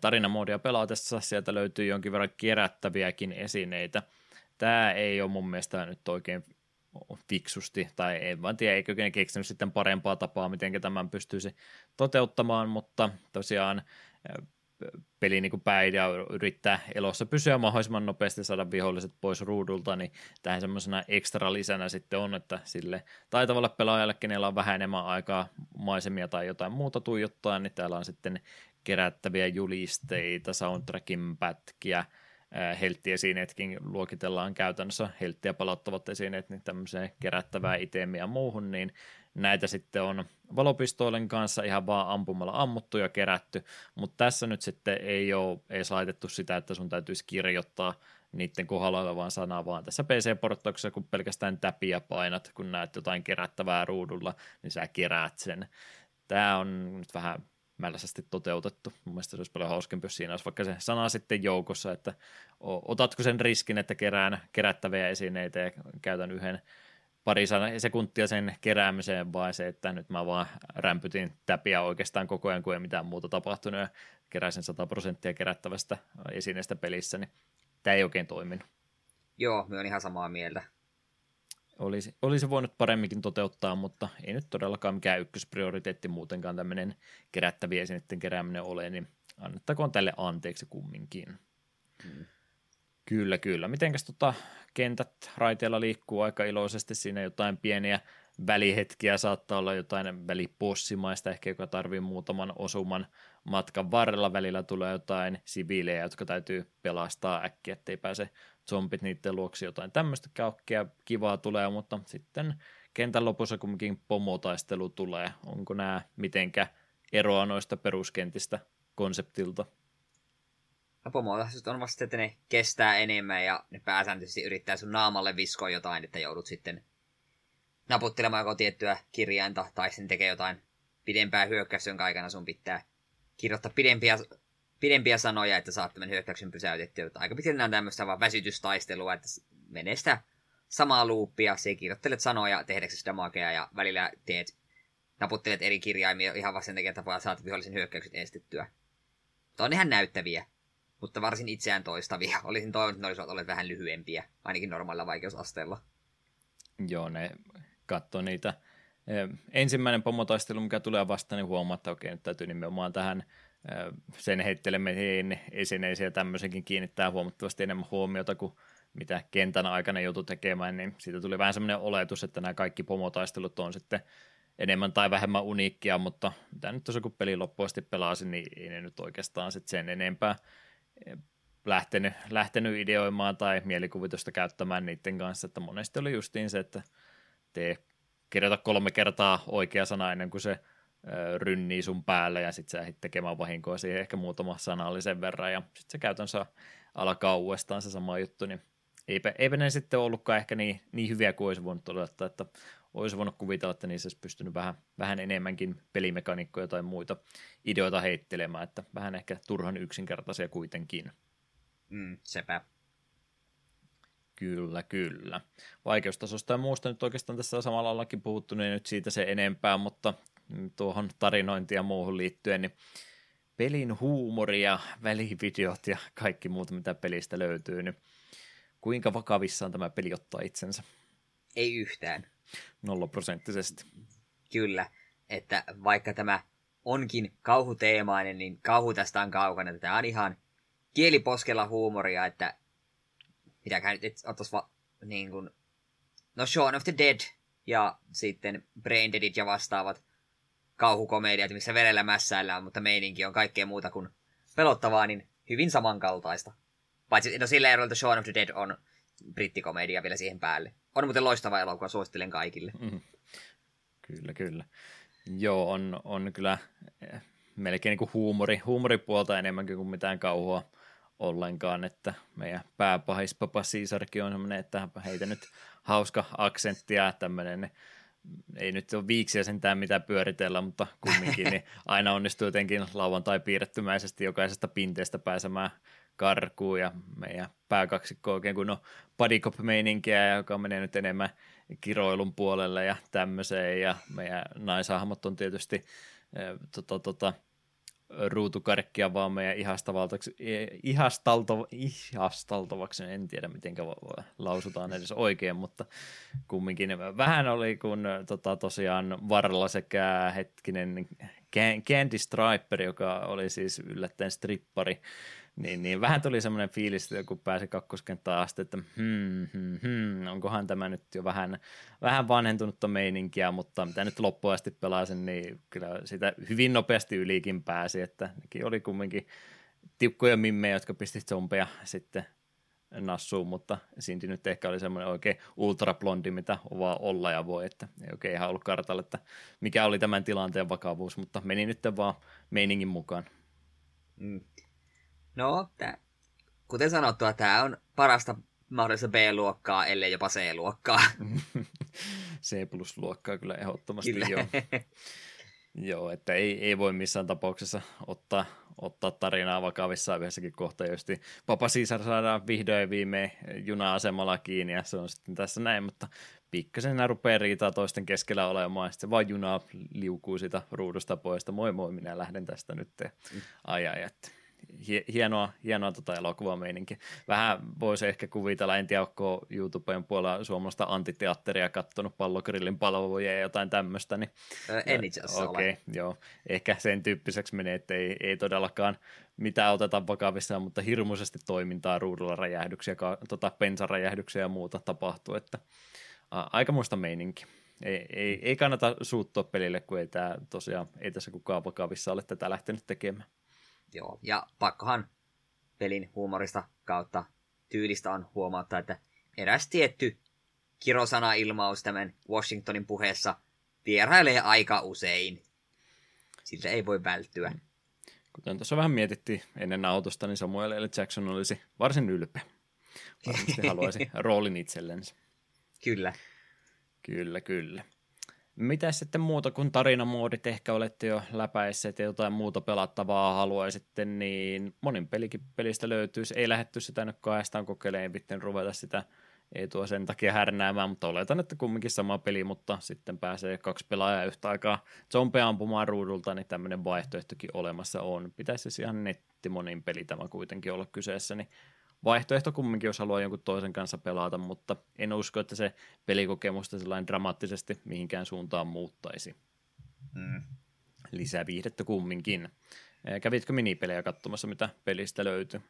Speaker 1: tarinamoodia pelaatessa sieltä löytyy jonkin verran kerättäviäkin esineitä. Tämä ei ole mun mielestä nyt oikein fiksusti, tai en vaan tiedä, eikö ne keksinyt sitten parempaa tapaa, miten tämän pystyisi toteuttamaan, mutta tosiaan peli niin kuin päin ja yrittää elossa pysyä mahdollisimman nopeasti saada viholliset pois ruudulta, niin tähän semmoisena ekstra lisänä sitten on, että sille taitavalle pelaajalle, kenellä on vähän enemmän aikaa maisemia tai jotain muuta tuijottaa, niin täällä on sitten kerättäviä julisteita, soundtrackin pätkiä, helttiesineetkin luokitellaan käytännössä helttiä palauttavat esineet, niin tämmöiseen kerättävää itemiä ja muuhun, niin näitä sitten on valopistoilen kanssa ihan vaan ampumalla ammuttu ja kerätty, mutta tässä nyt sitten ei ole edes laitettu sitä, että sun täytyisi kirjoittaa niiden kohdalla olevaan sanaa, vaan tässä PC-porttauksessa, kun pelkästään täpiä painat, kun näet jotain kerättävää ruudulla, niin sä keräät sen. Tämä on nyt vähän mälsästi toteutettu. Mun mielestä se olisi paljon hauskempi, jos siinä olisi vaikka se sana sitten joukossa, että otatko sen riskin, että kerään kerättäviä esineitä ja käytän yhden pari sekuntia sen keräämiseen, vai se, että nyt mä vaan rämpytin täpiä oikeastaan koko ajan, kun ei mitään muuta tapahtunut, ja keräsin 100 prosenttia kerättävästä esineestä pelissä, niin tämä ei oikein toiminut.
Speaker 2: Joo, me on ihan samaa mieltä.
Speaker 1: Olisi, olisi voinut paremminkin toteuttaa, mutta ei nyt todellakaan mikään ykkösprioriteetti muutenkaan tämmöinen kerättäviä esineiden kerääminen ole, niin annettakoon tälle anteeksi kumminkin. Hmm. Kyllä, kyllä. Mitenkäs tota, kentät raiteilla liikkuu aika iloisesti, siinä jotain pieniä välihetkiä, saattaa olla jotain välipossimaista, ehkä joka tarvii muutaman osuman matkan varrella, välillä tulee jotain siviilejä, jotka täytyy pelastaa äkkiä, ettei pääse zombit niiden luoksi jotain tämmöistä kaukkea kivaa tulee, mutta sitten kentän lopussa kumminkin pomotaistelu tulee. Onko nämä mitenkä eroa noista peruskentistä konseptilta?
Speaker 2: Pomotastot on vasta, että ne kestää enemmän ja ne pääsääntöisesti yrittää sun naamalle viskoa jotain, että joudut sitten naputtelemaan joko tiettyä kirjainta tai sitten tekee jotain pidempää hyökkäystä, jonka aikana sun pitää kirjoittaa pidempiä, pidempiä sanoja, että saat tämän hyökkäyksen pysäytettyä. Aika pitkälti on tämmöistä vaan väsytystaistelua, että menee sitä samaa luuppia, se kirjoittelet sanoja tehdäksesi damakea ja välillä teet, naputtelet eri kirjaimia ihan vasta sen takia, että saat vihollisen hyökkäykset estettyä. Mutta on ihan näyttäviä mutta varsin itseään toistavia. Olisin toivonut, että ne olisivat olleet vähän lyhyempiä, ainakin normaalilla vaikeusasteella.
Speaker 1: Joo, ne katso niitä. Ensimmäinen pomotaistelu, mikä tulee vastaan, niin huomaa, että okei, nyt täytyy nimenomaan tähän sen heittelemisiin esineisiin ja tämmöisenkin kiinnittää huomattavasti enemmän huomiota kuin mitä kentän aikana joutui tekemään, niin siitä tuli vähän semmoinen oletus, että nämä kaikki pomotaistelut on sitten enemmän tai vähemmän uniikkia, mutta mitä nyt tuossa kun peli loppuasti pelasin, niin ei ne nyt oikeastaan sitten sen enempää lähtenyt, lähtenyt ideoimaan tai mielikuvitusta käyttämään niiden kanssa, että monesti oli justiin se, että tee kirjoita kolme kertaa oikea sana ennen kuin se rynnii sun päälle ja sitten sä ehdit tekemään vahinkoa siihen ehkä muutama sanallisen verran ja sitten se käytännössä alkaa uudestaan se sama juttu, niin eipä, eipä ne sitten ollutkaan ehkä niin, niin hyviä kuin olisi voinut odottaa, että olisi voinut kuvitella, että niissä olisi pystynyt vähän, vähän enemmänkin pelimekaniikkoja tai muita ideoita heittelemään, että vähän ehkä turhan yksinkertaisia kuitenkin.
Speaker 2: Mm, sepä.
Speaker 1: Kyllä, kyllä. Vaikeustasosta ja muusta nyt oikeastaan tässä samalla allakin puhuttu, niin nyt siitä se enempää, mutta tuohon tarinointiin ja muuhun liittyen, niin pelin huumori ja välivideot ja kaikki muuta, mitä pelistä löytyy, niin kuinka vakavissaan tämä peli ottaa itsensä?
Speaker 2: Ei yhtään.
Speaker 1: Nollaprosenttisesti.
Speaker 2: Kyllä, että vaikka tämä onkin kauhuteemainen, niin kauhu tästä on kaukana. Tämä on ihan kieliposkella huumoria, että mitäkään nyt ottaisi va, niin kuin, no Shaun of the Dead ja sitten Brain Deadit ja vastaavat kauhukomediat, missä verellä mässäillään, mutta meininki on kaikkea muuta kuin pelottavaa, niin hyvin samankaltaista. Paitsi, no sillä erolla, että Shaun of the Dead on brittikomedia vielä siihen päälle. On muuten loistava elokuva, suosittelen kaikille. Mm.
Speaker 1: Kyllä, kyllä. Joo, on, on kyllä eh, melkein niin kuin huumori, huumoripuolta enemmänkin kuin mitään kauhua ollenkaan, että meidän pääpahis Papa Caesarkin on semmoinen, että heitä nyt hauska aksentti ja tämmöinen ei nyt ole viiksiä sentään mitä pyöritellä, mutta kumminkin niin aina onnistuu jotenkin lauantai piirrettymäisesti jokaisesta pinteestä pääsemään karkuun ja meidän pääkaksikko oikein kun on padikop meininkiä joka menee nyt enemmän kiroilun puolelle ja tämmöiseen. Ja meidän naisahmot on tietysti tota, tota, ruutukarkkia vaan meidän ihastaltavaksi, ihastalto, ihastaltavaksi, en tiedä miten lausutaan edes oikein, mutta kumminkin vähän oli, kun tota, tosiaan varrella sekä hetkinen Candy Striper, joka oli siis yllättäen strippari, niin, niin vähän tuli semmoinen fiilis, että kun pääsi kakkoskenttään asti, että hmm, hmm, hmm, onkohan tämä nyt jo vähän, vähän vanhentunutta meininkiä, mutta mitä nyt loppuun asti pelasin, niin kyllä sitä hyvin nopeasti ylikin pääsi, että nekin oli kumminkin tiukkoja mimmejä, jotka pisti zombeja sitten nassuun, mutta Cindy nyt ehkä oli semmoinen oikein ultrablondi, mitä vaan olla ja voi, että ei oikein ihan ollut kartalla, että mikä oli tämän tilanteen vakavuus, mutta meni nyt vaan meiningin mukaan.
Speaker 2: Mm. No, tää, kuten sanottua, tämä on parasta mahdollista B-luokkaa, ellei jopa C-luokkaa.
Speaker 1: C-plus-luokkaa kyllä ehdottomasti kyllä. joo. joo, että ei, ei voi missään tapauksessa ottaa, ottaa tarinaa vakavissaan yhdessäkin kohtaa, jos Papa Caesar saadaan vihdoin ja viimein juna-asemalla kiinni ja se on sitten tässä näin, mutta pikkasen nämä rupeaa riitaa toisten keskellä olemaan, ja sitten vaan juna liukuu sitä ruudusta pois, moi moi, minä lähden tästä nyt, mm. ai ai, että hienoa, hienoa tota elokuvameininki. Vähän voisi ehkä kuvitella, en tiedä, onko YouTuben puolella suomalaista antiteatteria kattonut pallokrillin palveluja ja jotain tämmöistä. Niin,
Speaker 2: en itse asiassa
Speaker 1: Okei, okay, joo. Ehkä sen tyyppiseksi menee, että ei, ei todellakaan mitään oteta vakavissaan, mutta hirmuisesti toimintaa ruudulla räjähdyksiä, ka, tota, pensaräjähdyksiä ja muuta tapahtuu, että a, aika muista meininki. Ei, ei, ei kannata suuttua pelille, kun ei, tää, tosiaan, ei tässä kukaan vakavissa ole tätä lähtenyt tekemään.
Speaker 2: Joo, ja pakkohan pelin huumorista kautta tyylistä on huomauttaa, että eräs tietty kirosana-ilmaus tämän Washingtonin puheessa vierailee aika usein. Siltä ei voi välttyä. Mm.
Speaker 1: Kuten tuossa vähän mietittiin ennen autosta, niin Samuel L. Jackson olisi varsin ylpeä. Varmasti haluaisi roolin itsellensä.
Speaker 2: Kyllä.
Speaker 1: Kyllä, kyllä. Mitä sitten muuta kuin tarinamuodit ehkä olette jo läpäisseet ja jotain muuta pelattavaa haluaisitte, niin monin pelikin pelistä löytyy. Ei lähetty sitä nyt kahdestaan kokeilemaan, sitten ruveta sitä ei tuo sen takia härnäämään, mutta oletan, että kumminkin sama peli, mutta sitten pääsee kaksi pelaajaa yhtä aikaa zombea ampumaan ruudulta, niin tämmöinen vaihtoehtokin olemassa on. Pitäisi siis ihan netti monin peli tämä kuitenkin olla kyseessä, niin vaihtoehto kumminkin, jos haluaa jonkun toisen kanssa pelata, mutta en usko, että se pelikokemusta sellainen dramaattisesti mihinkään suuntaan muuttaisi. Mm. Lisää viihdettä kumminkin. Kävitkö minipelejä katsomassa, mitä pelistä löytyy?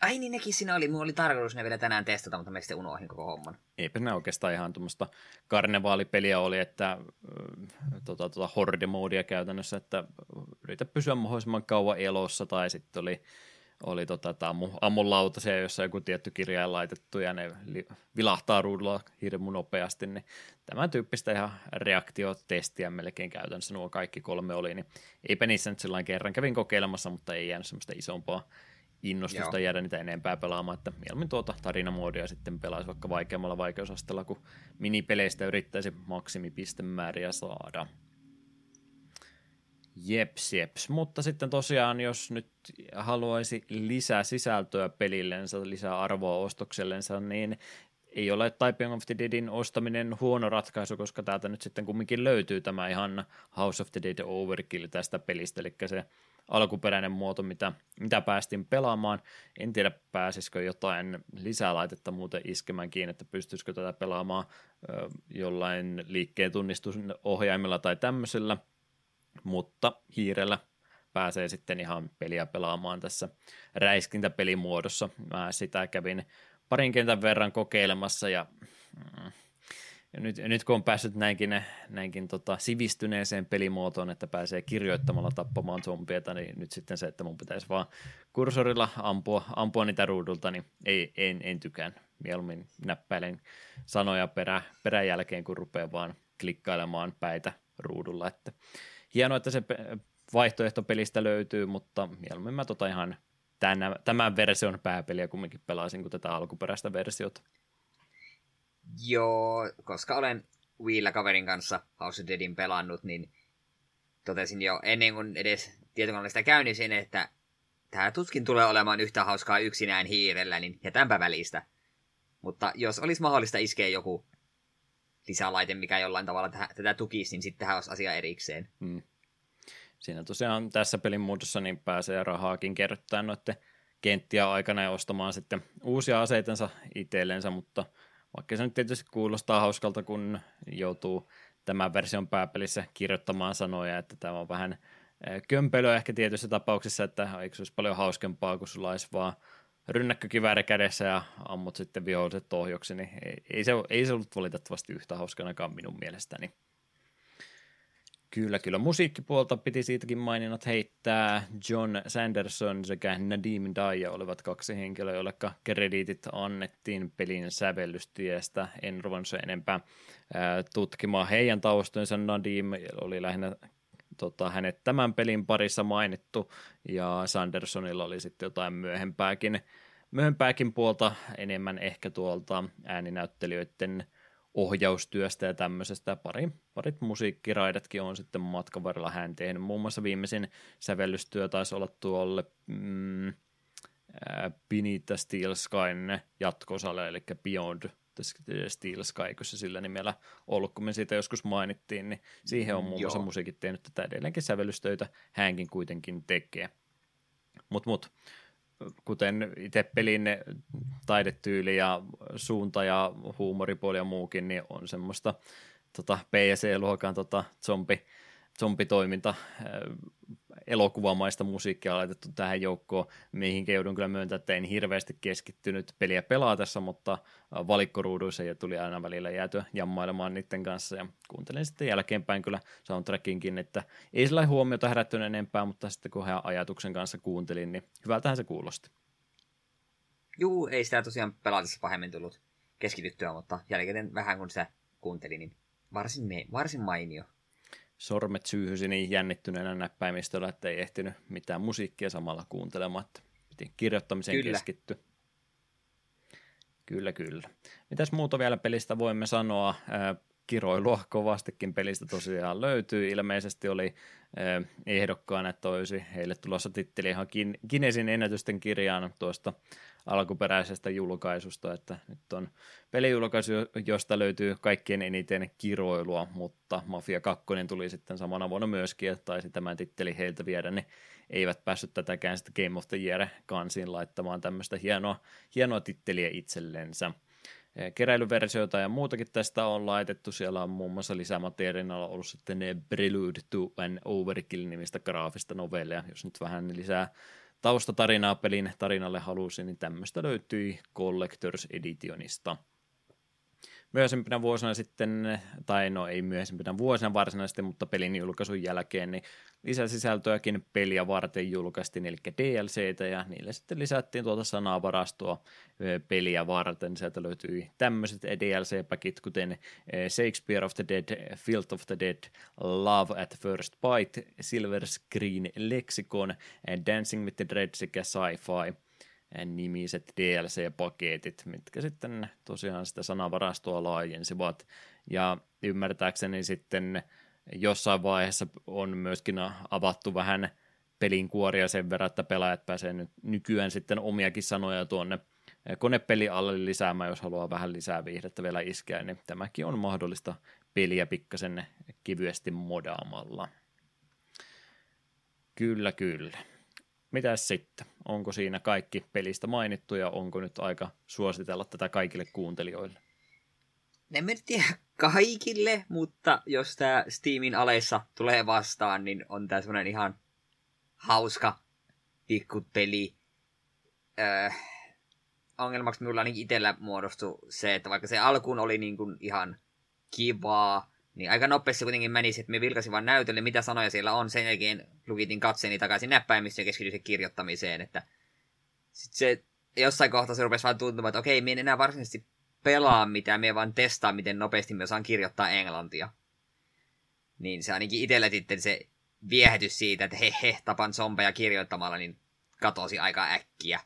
Speaker 2: Ai niin, nekin siinä oli. Mulla oli tarkoitus ne vielä tänään testata, mutta me sitten unohdin koko homman.
Speaker 1: Eipä ne oikeastaan ihan tuommoista karnevaalipeliä oli, että äh, tota, tota horde-moodia käytännössä, että yritä pysyä mahdollisimman kauan elossa, tai sitten oli oli tota, ammu, ammun lautasia, jossa joku tietty kirjain laitettu ja ne li, vilahtaa ruudulla hirmu nopeasti, niin tämän tyyppistä ihan reaktiotestiä melkein käytännössä nuo kaikki kolme oli, niin eipä niissä nyt sellainen kerran kävin kokeilemassa, mutta ei jäänyt semmoista isompaa innostusta Joo. jäädä niitä enempää pelaamaan, että mieluummin tuota tarinamoodia sitten pelaisi vaikka vaikeammalla vaikeusasteella, kun minipeleistä yrittäisi maksimipistemääriä saada. Jeps, jeps. Mutta sitten tosiaan, jos nyt haluaisi lisää sisältöä pelillensä, lisää arvoa ostoksellensa, niin ei ole Typing of the Deadin ostaminen huono ratkaisu, koska täältä nyt sitten kumminkin löytyy tämä ihan House of the Dead Overkill tästä pelistä, eli se alkuperäinen muoto, mitä, mitä päästiin pelaamaan. En tiedä, pääsisikö jotain lisälaitetta muuten iskemään kiinni, että pystyisikö tätä pelaamaan ö, jollain liikkeen tunnistusohjaimella tai tämmöisellä, mutta hiirellä pääsee sitten ihan peliä pelaamaan tässä räiskintäpelimuodossa. Mä sitä kävin parin kentän verran kokeilemassa ja mm, ja nyt, nyt kun on päässyt näinkin, näinkin tota, sivistyneeseen pelimuotoon, että pääsee kirjoittamalla tappamaan zombieita, niin nyt sitten se, että mun pitäisi vaan kursorilla ampua, ampua niitä ruudulta, niin ei, en, en tykään. Mieluummin näppäilen sanoja perä, perän jälkeen, kun rupeaa vaan klikkailemaan päitä ruudulla. Että hienoa, että se vaihtoehto pelistä löytyy, mutta mieluummin mä tota ihan tämän, tämän version pääpeliä kumminkin pelaisin kuin tätä alkuperäistä versiota.
Speaker 2: Joo, koska olen Wiillä kaverin kanssa House of Deadin pelannut, niin totesin jo ennen kuin edes tietokoneella sitä käynnisin, että tämä tuskin tulee olemaan yhtä hauskaa yksinään hiirellä, niin jätänpä välistä. Mutta jos olisi mahdollista iskeä joku lisälaite, mikä jollain tavalla tätä, tätä tukisi, niin sitten olisi asia erikseen. Hmm.
Speaker 1: Siinä tosiaan tässä pelin muodossa niin pääsee rahaakin kerryttää noiden kenttiä aikana ja ostamaan sitten uusia aseitensa itsellensä, mutta vaikka se nyt tietysti kuulostaa hauskalta, kun joutuu tämän version pääpelissä kirjoittamaan sanoja, että tämä on vähän kömpelöä ehkä tietyissä tapauksissa, että eikö se olisi paljon hauskempaa, kun sulla olisi vaan rynnäkkökivääri kädessä ja ammut sitten viholliset ohjoksi, niin ei, se, ei se ollut valitettavasti yhtä hauskanakaan minun mielestäni. Kyllä, kyllä. Musiikkipuolta piti siitäkin maininnat heittää. John Sanderson sekä Nadim Daya olivat kaksi henkilöä, joille krediitit annettiin pelin sävellystiestä. En ruvennut se enempää tutkimaan heidän taustoinsa. Nadim oli lähinnä tota, hänet tämän pelin parissa mainittu, ja Sandersonilla oli sitten jotain myöhempääkin, myöhempääkin puolta, enemmän ehkä tuolta ääninäyttelijöiden – ohjaustyöstä ja tämmöisestä. Pari, parit musiikkiraidetkin on sitten matkan varrella hän tehnyt. Muun muassa viimeisin sävellystyö taisi olla tuolle mm, Pinita Steel Skyn jatkosalle, eli Beyond Steel Sky, kun se sillä nimellä ollut, kun me siitä joskus mainittiin, niin siihen on muun muassa musiikit tehnyt tätä edelleenkin sävellystöitä, hänkin kuitenkin tekee. Mutta mut, kuten itse pelin taidetyyli ja suunta ja huumoripuoli ja muukin, niin on semmoista tota, PSC-luokan tota, zombi, zombitoiminta elokuvamaista musiikkia laitettu tähän joukkoon, mihin joudun kyllä myöntää, että en hirveästi keskittynyt peliä pelaatessa, mutta valikkoruuduissa ja tuli aina välillä jäätyä jammailemaan niiden kanssa ja kuuntelin sitten jälkeenpäin kyllä soundtrackinkin, että ei sillä huomiota herättynyt enempää, mutta sitten kun hän ajatuksen kanssa kuuntelin, niin hyvältähän se kuulosti.
Speaker 2: Juu, ei sitä tosiaan pelaatessa pahemmin tullut keskityttyä, mutta jälkeen vähän kun sitä kuuntelin, niin varsin, me, varsin mainio
Speaker 1: sormet syyhysi niin jännittyneenä näppäimistöllä, että ei ehtinyt mitään musiikkia samalla kuuntelemaan, piti kirjoittamiseen kyllä. keskittyä. Kyllä, kyllä. Mitäs muuta vielä pelistä voimme sanoa? kiroilua kovastikin pelistä tosiaan löytyy. Ilmeisesti oli ehdokkaana, että olisi heille tulossa titteli ihan Kinesin ennätysten kirjaan tuosta alkuperäisestä julkaisusta, että nyt on pelijulkaisu, josta löytyy kaikkien eniten kiroilua, mutta Mafia 2 tuli sitten samana vuonna myöskin, että taisi tämän titteli heiltä viedä, niin eivät päässyt tätäkään sitten Game of the Year kansiin laittamaan tämmöistä hienoa, hienoa titteliä itsellensä. Keräilyversioita ja muutakin tästä on laitettu. Siellä on muun muassa lisämateriaalina ollut sitten Prelude to an Overkill-nimistä graafista novellia, jos nyt vähän lisää taustatarinaa pelin tarinalle halusin, niin tämmöistä löytyi Collectors Editionista. Myöhempinä vuosina sitten, tai no ei myöhempinä vuosina varsinaisesti, mutta pelin julkaisun jälkeen, niin lisäsisältöäkin peliä varten julkaistiin, eli DLCtä, ja niille sitten lisättiin tuota sanavarastoa peliä varten. Sieltä löytyi tämmöiset DLC-pakit, kuten Shakespeare of the Dead, Filth of the Dead, Love at First Bite, Silver Screen Lexicon, Dancing with the Dead sekä Sci-Fi nimiset DLC-paketit, mitkä sitten tosiaan sitä sanavarastoa laajensivat. Ja ymmärtääkseni sitten jossain vaiheessa on myöskin avattu vähän pelin kuoria sen verran, että pelaajat pääsee nyt nykyään sitten omiakin sanoja tuonne konepeli alle lisäämään, jos haluaa vähän lisää viihdettä vielä iskeä, niin tämäkin on mahdollista peliä pikkasen kivyesti modaamalla. Kyllä, kyllä. Mitäs sitten? Onko siinä kaikki pelistä mainittu ja onko nyt aika suositella tätä kaikille kuuntelijoille?
Speaker 2: En tiedä kaikille, mutta jos tämä Steamin aleissa tulee vastaan, niin on tämä semmoinen ihan hauska pikkupeli. Öö, ongelmaksi minulla ainakin itsellä muodostui se, että vaikka se alkuun oli niin kuin ihan kivaa, niin aika nopeasti kuitenkin meni että me vilkasin vaan näytölle, mitä sanoja siellä on. Sen jälkeen lukitin katseeni takaisin näppäimistä ja keskityin kirjoittamiseen. Että sitten se jossain kohtaa se rupesi vaan tuntumaan, että okei, minä en enää varsinaisesti pelaa mitään, minä vaan testaa, miten nopeasti me osaan kirjoittaa englantia. Niin se ainakin itsellä sitten se viehätys siitä, että he he, tapan zombeja kirjoittamalla, niin katosi aika äkkiä.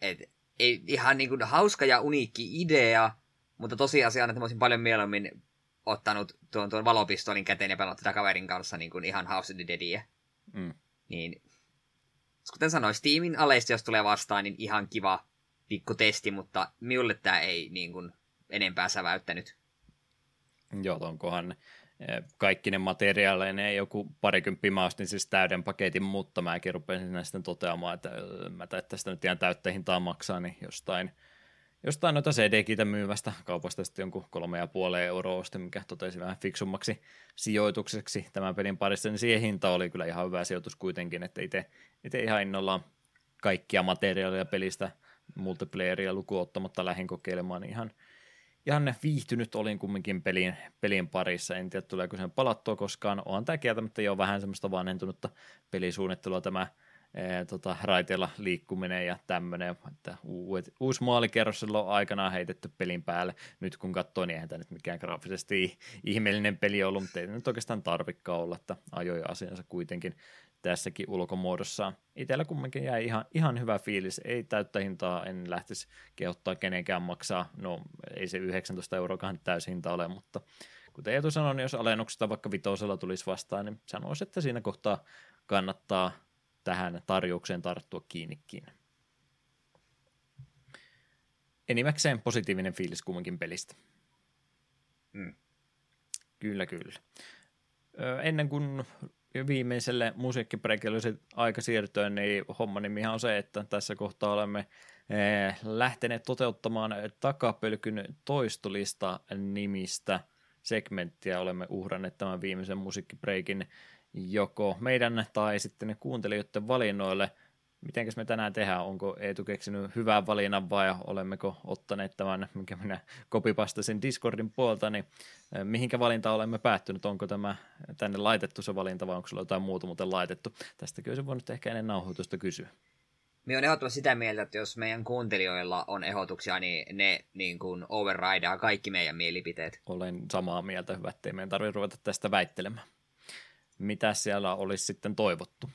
Speaker 2: Et, ei, ihan niin kuin hauska ja uniikki idea, mutta tosiasiaan, että mä olisin paljon mieluummin ottanut tuon, tuon valopistolin käteen ja pelannut tätä kaverin kanssa niin kuin ihan House of the Deadia. Mm. Niin, kuten sanoin, Steamin aleista, jos tulee vastaan, niin ihan kiva pikku testi, mutta minulle tämä ei niin kuin, enempää säväyttänyt.
Speaker 1: Joo, onkohan eh, kaikki ne materiaaleineen joku parikymppi maustin siis täyden paketin, mutta mäkin rupesin sitten toteamaan, että mä tästä nyt ihan täyttä hintaa maksaa, niin jostain – jostain noita CD-kiitä myyvästä kaupasta sitten jonkun kolme ja puoli euroa osti, mikä totesi vähän fiksummaksi sijoitukseksi tämän pelin parissa, niin siihen hinta oli kyllä ihan hyvä sijoitus kuitenkin, että itse, ihan innolla kaikkia materiaaleja pelistä multiplayeria lukuun ottamatta lähin kokeilemaan, niin ihan, ihan viihtynyt olin kumminkin pelin, pelin parissa. En tiedä, tuleeko sen palattua koskaan. On tämä kieltämättä jo vähän semmoista vanhentunutta pelisuunnittelua tämä ee, tota, raiteilla liikkuminen ja tämmöinen, että uusi, uusi maalikerros silloin aikanaan heitetty pelin päälle. Nyt kun katsoo, niin eihän tämä nyt mikään graafisesti ihmeellinen peli ollut, mutta ei nyt oikeastaan tarvikka olla, että ajoi asiansa kuitenkin tässäkin ulkomuodossa. Itsellä kumminkin jäi ihan, ihan hyvä fiilis, ei täyttä hintaa, en lähtisi kehottaa kenenkään maksaa, no ei se 19 euroakaan täyshinta ole, mutta kuten Eetu sanoi, niin jos alennuksesta vaikka vitosella tulisi vastaan, niin sanoisin, että siinä kohtaa kannattaa tähän tarjoukseen tarttua kiinnikin. Enimmäkseen positiivinen fiilis kumminkin pelistä. Mm. Kyllä, kyllä. Ö, ennen kuin viimeiselle musiikkibreakille olisi aika siirtyä, niin homma nimihan on se, että tässä kohtaa olemme lähteneet toteuttamaan takapölkyn toistolista nimistä segmenttiä. Olemme uhranneet tämän viimeisen musiikkibreikin joko meidän tai sitten kuuntelijoiden valinnoille. Mitenkäs me tänään tehdään? Onko Eetu keksinyt hyvän valinnan vai olemmeko ottaneet tämän, minkä minä kopipastasin Discordin puolta, niin mihinkä valinta olemme päättynyt? Onko tämä tänne laitettu se valinta vai onko sulla jotain muuta muuten laitettu? Tästä kyllä se voinut ehkä ennen nauhoitusta kysyä.
Speaker 2: Minä on ehdottomasti sitä mieltä, että jos meidän kuuntelijoilla on ehdotuksia, niin ne niin kuin overrideaa kaikki meidän mielipiteet.
Speaker 1: Olen samaa mieltä, hyvä, ettei meidän tarvitse ruveta tästä väittelemään mitä siellä olisi sitten toivottu.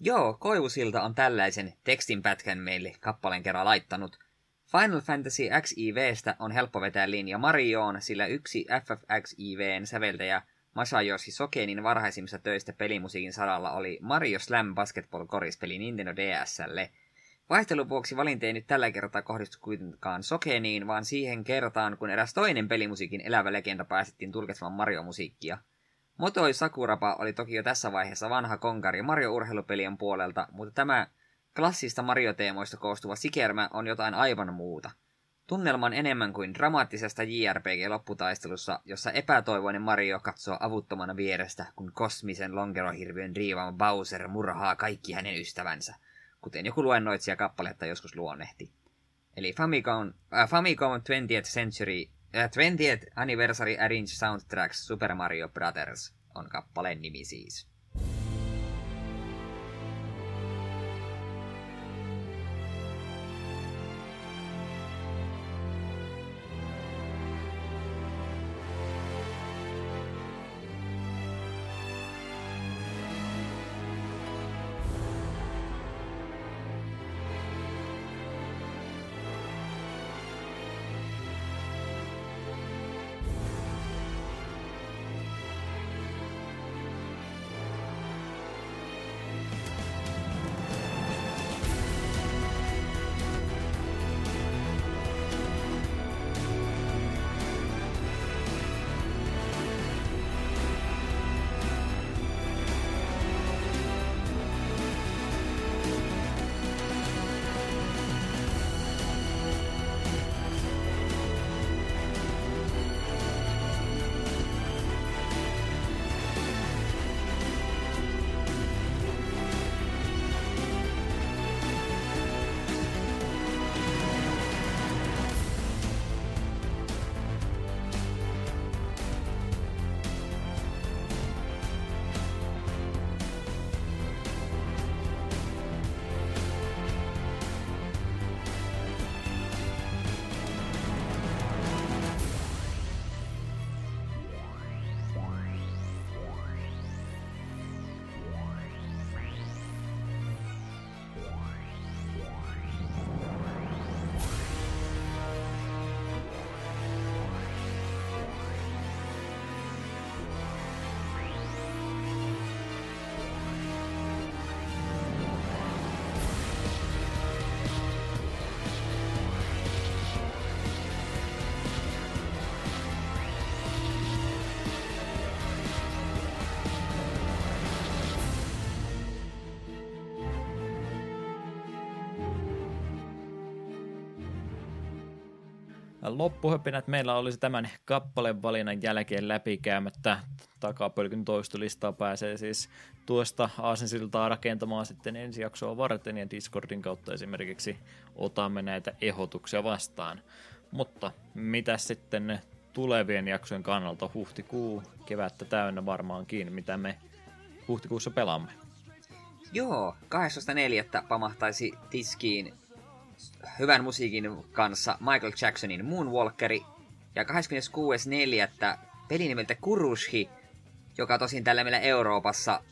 Speaker 2: Joo, Koivusilta on tällaisen tekstinpätkän meille kappaleen kerran laittanut. Final Fantasy XIVstä on helppo vetää linja Marioon, sillä yksi FFXIVn säveltäjä Masayoshi Sokenin varhaisimmista töistä pelimusiikin saralla oli Mario Slam Basketball korispeli Nintendo DSlle. Vaihtelun vuoksi valinta ei nyt tällä kertaa kohdistu kuitenkaan Sokeniin, vaan siihen kertaan, kun eräs toinen pelimusiikin elävä legenda päästettiin tulkitsemaan Mario-musiikkia – Motoi Sakurapa oli toki jo tässä vaiheessa vanha konkari Mario-urheilupelien puolelta, mutta tämä klassista Mario-teemoista koostuva sikermä on jotain aivan muuta. Tunnelman enemmän kuin dramaattisesta JRPG-lopputaistelussa, jossa epätoivoinen Mario katsoo avuttomana vierestä, kun kosmisen lonkerohirviön riivaama Bowser murhaa kaikki hänen ystävänsä, kuten joku luennoitsija kappaletta joskus luonnehti. Eli Famicom, äh, Famicom 20th Century, 20th Anniversary Arrange Soundtracks Super Mario Brothers on kappaleen nimi siis.
Speaker 1: Loppuhöpinät meillä olisi tämän kappaleen valinnan jälkeen läpikäymättä. Takapölkyn toistolistaa pääsee siis tuosta aasinsiltaa rakentamaan sitten ensi jaksoa varten ja Discordin kautta esimerkiksi otamme näitä ehdotuksia vastaan. Mutta mitä sitten tulevien jaksojen kannalta huhtikuu, kevättä täynnä varmaankin, mitä me huhtikuussa pelaamme?
Speaker 2: Joo, 12.4. pamahtaisi tiskiin hyvän musiikin kanssa Michael Jacksonin Moonwalkeri. Ja 26.4. peli nimeltä Kurushi, joka tosin tällä meillä Euroopassa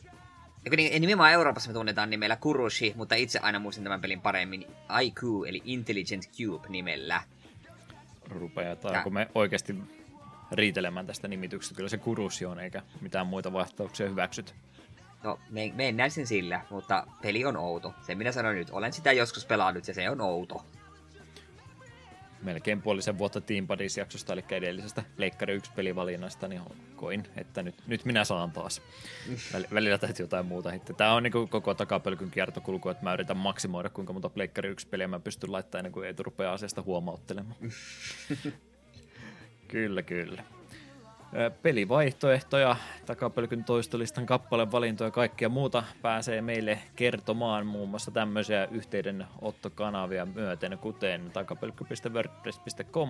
Speaker 2: niin, nimenomaan Euroopassa me tunnetaan nimellä Kurushi, mutta itse aina muistan tämän pelin paremmin IQ, eli Intelligent Cube nimellä.
Speaker 1: Rupeataanko me oikeasti riitelemään tästä nimityksestä? Kyllä se Kurushi on, eikä mitään muita vastauksia hyväksyt.
Speaker 2: No, me, mennään sen sillä, mutta peli on outo. Se minä sanoin nyt, olen sitä joskus pelannut ja se on outo.
Speaker 1: Melkein puolisen vuotta Team Buddies-jaksosta, eli edellisestä Leikkari 1 pelivalinnasta, niin koin, että nyt, nyt minä saan taas. Välillä täytyy jotain muuta. Tämä on niin koko takapölkyn kiertokulku, että mä yritän maksimoida, kuinka monta Leikkari 1 peliä mä pystyn laittamaan ennen kuin ei rupea asiasta huomauttelemaan. kyllä, kyllä pelivaihtoehtoja, takapölkyn toistolistan kappaleen valintoja ja kaikkea muuta pääsee meille kertomaan muun muassa tämmöisiä yhteydenottokanavia myöten, kuten takapölkky.wordpress.com,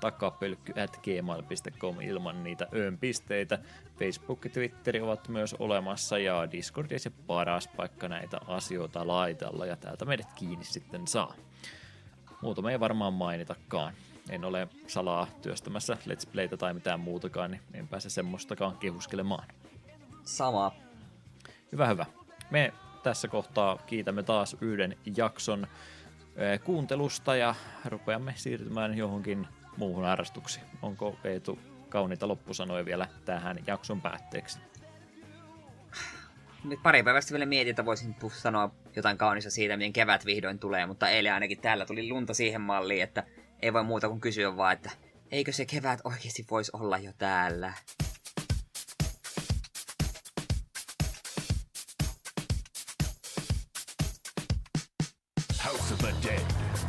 Speaker 1: takapölkky.gmail.com ilman niitä öönpisteitä. Facebook ja Twitter ovat myös olemassa ja Discord ja se paras paikka näitä asioita laitella ja täältä meidät kiinni sitten saa. Muuta me ei varmaan mainitakaan en ole salaa työstämässä Let's Playtä tai mitään muutakaan, niin en pääse semmoistakaan kehuskelemaan.
Speaker 2: Sama.
Speaker 1: Hyvä, hyvä. Me tässä kohtaa kiitämme taas yhden jakson eh, kuuntelusta ja rupeamme siirtymään johonkin muuhun harrastuksiin. Onko Eetu kauniita loppusanoja vielä tähän jakson päätteeksi?
Speaker 2: Nyt pari päivästä vielä mietin, että voisin sanoa jotain kaunista siitä, miten kevät vihdoin tulee, mutta eilen ainakin täällä tuli lunta siihen malliin, että ei voi muuta kuin kysyä vaan, että eikö se kevät oikeasti voisi olla jo täällä?
Speaker 4: House of the Dead.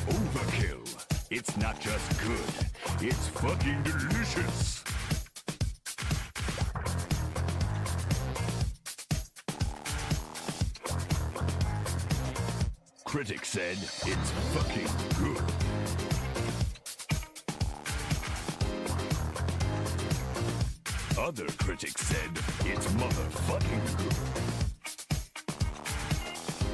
Speaker 4: Overkill. It's not just good, it's fucking delicious. critic said it's fucking good. Other critics said it's motherfucking good.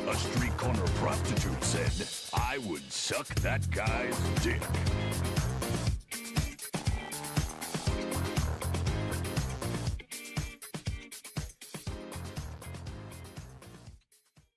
Speaker 4: A street corner prostitute said, I would suck that guy's dick.